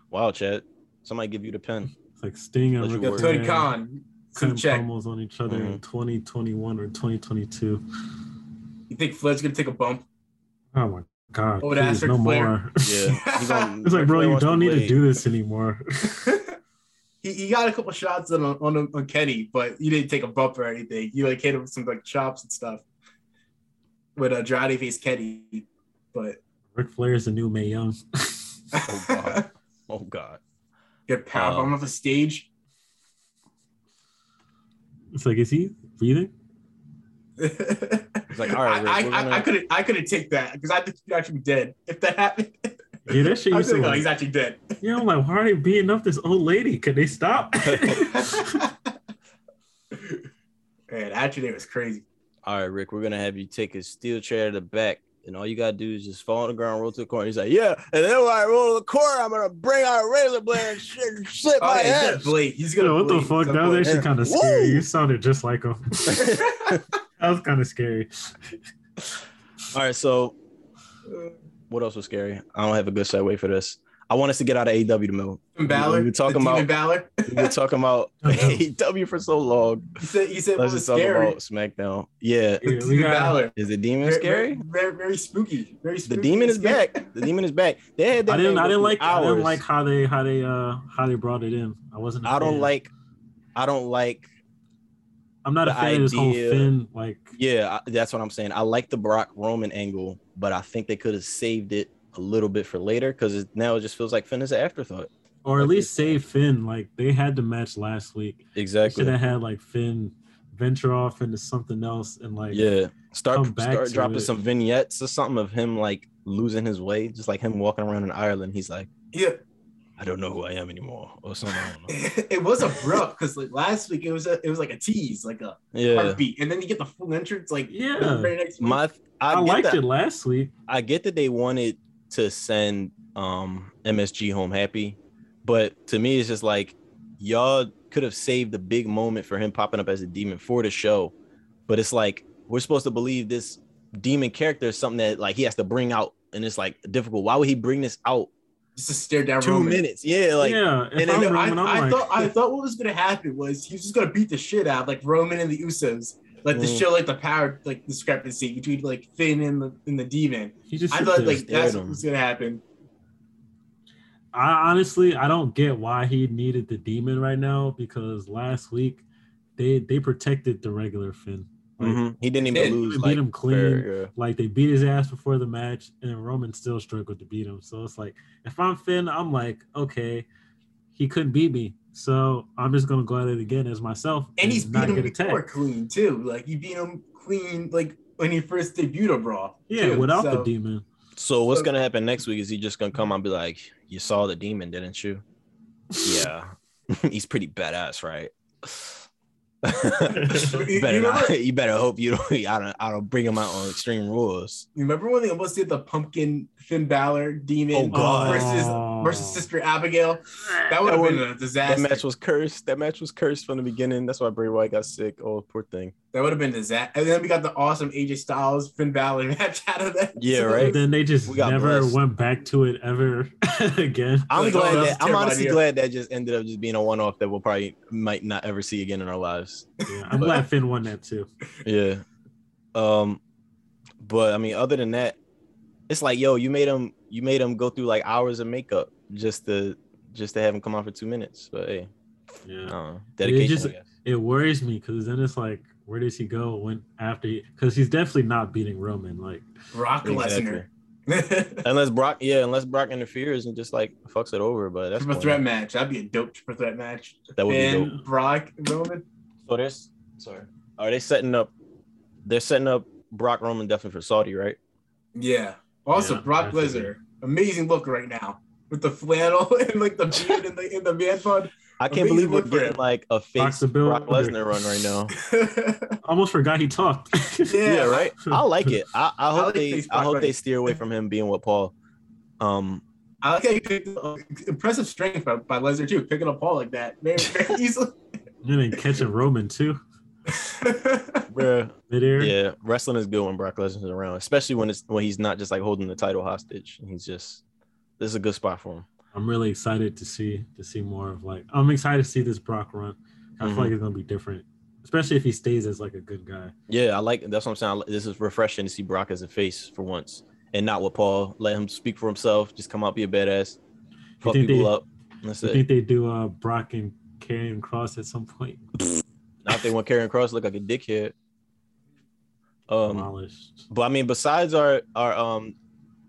Wow, Chad. Somebody give you the pen. It's like Sting and Let you Ric Yo, work. Tony Flair Khan, cutting some check. promos on each other in Mhm. 2021 or 2022. You think Flair's gonna take a bump? Oh my god! Over to please, Ric no Flair. more. Yeah. He gonna, It's like, bro, Flair you don't need to do this anymore. he, he got a couple shots on on on Kenny, but he didn't take a bump or anything. You like hit him with some like chops and stuff. With Andrade faced Kenny, but Ric Flair is the new Mae Young. Oh God. Oh God. get power bomb um, off the stage. It's like, is he breathing? it's like, all right, Ric, I, I, gonna- I couldn't I couldn't take that because I think he'd actually be dead if that happened. Yeah, that shit I used to like, he's actually dead. yeah, I'm like, why are they beating up this old lady? Could they stop? Man, actually, it was crazy. All right, Ric, we're gonna have you take a steel chair to the back, and all you gotta do is just fall on the ground, roll to the corner. He's like, "Yeah," and then when I roll to the corner, I'm gonna bring out a razor blade and shit, slit Oh, my yeah, he's ass. gonna blade. He's gonna Yo, what the fuck? at That was some actually point. kind of Woo! scary. You sounded just like him. that was kind of scary. All right, so what else was scary? I don't have a good segue for this. I want us to get out of AW to move. Finn Balor. We were talking about- Balor. We were talking about AW for so long. You said, he said Let's was just talk scary. about SmackDown. Yeah, Yeah, we Demon got Balor. is the demon Very, scary? Very, very, very spooky. Very The demon is back. The demon is back. They had that I didn't. I didn't through like. I didn't like how they how they uh how they brought it in. I wasn't. I I don't like. I don't like. I'm not a the fan of this whole Finn. Like, Yeah, I, that's what I'm saying. I like the Brock Roman angle, but I think they could have saved it a little bit for later because now it just feels like Finn is an afterthought. or at Like least this- save Finn. Like they had the match last week. Exactly. should have had like Finn venture off into something else and like Yeah. Start come back start dropping it. some vignettes or something of him like losing his way, just like him walking around in Ireland. He's like, Yeah, I don't know who I am anymore, or something. I don't know. it was abrupt because like last week it was a, it was like a tease, like a Yeah. heartbeat, and then you get the full entrance like Yeah. very next week. My I, I, liked that. it last week. I get that they wanted to send um MSG home happy, but to me it's just like y'all could have saved the big moment for him popping up as a demon for the show. But it's like we're supposed to believe this demon character is something that like he has to bring out and it's like difficult. Why would he bring this out just to stare down two Roman. minutes? Yeah, like yeah, and I'm then I, Roman, I'm I like, thought I thought what was gonna happen was he was just gonna beat the shit out like Roman and the Usos, like to Mm. show like the power like discrepancy between like Finn and the and the demon. he just I thought like that's him. what was gonna happen. I honestly I don't get why he needed the demon right now because last week they they protected the regular Finn. Like, mhm. he didn't even Did. lose. They beat like, him clean. fair, yeah. like they beat his ass before the match, and Roman still struggled to beat him. So it's like if I'm Finn, I'm like, okay, he couldn't beat me, so I'm just gonna go at it again as myself And he's beat not him get before attacked. clean too. Like he beat him clean like when he first debuted on Raw. Yeah, too. without So, the demon. So what's So- gonna happen next week? Is he just gonna come and be like, "You saw the demon, didn't you?" yeah, he's pretty badass, right? You- better you remember- you better hope you don't. I don't. I don't bring him out on Extreme Rules. You remember when they almost did the pumpkin Finn Balor demon Oh, versus Oh. versus Sister Abigail? That would have That been would- a That match was cursed. That match was cursed from the beginning. That's why Bray Wyatt got sick. Oh, poor thing. That would have been a disaster. And then we got the awesome AJ Styles Finn Balor match out of that. Yeah, right. But then they just We never blessed. went back to it ever again. I'm Like, glad oh, that's that. I'm honestly idea. glad that just ended up just being a one-off that we'll probably might not ever see again in our lives. Yeah, I'm glad Finn won that too. Yeah. Um, but I mean, other than that, it's like, yo, you made him, you made him go through like hours of makeup just to, just to have him come on for two minutes. But hey, Yeah. uh, dedication. just- it worries me because then it's like, where does he go when after? Because he's definitely not beating Roman. Like, Brock Exactly. Lesnar. Unless Brock, yeah, unless Brock interferes and just like fucks it over. But that's triple fine. threat match. That'd be a dope triple threat match. That would be dope. Brock, Roman. So there's, sorry, are they setting up? They're setting up Brock Roman definitely for Saudi, right? Yeah. Also, Yeah, Brock definitely. Lesnar amazing look right now with the flannel and like the beard and the in the man bun. I can't Amazing believe we're getting like a face the Brock Lesnar run right now. Almost forgot he talked. Yeah. yeah, right. I like it. I, I hope like they I Brock hope they steer away from him being with Paul. Um, I like how you picked uh, impressive strength by, by Lesnar too, picking up Paul like that very, very easily. and then catching Roman too. bruh, Midair. yeah, wrestling is good when Brock Lesnar's around, especially when it's when he's not just like holding the title hostage. He's just this is a good spot for him. I'm really excited to see to see more of like I'm excited to see this Brock run. I Mhm. feel like it's gonna be different, especially if he stays as like a good guy. Yeah, I like that's what I'm saying. This is refreshing to see Brock as a face for once, and not with Paul. Let him speak for himself. Just come out, be a badass, fuck people they- up. That's I it. think they do uh Brock and Karrion Kross at some point. Not if they want Karrion Kross to look like a dickhead. Um, Demolished. but I mean, besides our our um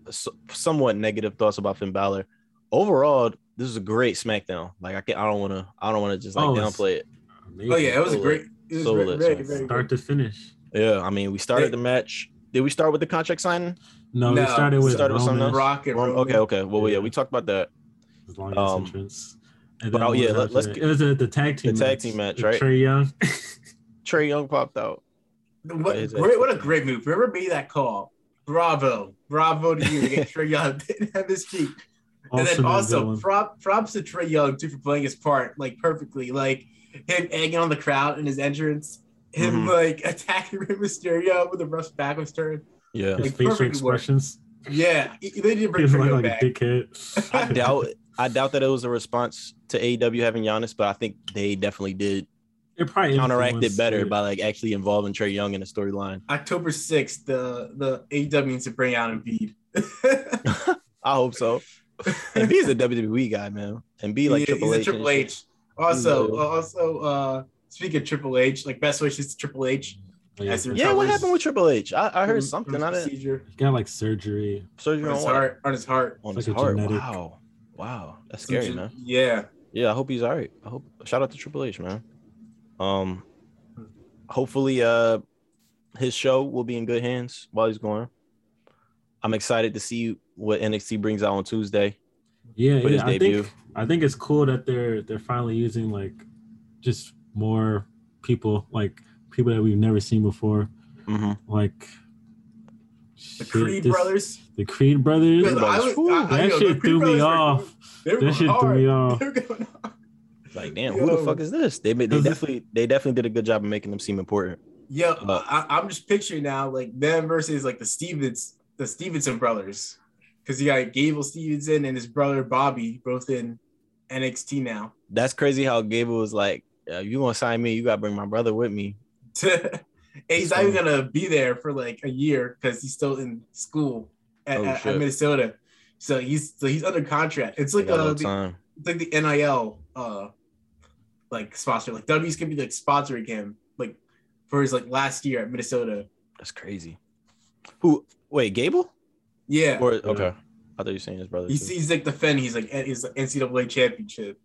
s- somewhat negative thoughts about Finn Balor, overall, this is a great SmackDown. Like I can I don't want to I don't want to just like Oh, downplay it. Amazing. oh yeah, it was a great. It was so very, lit, very, so very start to finish. Yeah, I mean, we started They- the match. Did we start with the contract signing? No, we started with started with something Roman, else? Brock and Roman. okay, okay. Well, yeah, Yeah. we talked about that. his longest Um, entrance. And but oh, yeah, was let- let's get- it was a, the tag team the tag team match, right? Trae Young. Trae Young popped out. What, His great, what a exit. great move. Whoever made that call, bravo. Bravo to you to get Trae Young didn't have his feet. And then also villain. prop, props to Trae Young too for playing his part like perfectly. Like him egging on the crowd in his entrance, him Mhm. like attacking Rey Mysterio with a rough backwards turn. Yeah, his facial perfect work. Yeah, they didn't bring was Trae like, Young like a back. dickhead. I doubt I doubt that it was a response to AEW having Giannis, but I think they definitely did It probably counteract it better it. by like actually involving Trae Young in the storyline. October sixth, the the AEW needs to bring out Embiid. I hope so. Embiid's a WWE guy, man. Embiid like He- Triple he's a H. and Triple shit. H. Also, Yeah. also, uh, speaking of Triple H, like best wishes to Triple H. Oh, yeah. as Yeah, what happened with Triple H? I, I from- heard something. from I his didn't procedure He got like surgery. surgery on on his what? heart. On his heart. On It's his like a heart. genetic- Wow. Wow. That's scary, man. Yeah. Yeah, I hope he's all right. I hope shout out to Triple H, man. Um hopefully uh his show will be in good hands while he's going. I'm excited to see what NXT brings out on Tuesday. Yeah, For his yeah. I think I think it's cool that they're they're finally using like just more people, like people that we've never seen before. Mhm. Like The Creed this- brothers. The Creed brothers. Because I was- I- I- that yo, shit Creed threw me were off. were That going shit threw me off. They were going hard. Like, damn, who the fuck is this? They they definitely they definitely did a good job of making them seem important. Yeah, But- I, I'm just picturing now like them versus like the Stevens, the Steveson brothers, because you got Gable Steveson and his brother Bobby both in NXT now. That's crazy how Gable was like, yeah, you want to sign me, you got to bring my brother with me. and he's not even gonna be there for like a year because he's still in school at, Oh, at- at. Minnesota. So he's so he's under contract. It's like a uh, little the, it's like the NIL uh like sponsor. Like W's could be like sponsoring him like for his like last year at Minnesota. That's crazy. Who wait, Gable? Yeah. Or okay. I thought you were saying his brother. He too. sees like the Fen, he's like at his NCAA championship.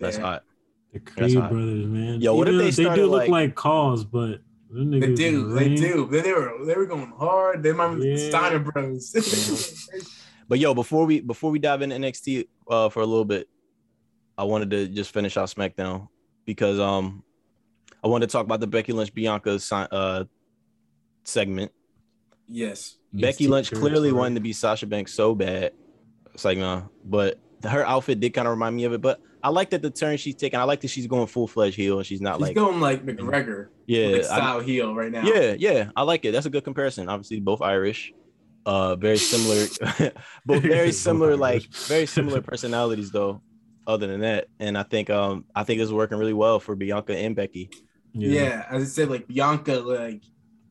That's Yeah. hot. The That's Creed brothers, man. Yo, what if they they started, do look like- like calls, but them They do, they ring- do. They, they were they were going hard. They might Yeah. Steiner Bros. But yo, before we before we dive into NXT uh, for a little bit, I wanted to just finish out SmackDown because um I wanted to talk about the Becky Lynch Bianca si- uh segment. yes. Becky Yes, Lynch clearly sorry. wanted to be Sasha Banks so bad. It's like nah, but her outfit did kind of remind me of it. But I like that the turn she's taking. I like that she's going full fledged heel and she's not He's like going like McGregor, yeah, like I- style heel right now. yeah, yeah. I like it. That's a good comparison. Obviously, both Irish, uh, very similar, but very similar, like very similar personalities though. Other than that, and I think um I think it's working really well for Bianca and Becky. yeah. As I said, like Bianca, like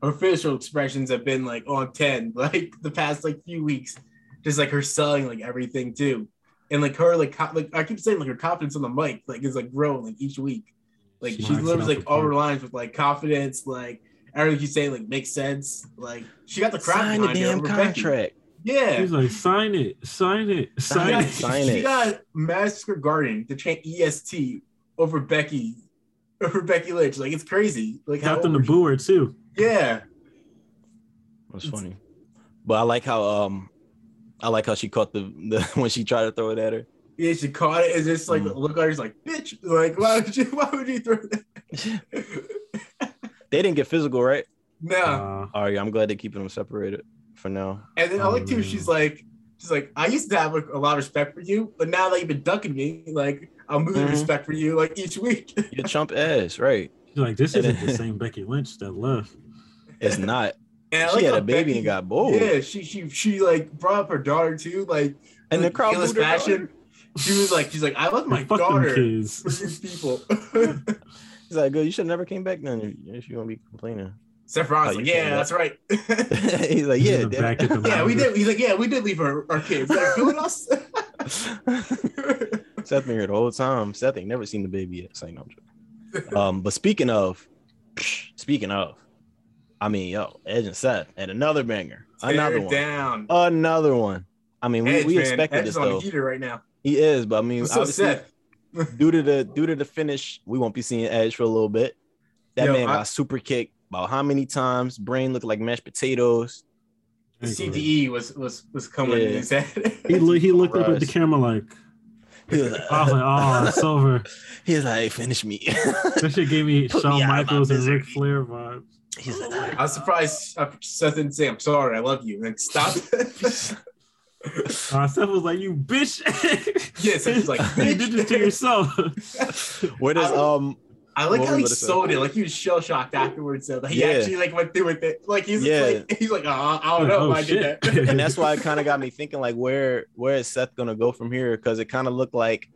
her facial expressions have been like on ten, like the past like few weeks. Just like her selling like everything too, and like her like co- like I keep saying like her confidence on the mic like is like growing like each week. Like She she, knocks delivers like all her lines with like confidence, like everything she's saying like makes sense. Like she got the crowd Sign the behind her damn Becky. contract. Yeah, He's like, sign it, sign it, Sign she sign it. Sign she it. got Master Garden to chant EST over Becky, over Becky Lynch. Like it's crazy. Like how Got them to boo her too. Yeah, That's funny, but I like how um I like how she caught the, the when she tried to throw it at her. Yeah, she caught it and just like Mm. look at her, she's like, bitch, like why would you why would you throw that? They didn't get physical, right? no. Uh, All right, I'm glad they're keeping them separated for now. and then I like too, she's like, she's like, I used to have like, a lot of respect for you, but now that you've been ducking me, like I'm losing Mhm. respect for you like each week. You chump ass, right? she's like, this isn't the same Becky Lynch that left. It's not. And She like had a baby Becky- and got bold. Yeah, she she she like brought up her daughter too, like And the like, crowd Kayla's booed fashion. She was like, she's like, I love my Like, fuck daughter for kids. these people. He's like, good. You should have never came back then if, if you want to be complaining. Seth Rollins Oh, like, yeah, that's right. He's like, yeah, in back at the yeah, we did. He's like, yeah, we did leave our, our kids. Like, who else? Seth been here the whole time. Seth ain't never seen the baby yet. Say no. I'm. Um, but speaking of, speaking of, I mean, yo, Edge and Seth and another banger, Tear another one, down. another one. I mean, we, Edge, we expected Edge this is on though. the heater right now. He is, but I mean, So Seth. due to the due to the finish, we won't be seeing Edge for a little bit. That Yo, man I- got super kicked about how many times? Brain looked like mashed potatoes. The CTE was was was coming Yeah. in his head. He, loo- he looked up at the camera like, He was like, I was like, oh, it's over. he was like, finish me. That shit gave me Put Shawn out of my Michaels and misery. Ric Flair vibes. He's like, I was surprised uh, Seth didn't say, "I'm sorry, I love you," and then stop. Uh, Seth was like, you bitch. Yeah, Seth was like, you did this to yourself. where does um I like What how he you gonna say? sold it. Like he was shell shocked afterwards. So he Yeah. actually like went through with it. Like he's Yeah. like he's like, oh, I don't know Oh, if I did shit. that. and that's why it kind of got me thinking like where where is Seth gonna go from here? Because it kind of looked like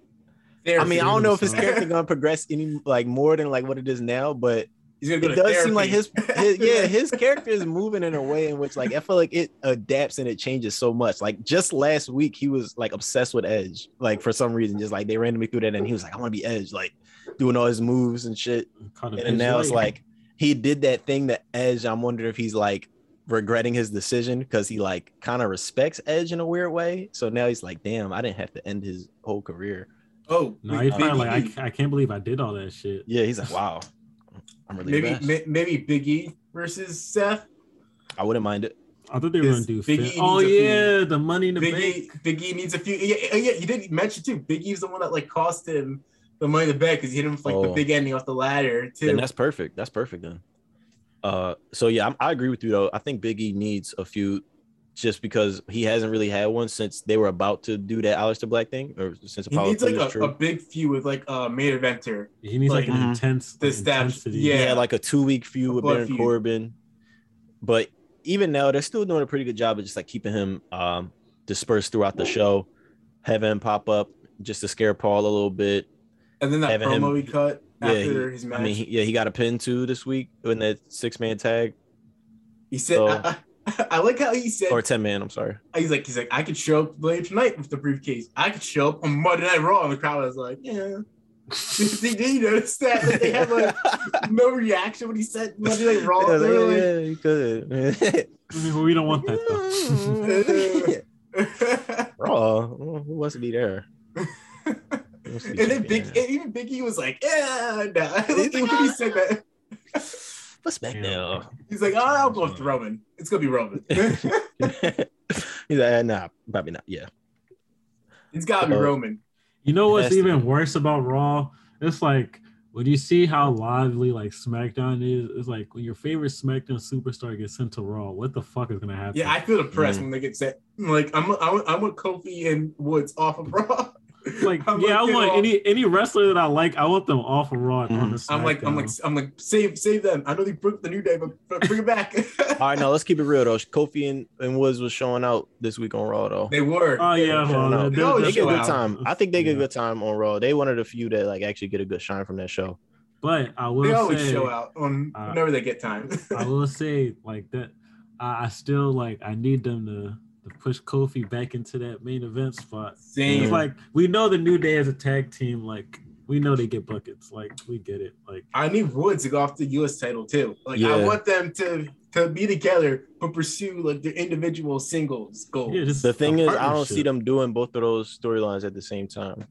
I mean, I don't know if his Therapy. character gonna progress any like more than like what it is now, but he's gonna go it to does seem like his, his yeah his character is moving in a way in which like I feel like it adapts and it changes so much. Like just last week he was like obsessed with Edge, like for some reason, just like they randomly threw that and he was like, I want to be Edge, like doing all his moves and shit. Caught a And then bitch now it's like he did that thing that Edge. I'm wondering if he's like regretting his decision because he like kind of respects Edge in a weird way. So now he's like, damn, I didn't have to end his whole career. oh, no, wait, he's probably Big like. I, I can't believe I did all that shit. Yeah, he's like, wow, I'm really maybe the maybe Big E versus Seth. I wouldn't mind it. I thought they were gonna His do. Big Finn- E oh needs a few- yeah, the money in the Big E, bank. Big E needs a few. Yeah, yeah, yeah, you didn't mention too. Big E's the one that like cost him the money in the bank because he hit him with like the Oh. big ending off the ladder too. Then that's perfect. That's perfect then. Uh, so yeah, I, I agree with you though. I think Biggie needs a few, just because he hasn't really had one since they were about to do that Aleister Black thing, or since he needs like a, a big feud with like a main eventer. He needs like, like, an Mhm. intense The like, steps, intensity. yeah. He like a two week feud A with Baron feud. Corbin, but even now they're still doing a pretty good job of just like keeping him um dispersed throughout the show, having him pop up just to scare Paul a little bit. And then that Having promo him- he cut Yeah, after he- his match. I mean, he, yeah, he got a pin too this week in that six man tag he said, so- I, I, I like how he said, or ten man. I'm sorry. he's like, he's like, I could show up later tonight with the briefcase. I could show up on Monday Night Raw. And the crowd was like, yeah. did, did you notice that? Like, they had like no reaction when he said Monday Night Raw. Yeah, I like, yeah, you could. I mean, we don't want that though. Raw. Who wants to be there? and then Big, and even Biggie was like, yeah, nah. like, when he said that, What's back Yeah. he's like, oh, I'll go with Roman. It's gonna be Roman. He's like, "Uh, nah, probably not. Yeah. it's gotta be Uh, Roman. You know what's Has to even be. worse about Raw? It's like when you see how lively like SmackDown is. It's like when your favorite SmackDown superstar gets sent to Raw. What the fuck is gonna happen? Yeah, I feel depressed Mm. when they get sent. Like I'm, I'm, I'm with Kofi and Woods off of Raw. like I'm yeah, I want you any any wrestler that I like. I want them off of Raw and on the I'm like, I'm like, I'm like, save, save them. I know they broke the new day, but, but bring it back. All right, now let's keep it real though. Kofi and, and Woods was showing out this week on Raw though. they were. Oh yeah, were. well, out. they're- They they're- get a good out. time. I think they get a Yeah. good time on Raw. They one of the few that like actually get a good shine from that show. But I will They always say, show out on uh, whenever they get time. I will say like that. I, I still like. I need them to to push Kofi back into that main event spot. Same. It's like we know the New Day as a tag team. Like we know they get buckets. Like we get it. Like I need Woods to go off the U.S. title too. Like I want them to to be together, but pursue like their individual singles goals. yeah, The thing is, I don't see them doing both of those storylines at the same time.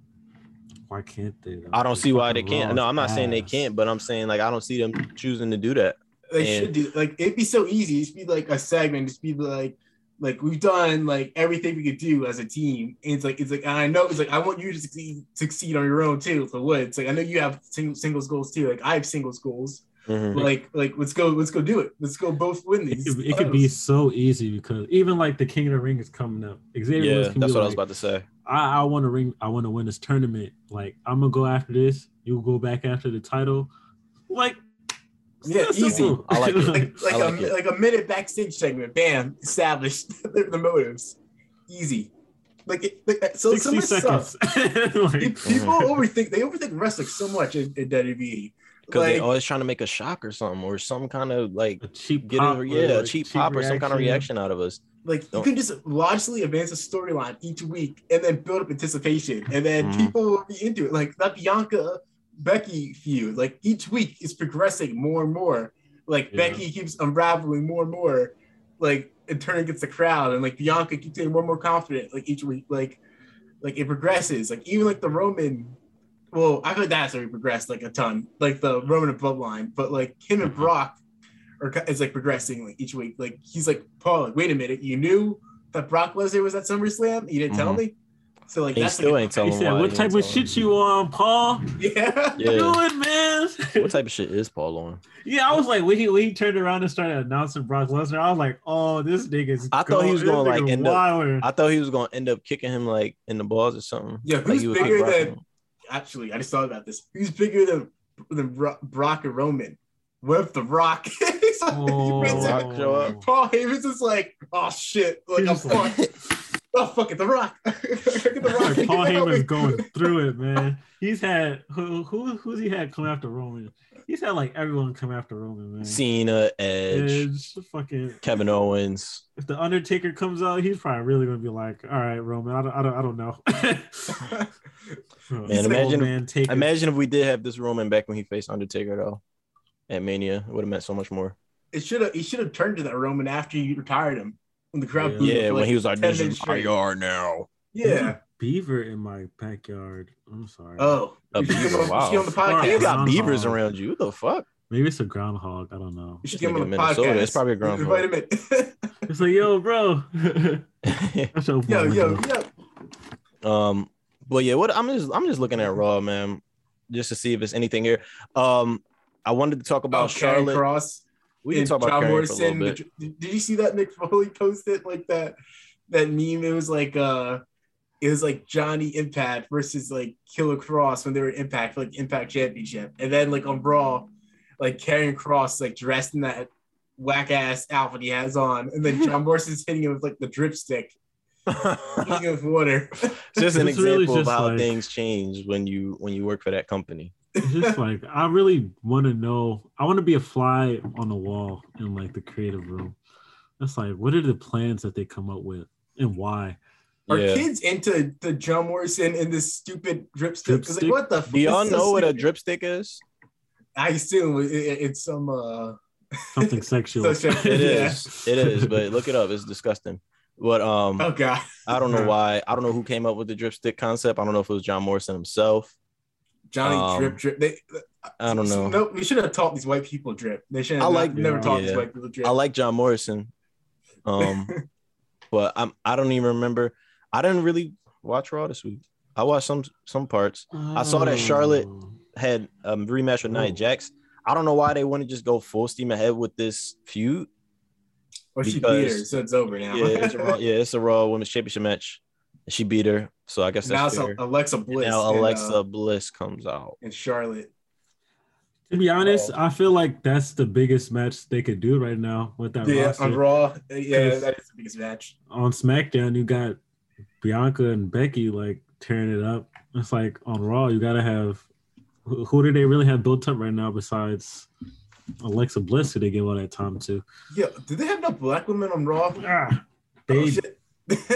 Why can't they? though? I don't see why they can't. No, I'm not saying they can't, but I'm saying like I don't see them choosing to do that. They And- should do like it'd be so easy. It'd be like a segment. Just be like Like we've done like everything we could do as a team. And it's like it's like and I know it's like I want you to succeed succeed on your own too. For what? It's like I know you have sing- singles goals too. Like I have singles goals. Mhm. Like like let's go let's go do it. Let's go both win It these. could, it could be so easy because even like the King of the Ring is coming up. Xavier Yeah, that's be what I was about to say. I, I want to ring. I want to win this tournament. Like I'm gonna go after this. You go back after the title. Like Yeah, that's easy. simple. I like it. like like, I like a it. like a minute backstage segment. Bam, established the, the motives. Easy. Like, it, like so. Some sixty of this stuff. Like, People overthink. They overthink wrestling so much in, in WWE. Because Like, they always trying to make a shock or something or some kind of like a cheap get pop a, or, yeah, a like, cheap pop or some kind of reaction out of us. like you Don't- can just logically advance a storyline each week and then build up anticipation, and then Mhm. people will be into it. Like that Bianca Becky feud. Like each week is progressing more and more. Like Yeah. Becky keeps unraveling more and more. Like in turn against the crowd, and like Bianca keeps getting more and more confident. Like each week, like like it progresses. Like even like the Roman. Well, I feel like that's already progressed like a ton, like the Roman and bloodline. But like him and Mhm. Brock are is like progressing like each week. Like he's like Paul. Like wait a minute, you knew that Brock Lesnar was at SummerSlam? You didn't tell Mhm. me. So like He that's still like, ain't He telling said, "What type of shit you on, Paul? Yeah. Yeah. Do it, man." What type of shit is Paul on? Yeah, I was like, when he when he turned around and started announcing Brock Lesnar, I was like, oh, this nigga's. I thought he was gonna, like, nigga end up- I thought he was gonna end up kicking him like in the balls or something. Yeah, like who's he would kick bigger than- Actually, I just thought about this. Who's bigger than than Brock and Roman? What if the Rock? He's like- Oh, he brings Rock it- show up? Paul Heyman's is like, oh shit, like I'm He's just like- fucked. Oh fuck it, the Rock. Get the Rock. Like, Paul Get Heyman's going through it, man. He's had who who who's he had come after Roman? He's had like everyone come after Roman, man. Cena, Edge, Edge, fucking. Kevin Owens. If the Undertaker comes out, he's probably really gonna be like, "All right, Roman, I don't, I don't, I don't know." Man, Old imagine- man Taker. Imagine if we did have this Roman back when he faced Undertaker though. At Mania, it would have meant so much more. It should have. He should have turned to that Roman after you retired him. When the crowd Yeah. booed Yeah, for, when he was like, "This is my yard now." Yeah. beaver in my backyard. I'm sorry. Oh, A you should get beaver, him on- you wow. should get him on the podcast. You got Groundhog. beavers around you. What the fuck? Maybe it's a groundhog. I don't know. You should This get him on the Minnesota, podcast. it's probably a groundhog. Invite him in. It's like, yo, bro. That's yo, yo, yo. Um, but yeah, what I'm just I'm just looking at Raw, man, just to see if there's anything here. Um, I wanted to talk about Karrion Charlotte. Kross. We can and talk about John Morrison. for a little bit. Did, did you see that Mick Foley posted like that that meme? It was like uh it was like Johnny Impact versus like Killer Kross when they were Impact, like Impact Championship. And then like on Brawl, like Karrion Kross like dressed in that whack ass outfit he has on, and then John Morrison's hitting him with like the drip stick, hitting him with water. just an It's really example of how like- things change when you when you work for that company. It's just like I really want to know. I want to be a fly on the wall in like the creative room. That's like, what are the plans that they come up with and why? Are yeah. kids into the John Morrison and this stupid drip stick? 'Cause, Dripstick? like, what the? fuck? Do y'all It's so know what a stupid. dripstick is? I assume it, it- it's some uh Something sexual. So sexual. It Yeah. is. It is, but look it up. It's disgusting. But um oh god. I don't know why. I don't know who came up with the dripstick concept. I don't know if it was John Morrison himself. Johnny Um, drip drip. They, I don't know. No, we should have taught these white people drip. They should have I not- like- never taught yeah. these white people drip. I like John Morrison. Um but I'm I don't even remember. I didn't really watch Raw this week. I watched some some parts. I saw that Charlotte- Oh. Had a rematch with Nia Oh. Jax. I don't know why they want to just go full steam ahead with this feud. or she because- beat her, so it's over now. Yeah, it's a Raw, yeah, it's a Raw Women's Championship match. She beat her, so I guess now that's it's fair. Alexa And Bliss. now and, Alexa uh, Bliss comes out. and Charlotte. To be honest, Oh. I feel like that's the biggest match they could do right now with that Yeah, roster. on Raw. Yeah, that is the biggest match. on SmackDown, you got Bianca and Becky like tearing it up. It's like on Raw, you gotta have who, who do they really have built up right now besides Alexa Bliss? Who they give all that time to? Yeah, do they have no black women on Raw? Ah, Oh, they shit.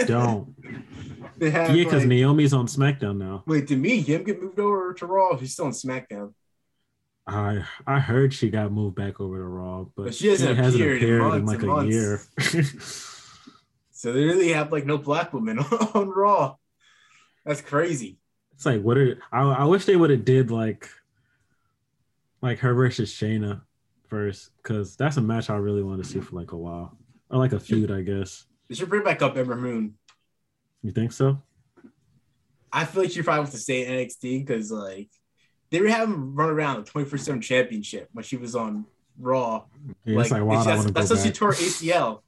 Don't. they have Yeah, because like, Naomi's on SmackDown now. wait, did Mia Yim get moved over to Raw? She's still on SmackDown. I I heard she got moved back over to Raw, but, But she hasn't appeared in months like a months. year. So they really have like no black women on Raw. That's crazy. It's like what are I, I wish they would have did like like her versus Shayna first because that's a match I really want to see for like a while or like a feud I guess. They should bring back up Ember Moon. You think so? I feel like she probably wants to stay in NXT because like they were having run around the 24 7 championship when she was on Raw. Yeah, it's like, wow, it's I just- want to go that's how she tore ACL.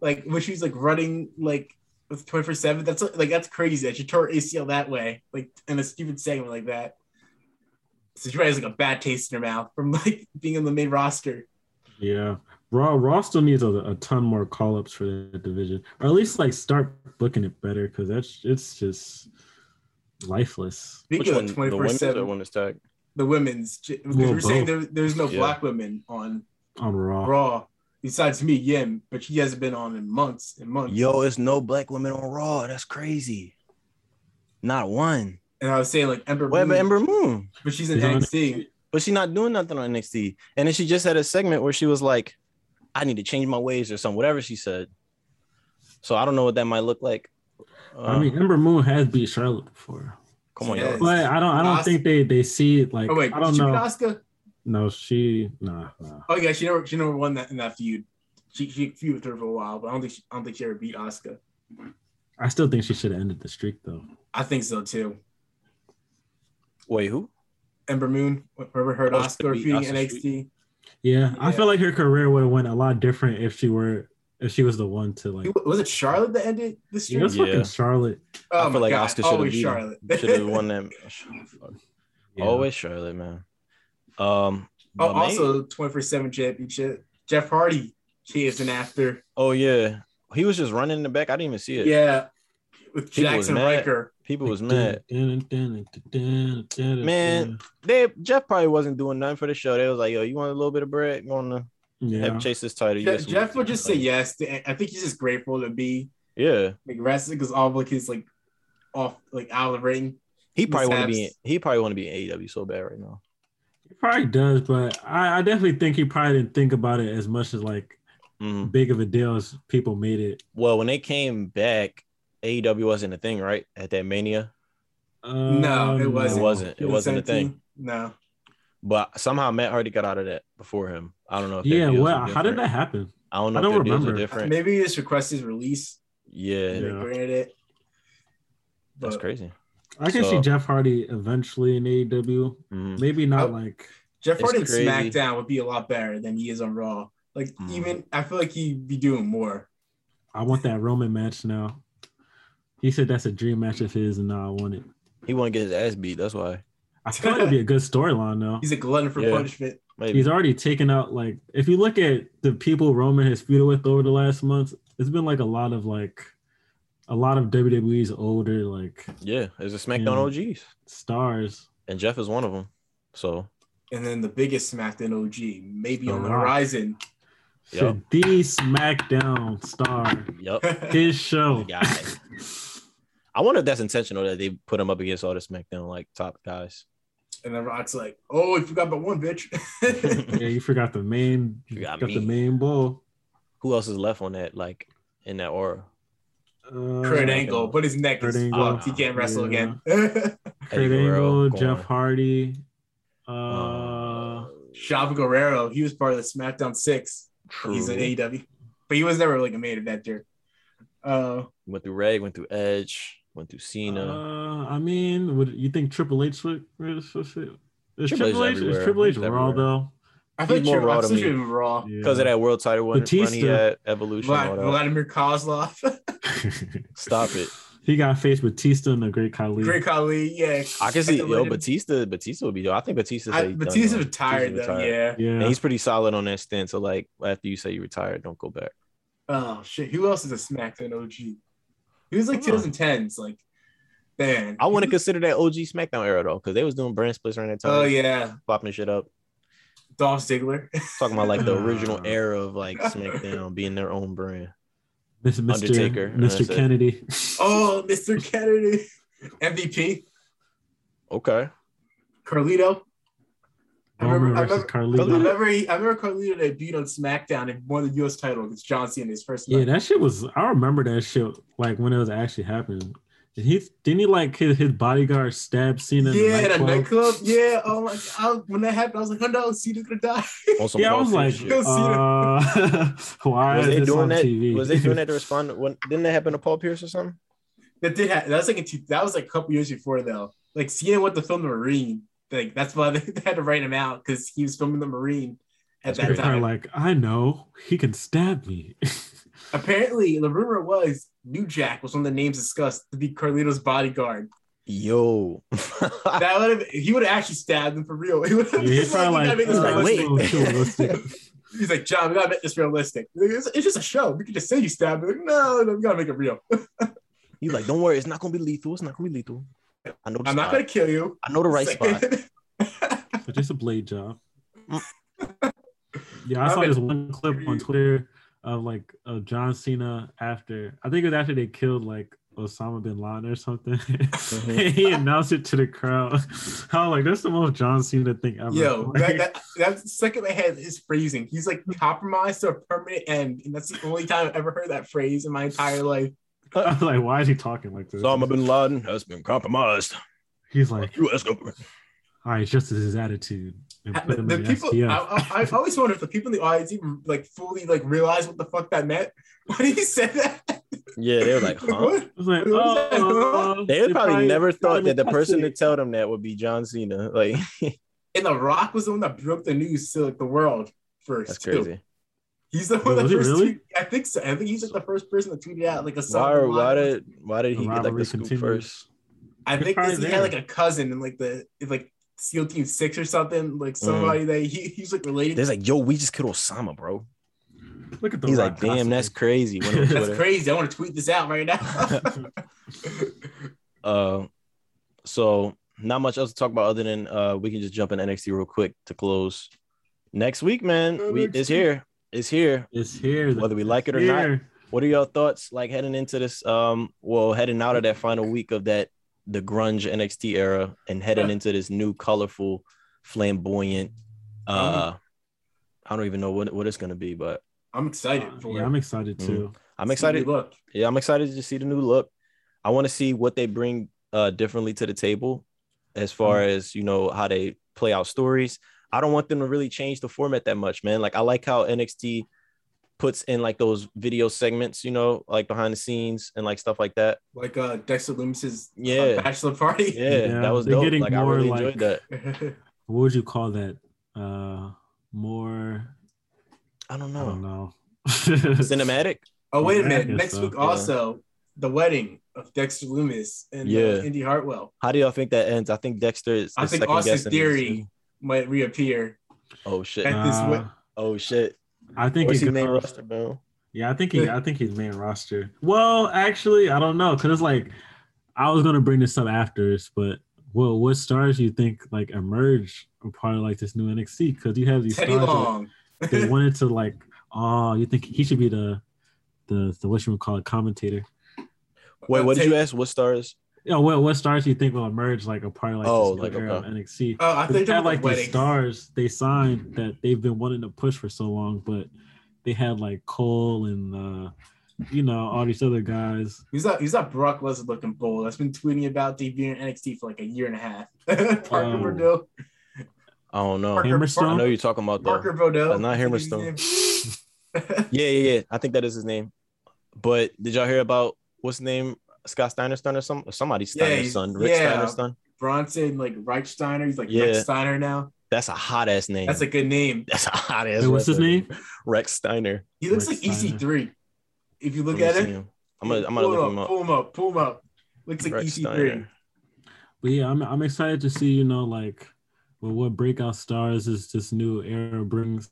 Like when she was like running like with 24 7. That's like that's crazy that she tore ACL that way, like in a stupid segment like that. So she probably has like a bad taste in her mouth from like being on the main roster. Yeah. Raw Raw still needs a, a ton more call ups for that division. Or at least like start booking it better because that's it's just lifeless. Which Speaking one? of The women's or 7, women's tag? the women's, because Well, we're saying there, there's no Yeah. black women on On Raw. Raw besides Mia Yim, but she hasn't been on in months and months. Yo, it's no black women on Raw. That's crazy. Not one. And I was saying like Ember, What Moon, Ember Moon? but she's in She's on NXT. But she's not doing nothing on NXT. And then she just had a segment where she was like, I need to change my ways or something, whatever she said. So I don't know what that might look like. Uh, I mean, Ember Moon has beat Charlotte before, come on, Yes. yo. but I don't. I don't Asuka- think they they see it like. Oh wait, I don't did she beat know. Asuka? No, she nah nah. Oh yeah, she never she never won that in that feud. She she feuded with her for a while, but I don't think she, I don't think she ever beat Asuka. I still think she should have ended the streak though. I think so too. Wait, who? Ember Moon, remember heard Asuka feuding Asuka NXT? Yeah, I feel like her career would have went a lot different if she were if she was the one to like. Was it Charlotte that ended the Yeah, streak? it's fucking Yeah. Charlotte. Oh I my feel like god, Asuka should have always Charlotte. Should have won that. Yeah. Always Charlotte, man. Um. oh, also 24 7 championship. Jeff Hardy chasing after. Oh yeah, he was just running in the back. I didn't even see it. Yeah. With People was Jaxson mad. Ryker. People was mad. Man. Man, They Jeff probably wasn't doing nothing for the show. They was like, "Yo, you want a little bit of bread? You want to yeah. have chase this title?" You Je- get some- Jeff would just say yes. To, I think he's just grateful to be Yeah, like wrestling because all of his like off like out of the ring. he probably want to be. mishaps. He probably want to be in AEW so bad right now. He probably does, but I, I definitely think he probably didn't think about it as much as like Mhm. big of a deal as people made it. Well, when they came back, AEW wasn't a thing, right? At that Mania, No, it Um, wasn't. It wasn't. It wasn't a thing. No. but somehow Matt Hardy got out of that before him. I don't know. If Yeah, well, how did that happen? I don't know. I don't their deals remember. different. Maybe he just requested his release. Yeah, Yeah. Granted it. that's crazy. I can So- see Jeff Hardy eventually in AEW. Mhm. Maybe not Oh. like Jeff Hardy in. SmackDown would be a lot better than he is on Raw. Like Mhm. even I feel like he'd be doing more. I want that Roman match now. He said that's a dream match of his, and now I want it. He want to get his ass beat. That's why. I feel like it'd be a good storyline though. He's a glutton for Yeah. punishment. Maybe. He's already taken out like if you look at the people Roman has feuded with over the last month, it's been like a lot of like a lot of WWE's older like yeah, there's a SmackDown Yeah. OGs, stars. and Jeff is one of them. So And then the biggest SmackDown OG, maybe The on the Rock. horizon. Yup. Should the SmackDown star yep, his show? guy. I wonder if that's intentional that they put him up against all the SmackDown like top guys. and then Rock's like, "Oh, you forgot about one bitch." Yeah, you forgot the main. You You got got, the main bull. Who else is left on that like in that aura? Uh, Kurt Angle, but his neck Kurt is Angle. fucked. He can't wrestle Yeah. again. Kurt Eddie Angle, Jeff Hardy. Uh, Uh, Chavo Guerrero, he was part of the SmackDown Six. True. He's an true. AEW, but he was never like a main eventer. Uh, Went through Reg, went through Edge, went through Cena. Uh, I mean, would you think Triple H would? would- would- would- Is Triple H Triple H? Is. Triple H He's Raw though? I think more Triple Raw H to should me. have been Raw. because of that world title run, run he Batista. had, Evolution, Vlad. Vladimir Kozlov, Stop it. he got faced with Batista and the Great Khali. Great Khali, yeah. I can see can yo let Batista. Batista would be. Yo. I think Batista. I, said he's done, Batista though. retired though, yeah. yeah, And he's pretty solid on that stint. So like after you say you retired, don't go back. Oh shit, who else is a SmackDown OG? He was like Oh. 2010s, like man. I want to consider that OG SmackDown era though, because they was doing brand splits around that time. Oh yeah, popping shit up. Dolph Ziggler. Talking about like the original era of like SmackDown being their own brand. Mr. Mr. Undertaker, Mr. Kennedy. oh, Mr. Kennedy, MVP, Okay. Carlito. I remember, I versus remember, I Carlito. remember, he, I remember Carlito debuted on SmackDown and won the U.S. title against John Cena in his first Yeah, match. that shit was. I remember that shit like when it was actually happening. Did he didn't he like his, his bodyguard stab Cena? in the Yeah, the nightclub? nightclub. Yeah. Oh my god. When that happened, I was like, oh no, Cena's gonna die. On some Yeah, I was like, shit. Uh, why was is they this doing on that? TV? Was they doing that to respond? When didn't that happen to Paul Pierce or something? That did happen. That was like in two, that was like a couple years before though. Like Cena went to film the Marine. Like that's why they had to write him out because he was filming the Marine at That's that time. like, I know he can stab me. Apparently, the rumor was New Jack was one of the names discussed to be Carlito's bodyguard. Yo, That would have he would have actually stabbed him for real. He would have Yeah, he's probably like, make like, realistic. wait. He's like, John, we gotta make this realistic. It's, it's just a show. We could just say you stabbed him. Like, no, no, we gotta make it real. he's like, don't worry, it's not gonna be lethal. It's not gonna be lethal. I know. The I'm not gonna kill you. I know the right It's spot. like- But just a blade job. Yeah, I I saw bet- this one clip on Twitter of like of John Cena after I think it was after they killed like Osama bin Laden or something. Mm-hmm. he announced it to the crowd. I was like, that's the most John Cena thing ever. Yo, Like, that, that, that's second my head is freezing. He's like compromised to a permanent end, and that's the only time I've ever heard that phrase in my entire life. I was like, why is he talking like this? Osama bin Laden has been compromised. He's like, U.S. government. all right, it's just his attitude. And put him The people, STF. I, I, I always wonder if the people in the audience even like fully like realize what the fuck that meant when he said that. Yeah, they were like, huh? What? I was like, What was that? oh, They probably, never thought that the probably person to tell them that would be John Cena. Like, And The Rock was the one that broke the news to like the world first. that's too. Crazy. He's the Wait, one that was first. really? tweet- I think so. I think he's like the first person to tweet it out. Like a Why? Why did? Why did he get like the scoop continues. first? I He's think 'cause probably he had like a cousin in like the in, like SEAL Team Six or something, like somebody that he, he's like related. There's like, yo, we just killed Osama, bro. Look at the He's like, damn, that's crazy. That's crazy. I want to tweet this out right now. Uh, so not much else to talk about other than uh, we can just jump in NXT real quick to close. Next week, man, we, it's here. It's here. It's here. Whether we like it or It's not. What are your thoughts like heading into this? Um, well, heading out of that final week of that the grunge NXT era and heading into this new colorful, flamboyant. Uh, I don't even know what what it's gonna be, but I'm excited Uh, for yeah, it. I'm excited too. I'm excited. Look, Yeah, I'm excited to see the new look. I want to see what they bring uh differently to the table as far Mm. as you know how they play out stories. I don't want them to really change the format that much, man. Like I like how NXT puts in like those video segments, you know, like behind the scenes and like stuff like that. like uh, Dexter Loomis's uh, Yeah. bachelor party. Yeah, Yeah, that was they're dope. getting Like I more, really like- enjoyed that. What would you call that? Uh, more. I don't I don't know. know. Cinematic. oh wait a minute. Next so, week yeah. also the wedding of Dexter Loomis and Yeah. uh, Indy Hartwell How do y'all think that ends? I think Dexter is. I think second Austin guessing. Theory might reappear. Oh shit. at this Uh, wed- Oh shit. I think What's he his name? Roster, bro. Yeah, I think he. I think he's main roster. Well, actually, I don't know because it's like I was gonna bring this up after this, but well, what stars do you think like emerge are part of like this new NXT? Because you have these Teddy stars that- Long. they wanted to like, oh, you think he should be the the the what you would call it commentator? Wait, Uh, what did you ask? What stars? Yeah, what what stars do you think will emerge like a part of like Oh, this like, era of. NXT? Oh, I They think had like like wedding. these stars they signed that they've been wanting to push for so long, but they had like Cole and uh you know all these other guys. He's that He's not Brock Lesnar looking bull. That's been tweeting about debuting in NXT for like a year and a half. Parker Oh. Boudreaux. I don't know. Parker, Hammerstone? I know you're talking about Parker the. Boudreaux. That's not Hammerstone. Yeah, yeah, yeah. I think that is his name. But did y'all hear about what's his name? Scott Steiner's son or some somebody Yeah, Steiner's he's- son, Rick yeah. Steiner's son. Bronson, like Rechsteiner. He's like Yeah. Rex Steiner now. That's a hot ass name. That's a good name. That's a hot ass. Wait, what's his name? Rex Steiner. He looks Rex like Steiner. EC3. If you look at me him, him. I'm gonna, I'm gonna pull look him him up, up. Pull him up. Pull him up. Looks like E Rex EC3. Steiner. But yeah, I'm I'm excited to see you know like well, what breakout stars is this new era brings.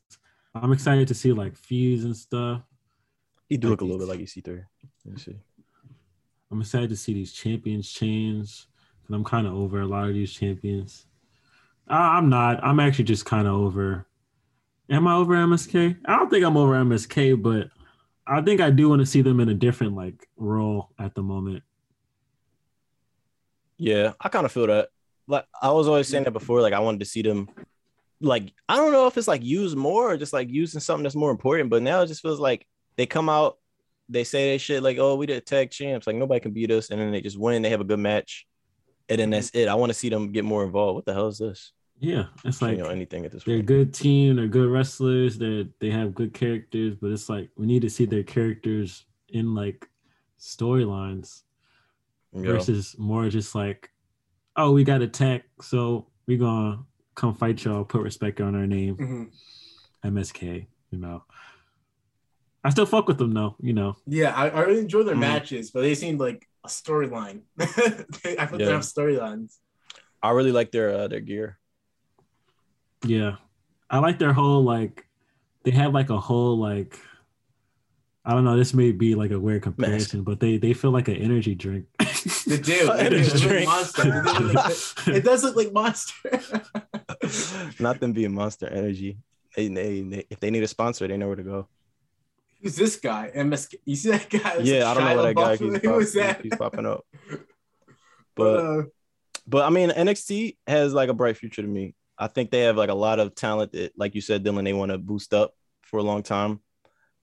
I'm excited to see like feuds and stuff. He do look a little bit like EC3. Let me see. I'm excited to see these champions change. And I'm kind of over a lot of these champions. I, I'm not. I'm actually just kind of over. Am I over MSK? I don't think I'm over MSK, but I think I do want to see them in a different like role at the moment. Yeah, I kind of feel that. Like I was always saying that before. Like I wanted to see them. Like I don't know if it's like used more or just like using something that's more important. But now it just feels like they come out, they say they shit like, oh, we did tag champs, like nobody can beat us, and then they just win. They have a good match, and then that's it. I want to see them get more involved. What the hell is this? Yeah, it's like You like know anything at this they're a good team, they're good wrestlers, they they have good characters, but it's like we need to see their characters in like storylines Yeah. versus more just like, oh, we got attacked, so we gonna come fight y'all, put respect on our name, Mhm. MSK, you know. I still fuck with them though, you know. Yeah, I, I really enjoy their Mhm. matches, but they seem like a storyline. I feel Yeah. they have storylines. I really like their uh, their gear. Yeah. I like their whole like they have like a whole like I don't know, this may be like a weird comparison, but they they feel like an energy drink. They do. They energy drink. Monster. They look like- it does look like monster. Not them being Monster Energy. They, they, they, if they need a sponsor, they know where to go. Who's this guy? MSK. You see that guy? It's yeah, I don't know what that guy LaBeouf. keeps, Who pop- was that? keeps popping up. But But uh, but I mean, NXT has like a bright future to me. I think they have like a lot of talent that, like you said, Dylan, they want to boost up for a long time.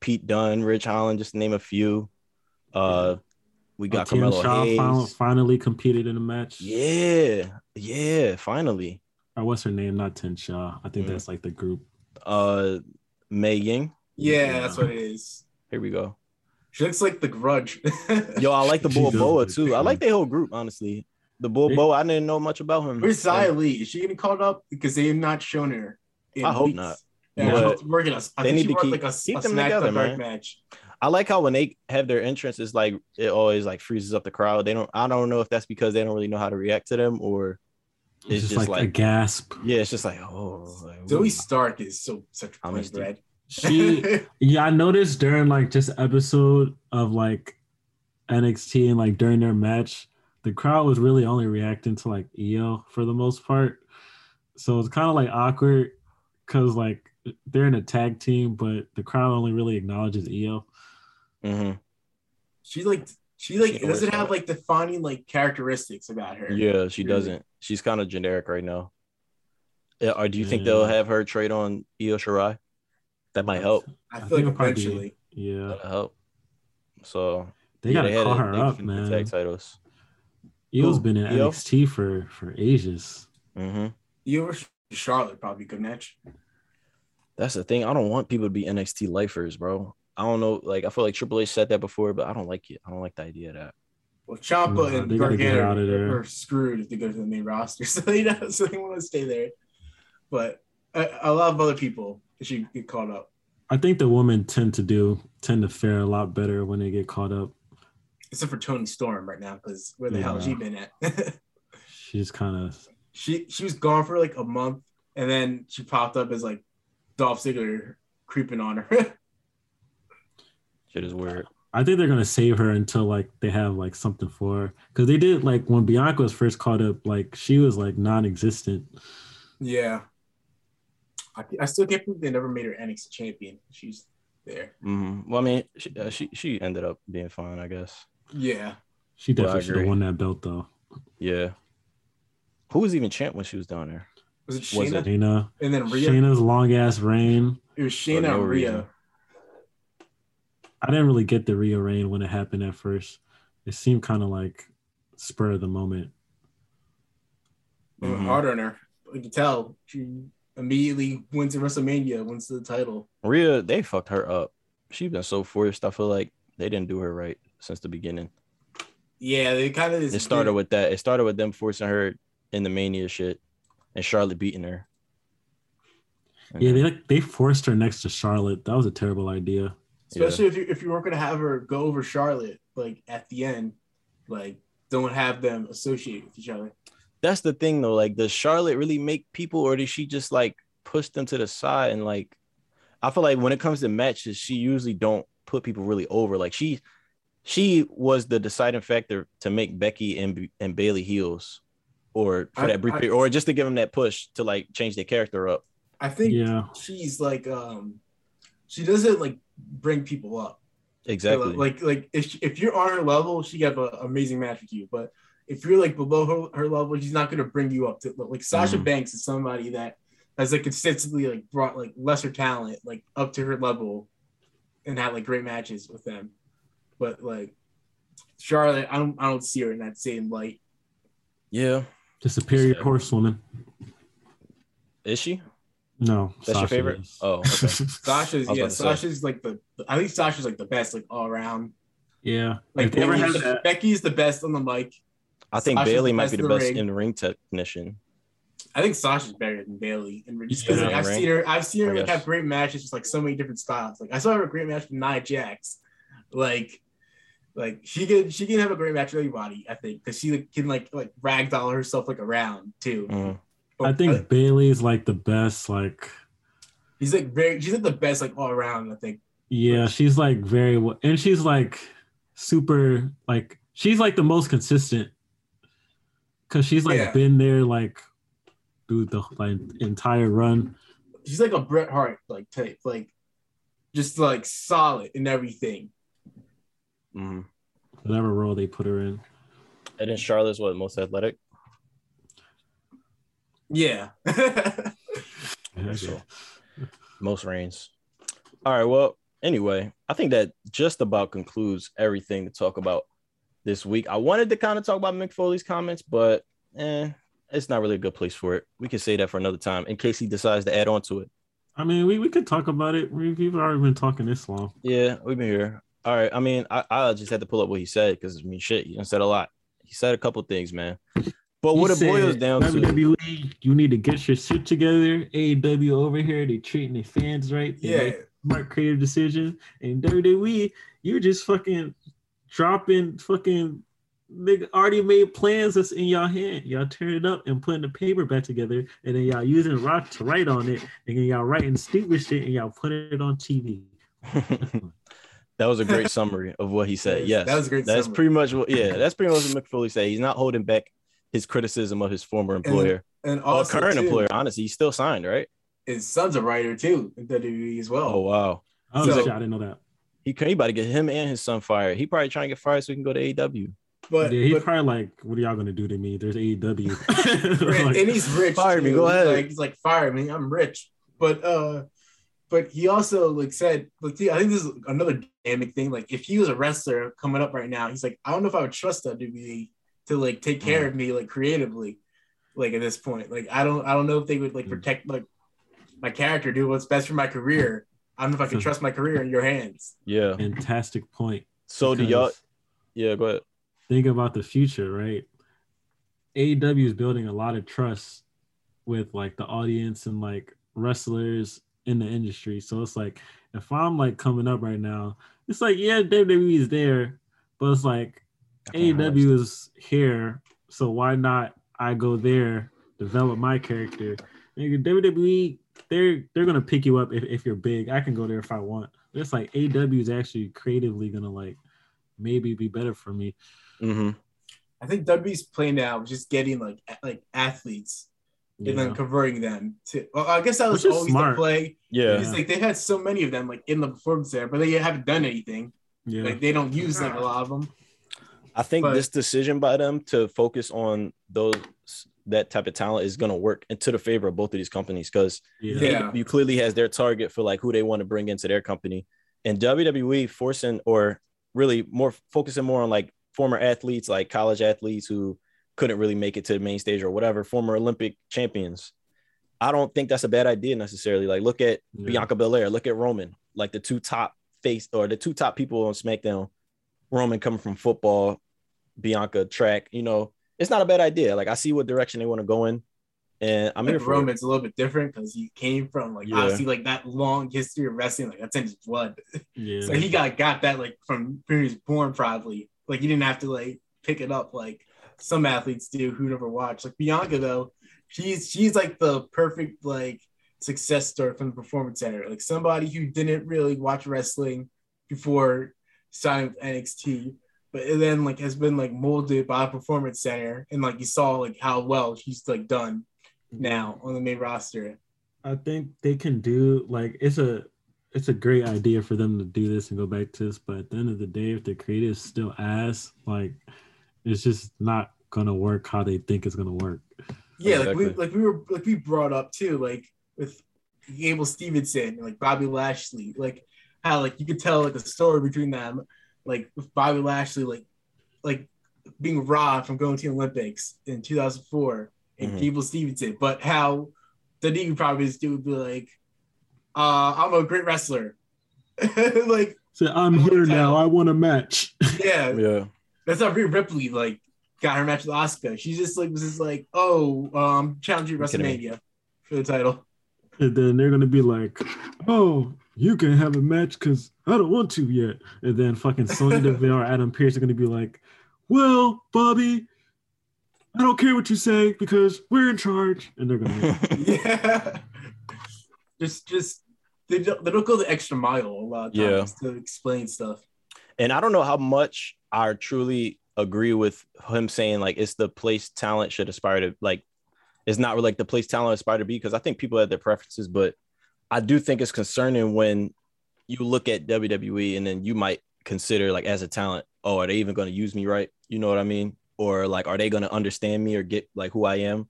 Pete Dunne, Ridge Holland, just to name a few. Uh, we got Tim Carmelo Shaw Hayes. finally competed in a match. Yeah, yeah, finally. Or what's her name? Not Tian Sha. I think Mhm. that's like the group. Uh, Mei Ying. Yeah, that's what it is. Here we go. She looks like the Grudge. Yo, I like the She Bull Boa too. I like the whole group, honestly. The Bull Boa, I didn't know much about him. Where's Xia Li? Is she getting called up because they have not shown her? in I hope weeks? not. Yeah, But working us. I they need to keep- like a, keep a them together, man. match. I like how when they have their entrance, it's like it always like freezes up the crowd. They don't. I don't know if that's because they don't really know how to react to them, or It's, It's just, just like, a gasp. yeah, it's just like oh. Like, Zoey. Stark is so such a I plain missed it. bread. She yeah, I noticed during like just episode of like NXT and like during their match, the crowd was really only reacting to like Io for the most part. So it's kind of like awkward because like they're in a tag team, but the crowd only really acknowledges Io. Mhm. she like she like She doesn't have thought- like defining like characteristics about her. Yeah, she Really. doesn't. She's kind of generic right now. Yeah, or do you think they'll have her trade on Io Shirai? That might help. I I feel think like it'll probably be- Yeah, That'll help. So they yeah, gotta had call her they up, can get man. Tag titles. Io's Who? been in Io? NXT for for ages. Mm-hmm. You or Charlotte probably good match. That's the thing. I don't want people to be NXT lifers, bro. I don't know. Like I feel like Triple H said that before, but I don't like it. I don't like the idea of that. Well, Ciampa Nah, and they gotta get Gargano out of there. are, are screwed if they go to the main roster, so they don't. so they want to stay there. But a, a lot of other people should get caught up, I think the women tend to do tend to fare a lot better when they get caught up. except for Toni Storm right now, because where the hell has she Yeah. been at? She's kind of she she was gone for like a month, and then she popped up as like Dolph Ziggler creeping on her. Shit is weird. I think they're gonna save her until like they have like something for her because they did like when Bianca was first caught up, like she was like non-existent. yeah, I, I still can't believe they never made her an NXT champion. She's there. hmm Well, I mean, she, uh, she she ended up being fine, I guess. Yeah, She Well, definitely should have won that belt though. Yeah. Who was even champ when she was down there? was it Was Shayna? it- Shayna, And then Rhea. Shayna's long ass reign. It was For Shayna no and Rhea. reason. I didn't really get the Rhea reign when it happened at first. It seemed kind of like spur of the moment. They went Mhm. hard on her. You can tell she immediately went to WrestleMania, wins the title. Rhea, they fucked her up. She's been so forced. I feel like they didn't do her right since the beginning. Yeah, they kind of It started with that. It started with them forcing her in the mania shit, and Charlotte beating her. And Yeah, they like they forced her next to Charlotte. That was a terrible idea. especially if you if you weren't gonna have her go over Charlotte like at the end, like don't have them associate with each other. That's the thing though. Like, does Charlotte really make people, or does she just like push them to the side and like? I feel like when it comes to matches, she usually don't put people really over. Like she, she was the deciding factor to make Becky and and Bayley heels, or for I- that brief I- period, or just to give them that push to like change their character up. I think Yeah. she's like um she doesn't like bring people up. Exactly. Like like if if you're on her level, she got an amazing match with you. But if you're like below her, her level, she's not gonna bring you up to like Sasha Mhm. Banks is somebody that has like consistently like brought like lesser talent like up to her level and had like great matches with them. but like Charlotte, I don't I don't see her in that same light. Yeah. The superior Sad. horsewoman. Is she? No, That's your favorite? is. Oh, okay. Sasha's I was yeah, about say. Sasha's like the I think Sasha's like the best like all around. yeah. Like if they had Becky's the best on the mic. I think Sasha's Bayley might be the best ring. in the ring technician. I think Sasha's better than Bayley, and ring. because Yeah. like, I've Right. seen her, I've seen her like have great matches, just like so many different styles. Like I saw her a great match with Nia Jax, like, like she can she can have a great match with anybody. I think because she like, can like like ragdoll herself like around too. Mhm. I think Bayley's like the best. Like, he's like very she's like the best like all around. I think yeah, she's like very well, and she's like super. Like, she's like the most consistent because she's like Yeah. been there like through the like entire run. she's like a Bret Hart like type, like just like solid in everything. Mhm. Whatever role they put her in. And then Charlotte's what most athletic. Yeah. Yeah, So, most reigns. All right. Well, anyway, I think that just about concludes everything to talk about this week. I wanted to kind of talk about Mick Foley's comments, but eh, it's not really a good place for it. We can say that for another time in case he decides to add on to it. I mean, we, we could talk about it. We, we've already been talking this long. Yeah, we've been here. All right. I mean, I, I just had to pull up what he said because I mean, shit, he done said a lot. He said a couple things, man. But what He it boils said, down to, WWE, you need to get your shit together. AEW over here, they treating their fans right. They yeah. make smart creative decisions. And WWE, you just fucking dropping fucking nigga already made plans that's in y'all hand. Y'all turn it up and putting the paper back together, and then y'all using rock to write on it, and then y'all writing stupid shit and y'all putting it on TV. that was a great summary of what he said. Yes, Yes, that was a great That's summary. pretty much what. Yeah, that's pretty much what Mick Foley said. He's not holding back his criticism of his former employer And or also current too, employer. Honestly, he's still signed, right? his son's a writer too in WWE as well. Oh wow, Oh, So- shit, I didn't know that. He he about to get him and his son fired. He probably trying to get fired so he can go to AEW. But, yeah, he's but probably like, "What are y'all gonna do to me?" There's AEW. Like, and he's rich. Fire me, too. go He's ahead. Like, he's like, fire me, I'm rich. But uh, but he also like said, like, see, I think this is another dynamic thing. Like, if he was a wrestler coming up right now, he's like, I don't know if I would trust WWE to like take care Mm. of me like creatively, like at this point. Like, I don't, I don't know if they would like Mm. protect like my character, do what's best for my career. I don't know if I can trust my career in your hands. Yeah. fantastic point. So do y'all? Yeah, go ahead. Think about the future, right? AEW is building a lot of trust with like the audience and like wrestlers in the industry. So it's like if I'm like coming up right now, it's like yeah, WWE is there, but it's like AEW is here, so why not I go there, develop my character. Nigga, WWE, they're they're gonna pick you up if, if you're big. I can go there if I want. It's like AW is actually creatively gonna like maybe be better for me. hmm I think WWE's play now is just getting like like athletes Yeah. and then converting them to. Well, I guess that was always smart. the play. Yeah. It's like they've had so many of them like in the performance there, but they haven't done anything. yeah. Like they don't use like a lot of them. I think But- this decision by them to focus on those that type of talent is going to work into the favor of both of these companies because yeah. Yeah. Clearly has their target for like who they want to bring into their company, and WWE forcing or really more focusing more on like former athletes, like college athletes who couldn't really make it to the main stage or whatever, former Olympic champions. I don't think that's a bad idea necessarily. Like look at Yeah. Bianca Belair, look at Roman, like the two top face or the two top people on SmackDown. Roman coming from football, Bianca track. You know, it's not a bad idea. Like I see what direction they want to go in, and I'm I here think for it. Roman's a little bit different because he came from like Yeah. obviously like that long history of wrestling, like that's in his blood. Yeah. So he got got that like from when he was born, probably. Like he didn't have to like pick it up like some athletes do who never watch. Like Bianca though, she's she's like the perfect like success story from the performance center. Like somebody who didn't really watch wrestling before signing with NXT, but then like has been like molded by a performance center, and like you saw like how well she's like done mm-hmm. now on the main roster. I think they can do like it's a it's a great idea for them to do this and go back to this, but at the end of the day, if the creative's still ass, like it's just not gonna work how they think it's gonna work. Yeah, like we like we were like we brought up too, like with Gable Steveson, and like Bobby Lashley, like how like you could tell like a story between them. Like with Bobby Lashley, like like being robbed from going to the Olympics in 2004 and Mhm. Gable Steveson, but how the D probably is do would be like, uh, I'm a great wrestler. like, So I'm here now. I want a match. yeah, Yeah. that's how Rhea Ripley like got her match with Asuka. She just like was just like, oh, um, challenging Look at me. WrestleMania for the title. And then they're gonna be like, "Oh, you can have a match because I don't want to yet." And then fucking Sonya Deville or Adam Pearce are gonna be like, "Well, Bobby, I don't care what you say because we're in charge." And they're gonna. yeah. just just they don't, they don't go the extra mile a lot of Yeah. to explain stuff. And I don't know how much I truly agree with him saying like it's the place talent should aspire to like it's not really like the place talent aspire to be because I think people have their preferences, but I do think it's concerning when you look at WWE and then you might consider like as a talent, oh, are they even going to use me right? You know what I mean? Or like, are they going to understand me or get like who I am?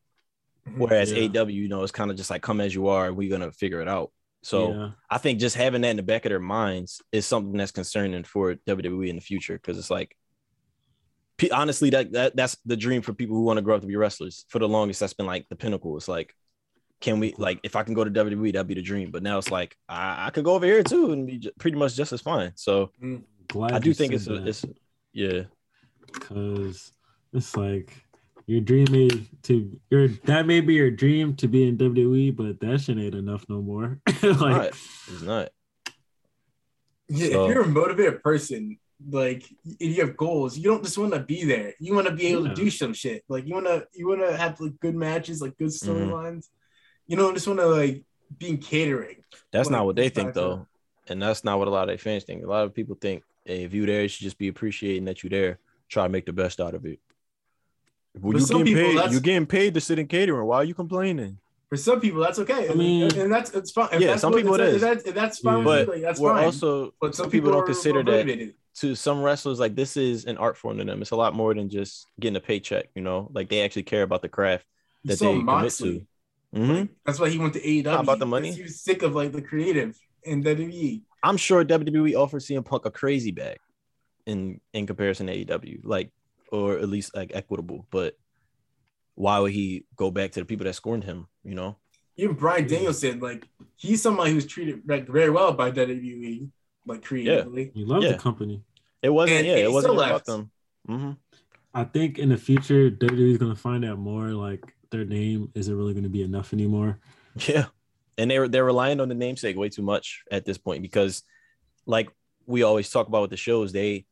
Mm-hmm. Whereas Yeah. AW, you know, it's kind of just like come as you are, and we're gonna figure it out. So yeah. I think just having that in the back of their minds is something that's concerning for WWE in the future because it's like, honestly, that, that that's the dream for people who want to grow up to be wrestlers. For the longest, that's been like the pinnacle. It's like, can we like if I can go to WWE, that'd be the dream. But now it's like I, I could go over here too and be j- pretty much just as fine. So Glad I do think it's a, it's yeah because it's like your dream may to your that may be your dream to be in WWE, but that shit ain't enough no more. like not. it's not. Yeah, So- if you're a motivated person, like and you have goals, you don't just want to be there. You want to be able Yeah. to do some shit. Like you want to you want to have like good matches, like good Mm-hmm. Storylines. You don't just want to like be in catering. That's Like, not what they think though, and that's not what a lot of their fans think. A lot of people think, hey, if you there, you should just be appreciating that you're there. Try to make the best out of it. Well, you some getting people, paid. that's- You getting paid to sit in catering. Why are you complaining? For some people, that's okay. I mean- and, and that's it's fine. If Yeah, that's some what- people it if is. that's, if that's fine. Yeah. with But like, that's we're fine. also but some, some people don't are consider more that to some wrestlers like this is an art form to them. It's a lot more than just getting a paycheck. You know, like they actually care about the craft that saw they commit Moxley. To. hmm That's why he went to AEW. Not about the money. He was sick of like the creative in WWE. I'm sure WWE offered CM Punk a crazy bag in in comparison to AEW, like or at least like equitable. But why would he go back to the people that scorned him? You know, Even Bryan Danielson, like he's somebody who's treated like very well by WWE, like creatively. He loved Yeah. the company. it wasn't. And- yeah, and it wasn't about left. them. hmm I think in the future WWE is gonna find out more like their name isn't really gonna be enough anymore. Yeah, and they're they're relying on the namesake way too much at this point because, like we always talk about with the shows, they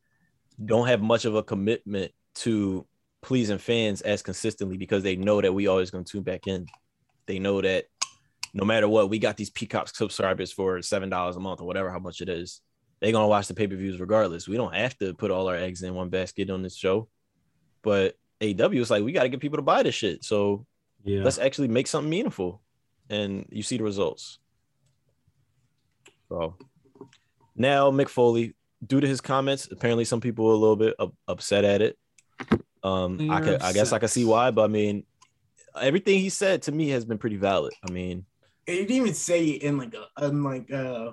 don't have much of a commitment to pleasing fans as consistently because they know that we always gonna tune back in. They know that no matter what, we got these Peacock subscribers for seven dollars a month or whatever how much it is. They're gonna watch the pay per views regardless. We don't have to put all our eggs in one basket on this show, but AW is like we got to get people to buy this shit. So Yeah. let's actually make something meaningful and you see the results so now mick foley due to his comments apparently some people were a little bit up- upset at it um i could i guess i can see why but i mean everything he said to me has been pretty valid i mean And he didn't even say it in like a in like uh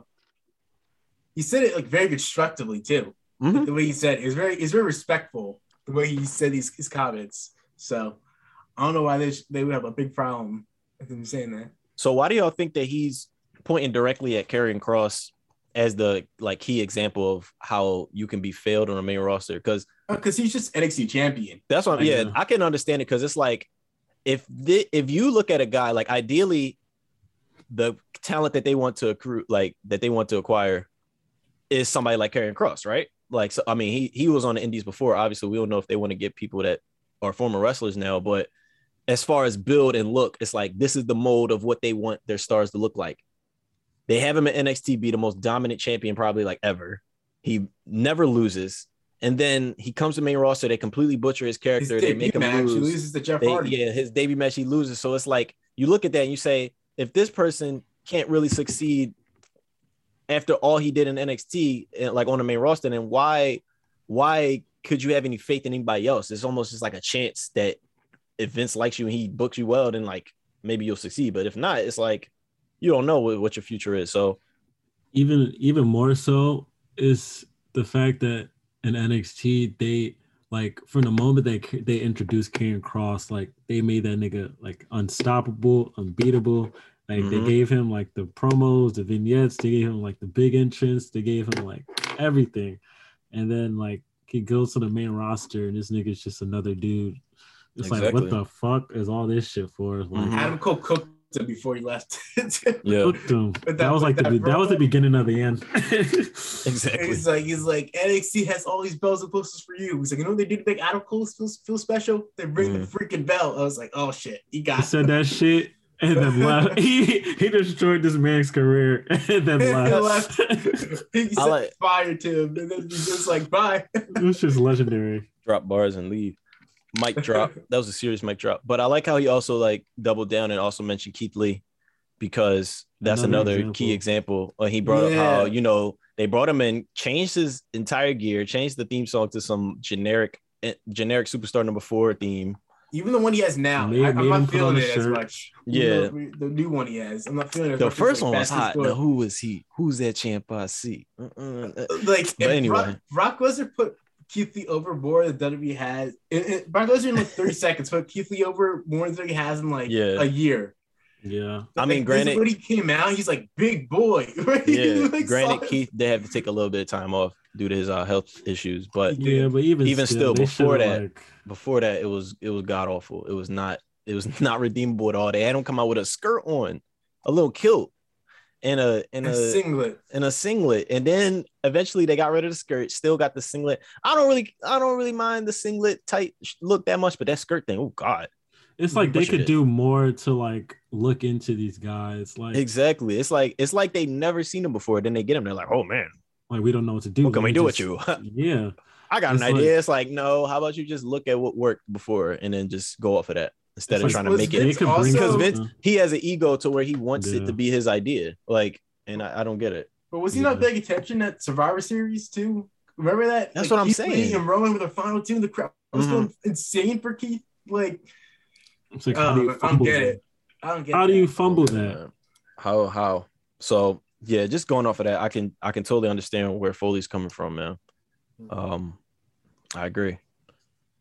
he said it like very constructively too. Mhm. The way he said it is very it's very respectful the way he said these his comments. So I don't know why they sh- they would have a big problem with him saying that. so why do y'all think that he's pointing directly at Karrion Kross as the like key example of how you can be failed on a main roster because Because uh, he's just NXT champion. That's what. I yeah, know. I can understand it because it's like if the, if you look at a guy like ideally, the talent that they want to accrue, like that they want to acquire, is somebody like Karrion Kross, right? Like, so I mean, he he was on the Indies before. Obviously, we don't know if they want to get people that are former wrestlers now, but as far as build and look, it's like this is the mold of what they want their stars to look like. They have him at NXT be the most dominant champion probably like ever. He never loses. And then he comes to main roster, they completely butcher his His character. They make him match, he lose. loses to Jeff They- Hardy. yeah, his debut match, he loses. So it's like you look at that and you say, if this person can't really succeed after all he did in NXT, like on the main roster, and why, why could you have any faith in anybody else? It's almost just like a chance that if Vince likes you and he books you well, then like maybe you'll succeed. But if not, it's like you don't know what, what your future is. So even even more so is the fact that in NXT, they like from the moment they they introduced Karrion Kross, like they made that nigga like unstoppable, unbeatable. Like Mhm. they gave him like the promos, the vignettes, they gave him like the big entrance, they gave him like everything. And then like he goes to the main roster and this nigga's just another dude. It's like what the fuck is all this shit for? Like, Mhm. Adam Cole cooked him before he left. Yeah, cooked That, that- was like with the that that was the beginning of the end. exactly. He's like, he's like, NXT has all these bells and whistles for you. He's like, you know what they do to make Adam Cole feel, feel special? They ring the freaking bell. I was like, oh shit, he he got said that shit and then left. he he destroyed this man's career and then He left. he I set like- fire to him, and then he's just like, bye. it was just legendary. drop bars and leave. Mic drop. That was a serious mic drop. But I like how he also like doubled down and also mentioned Keith Lee because that's Another another, key example. Uh, he brought up how you know they brought him in, changed his entire gear, changed the theme song to some generic eh, generic superstar number four theme. Even the one he has now, Made- I, I'm not feeling the it as much. Yeah. Even though the new one he has, I'm not feeling it. The much as, first like, one was hot. Squad. Now, who was he? Who's that champ I see? Uh-uh. like But if anyway. Brock, Brock Lesnar put Keith Lee over more than WWE has. It, it, Brock Lesnar in like 30 seconds put Keith Lee over more than he has in like Yeah. a year. Yeah. I mean, Like, granted- when he came out, he's like big boy. Yeah, Like, granted, saw- Keith they have to take a little bit of time off due to his uh, health issues, but Yeah, but even Even still, they before that- like, before that it was it was god awful. It was not it was not redeemable at all. They had him come out with a skirt on, a little kilt, and a and a a singlet. and a singlet, and then eventually they got rid of the skirt. Still got the singlet. I don't really I don't really mind the singlet tight look that much, but that skirt thing, oh god, it's like they could it. do more to like look into these guys. Like, exactly. It's like it's like they never seen him before. Then they get him, they're like, oh man, like we don't know what to do. what can Let we me do with you? Yeah. I got an It's like- idea. it's like no, how about you just look at what worked before and then just go off of that instead of like- trying to make They it Vince could bring also- because Vince uh, he has an ego to where he wants it to be his idea. Like, and I, I don't get it. But was he Yeah. not paying attention at Survivor Series too? Remember that? That's what I'm Keith saying. And Roman with the final two, the crowd was Mhm. going insane for Keith. Like, It's like, I how don't, do you I don't fumble get that? it. I don't get. How do you fumble that? How how? So yeah, just going off of that, I can I can totally understand where Foley's coming from, man. Um, I agree.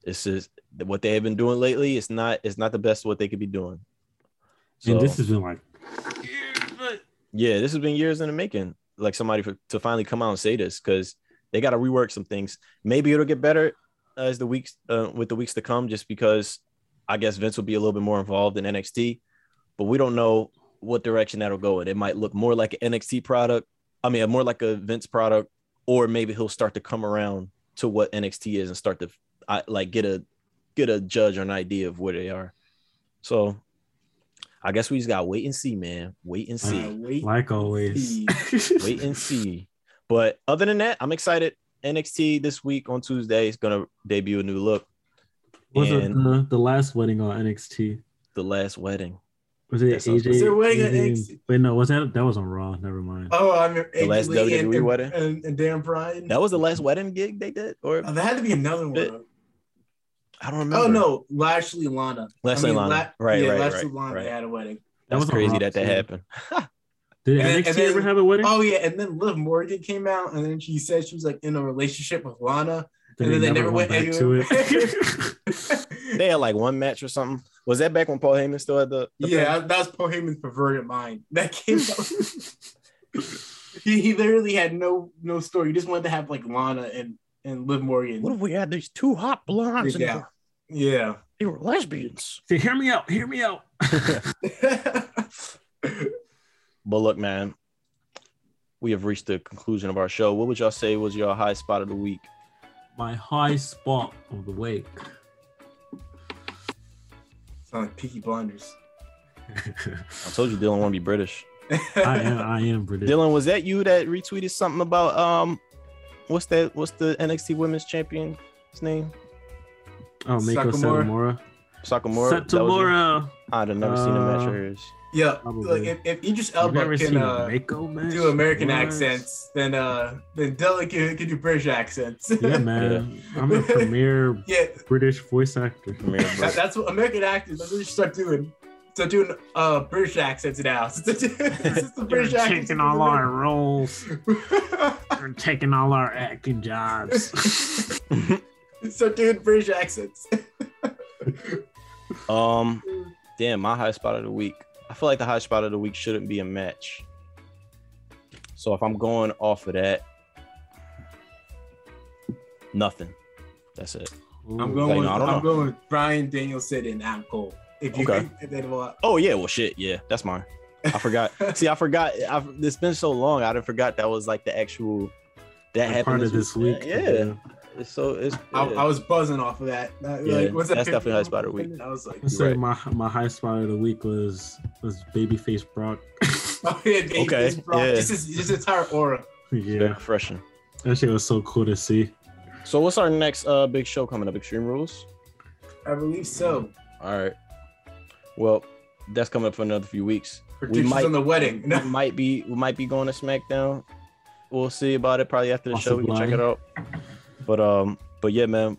It's just what they have been doing lately. It's not it's not the best what they could be doing. So and this has been like, yeah, this has been years in the making. Like somebody for, to finally come out and say this because they got to rework some things. Maybe it'll get better as the weeks uh, with the weeks to come, just because I guess Vince will be a little bit more involved in NXT, but we don't know what direction that'll go in. It might look more like an NXT product. I mean, more like a Vince product, or maybe he'll start to come around to what NXT is and start to I, like get a get a judge or an idea of where they are. So I guess we just got to wait and see, man. Wait and see Uh, wait, like always. wait and see. But other than that, I'm excited. NXT this week on Tuesday is gonna debut a new look. Was it the, uh, the last wedding on NXT? the last wedding. Was it That sounds- AJ? Was there a wedding on NXT? Wait, no, was that that was on Raw? Never mind. Oh, I mean, The last Lee WWE and, wedding? and, and Dan Bryan. That was the last wedding gig they did, or Oh, there had to be another It- one. I don't remember. Oh no, Lashley Lana. Lashley I mean, Lana. Right, yeah, right, Lashley right, Lana right. had a wedding. that's was crazy that that happened. Did And- NXT and then- ever have a wedding? Oh yeah, and then Liv Morgan came out, and then she said she was like in a relationship with Lana, Then and then they never went back anywhere. to it. they had like one match or something. Was that back when Paul Heyman still had the? the yeah, that was Paul Heyman's perverted mind. That came out. he, he literally had no no story. He just wanted to have like Lana and and Liv Morgan. What if we had these two hot blondes? Yeah. and yeah. they were lesbians. Say, hear me out. Hear me out. But look, man, we have reached the conclusion of our show. What would y'all say was your high spot of the week? My high spot of the week. Sound like Peaky Blinders. I told you Dylan want to be British. I am. I am British. Dylan, was that you that retweeted something about um, what's that? What's the NXT Women's Champion's name? Oh, Mako Sakamura. Satomura. Sakamura. That was you? Satomura. I'd have never seen a match Uh, of hers. Yeah, Probably. like if, if Idris You've Elba can uh, Mako match? do American What? accents, then uh then Dylan can, can do British accents. Yeah, man. I'm a premier yeah, British voice actor. That, that's what American actors. That's what you start doing. start doing uh British accents now. Start doing- this is the You're British accents. taking all our roles. You're taking all our acting jobs. start doing British accents. Um, damn, my high spot of the week. I feel like the high spot of the week shouldn't be a match. So if I'm going off of that, nothing. That's it. I'm going. Like, with, no, I don't I'm know. going with Bryan Danielson and Adam Cole. If you Okay. if. Oh yeah, well shit, yeah, that's mine. I forgot. See, I forgot. I've, it's been so long. I didn't forgot that was like the actual that Like, happened part of this week. Yeah, it's so it's. I, yeah. I was buzzing off of that. That- Yeah, like, what's that that's picture? definitely high spot of the week. I was like, I say Right. my my high spot of the week was was babyface Brock. oh yeah, baby, Okay, this bro- yeah. This is just entire aura. very yeah, refreshing. that shit was so cool to see. So what's our next uh big show coming up? Extreme Rules. I believe so. All right. Well, that's coming up for another few weeks. Predictions might- on the wedding. we might be we might be going to SmackDown. We'll see about it probably after the show. We can check it out. But um, but yeah, man.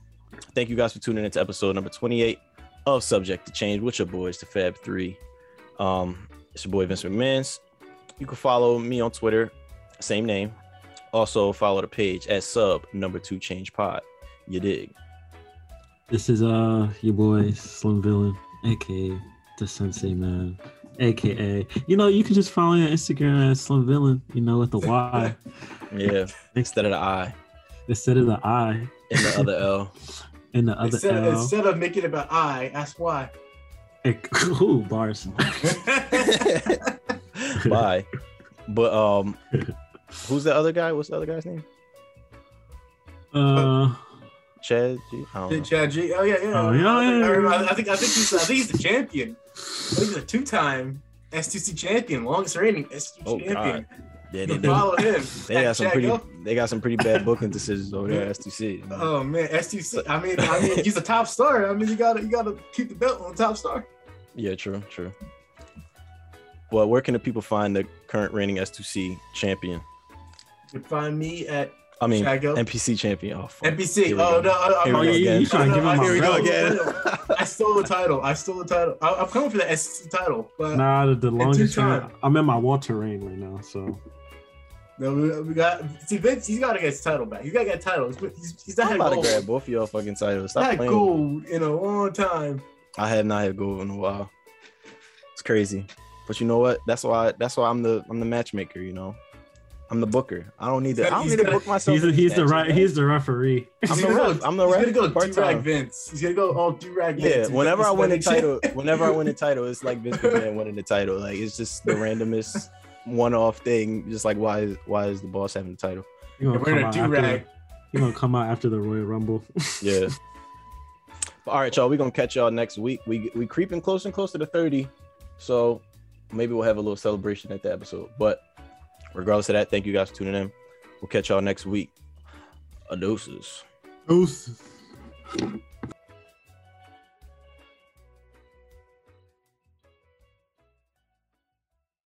Thank you guys for tuning into episode number 28 of Subject to Change with your boys, the Fab Three. Um, it's your boy Vince McMahon's. You can follow me on Twitter, same name. Also follow the page at sub number two change pod. You dig? This is uh your boy Slim Villain, aka the Sensei Man, aka you know you can just follow me on Instagram as Slim Villain, you know with the Y Yeah. Instead of the I instead of the I and the other L. and the other Instead L. instead of making it about I, ask why. Ooh, bars. Bye. But um, who's the other guy? What's the other guy's name? Uh, Chad. G? I don't. Chad G. Oh yeah, yeah. Oh, yeah, I, think, yeah, I, remember- yeah. I think I think he's I think he's the champion. I think he's a two-time S2C champion, longest reigning S2C Oh, champion. Yeah, they, can they, follow him. they got some pretty. Go. They got some pretty bad booking decisions over there. at S2C. Oh man, S2C. I mean, I mean, he's a top star. I mean, you gotta you gotta keep the belt on top star. Yeah, true, true. Well, where can the people find the current reigning S2C champion? You can find me at I mean, Chad Go. NPC champion. Oh, fuck. NPC. Oh no! I, Here we Oh, go yeah, you again. trying to give him my Here we go again. I stole the title. I stole the title. I, I'm coming for the SEC title, but nah, the, the longest two-time. I'm in my Walter reign right now, so no, we, we got see Vince. He's got to get his title back. He's got to get a title. He's, he's, he's not I'm had about to grab both of y'all fucking titles. Not Stop had playing. gold in a long time. I have not had gold in a while. It's crazy, but you know what? That's why. That's why I'm the I'm the matchmaker. You know, I'm the booker. I don't need to. I don't need to gonna- book myself. he's in the, he's the right he's the referee. I'm the gonna ref. I'm the referee. He's gonna go part-time. do-rag Vince. He's gonna go all do-rag Vince. Yeah, He's whenever I win a title, whenever I win a title, it's like Vince McMahon winning the title. Like it's just the randomest one-off thing. Just like why is why is the boss having the title? You gonna We're come in a out after do-rag. the, you gonna come out after the Royal Rumble. Yeah. But all right, y'all. We're gonna catch y'all next week. We we creeping close and close to the 30. So maybe we'll have a little celebration at the episode. But regardless of that, thank you guys for tuning in. We'll catch y'all next week. Adoses. Deuces.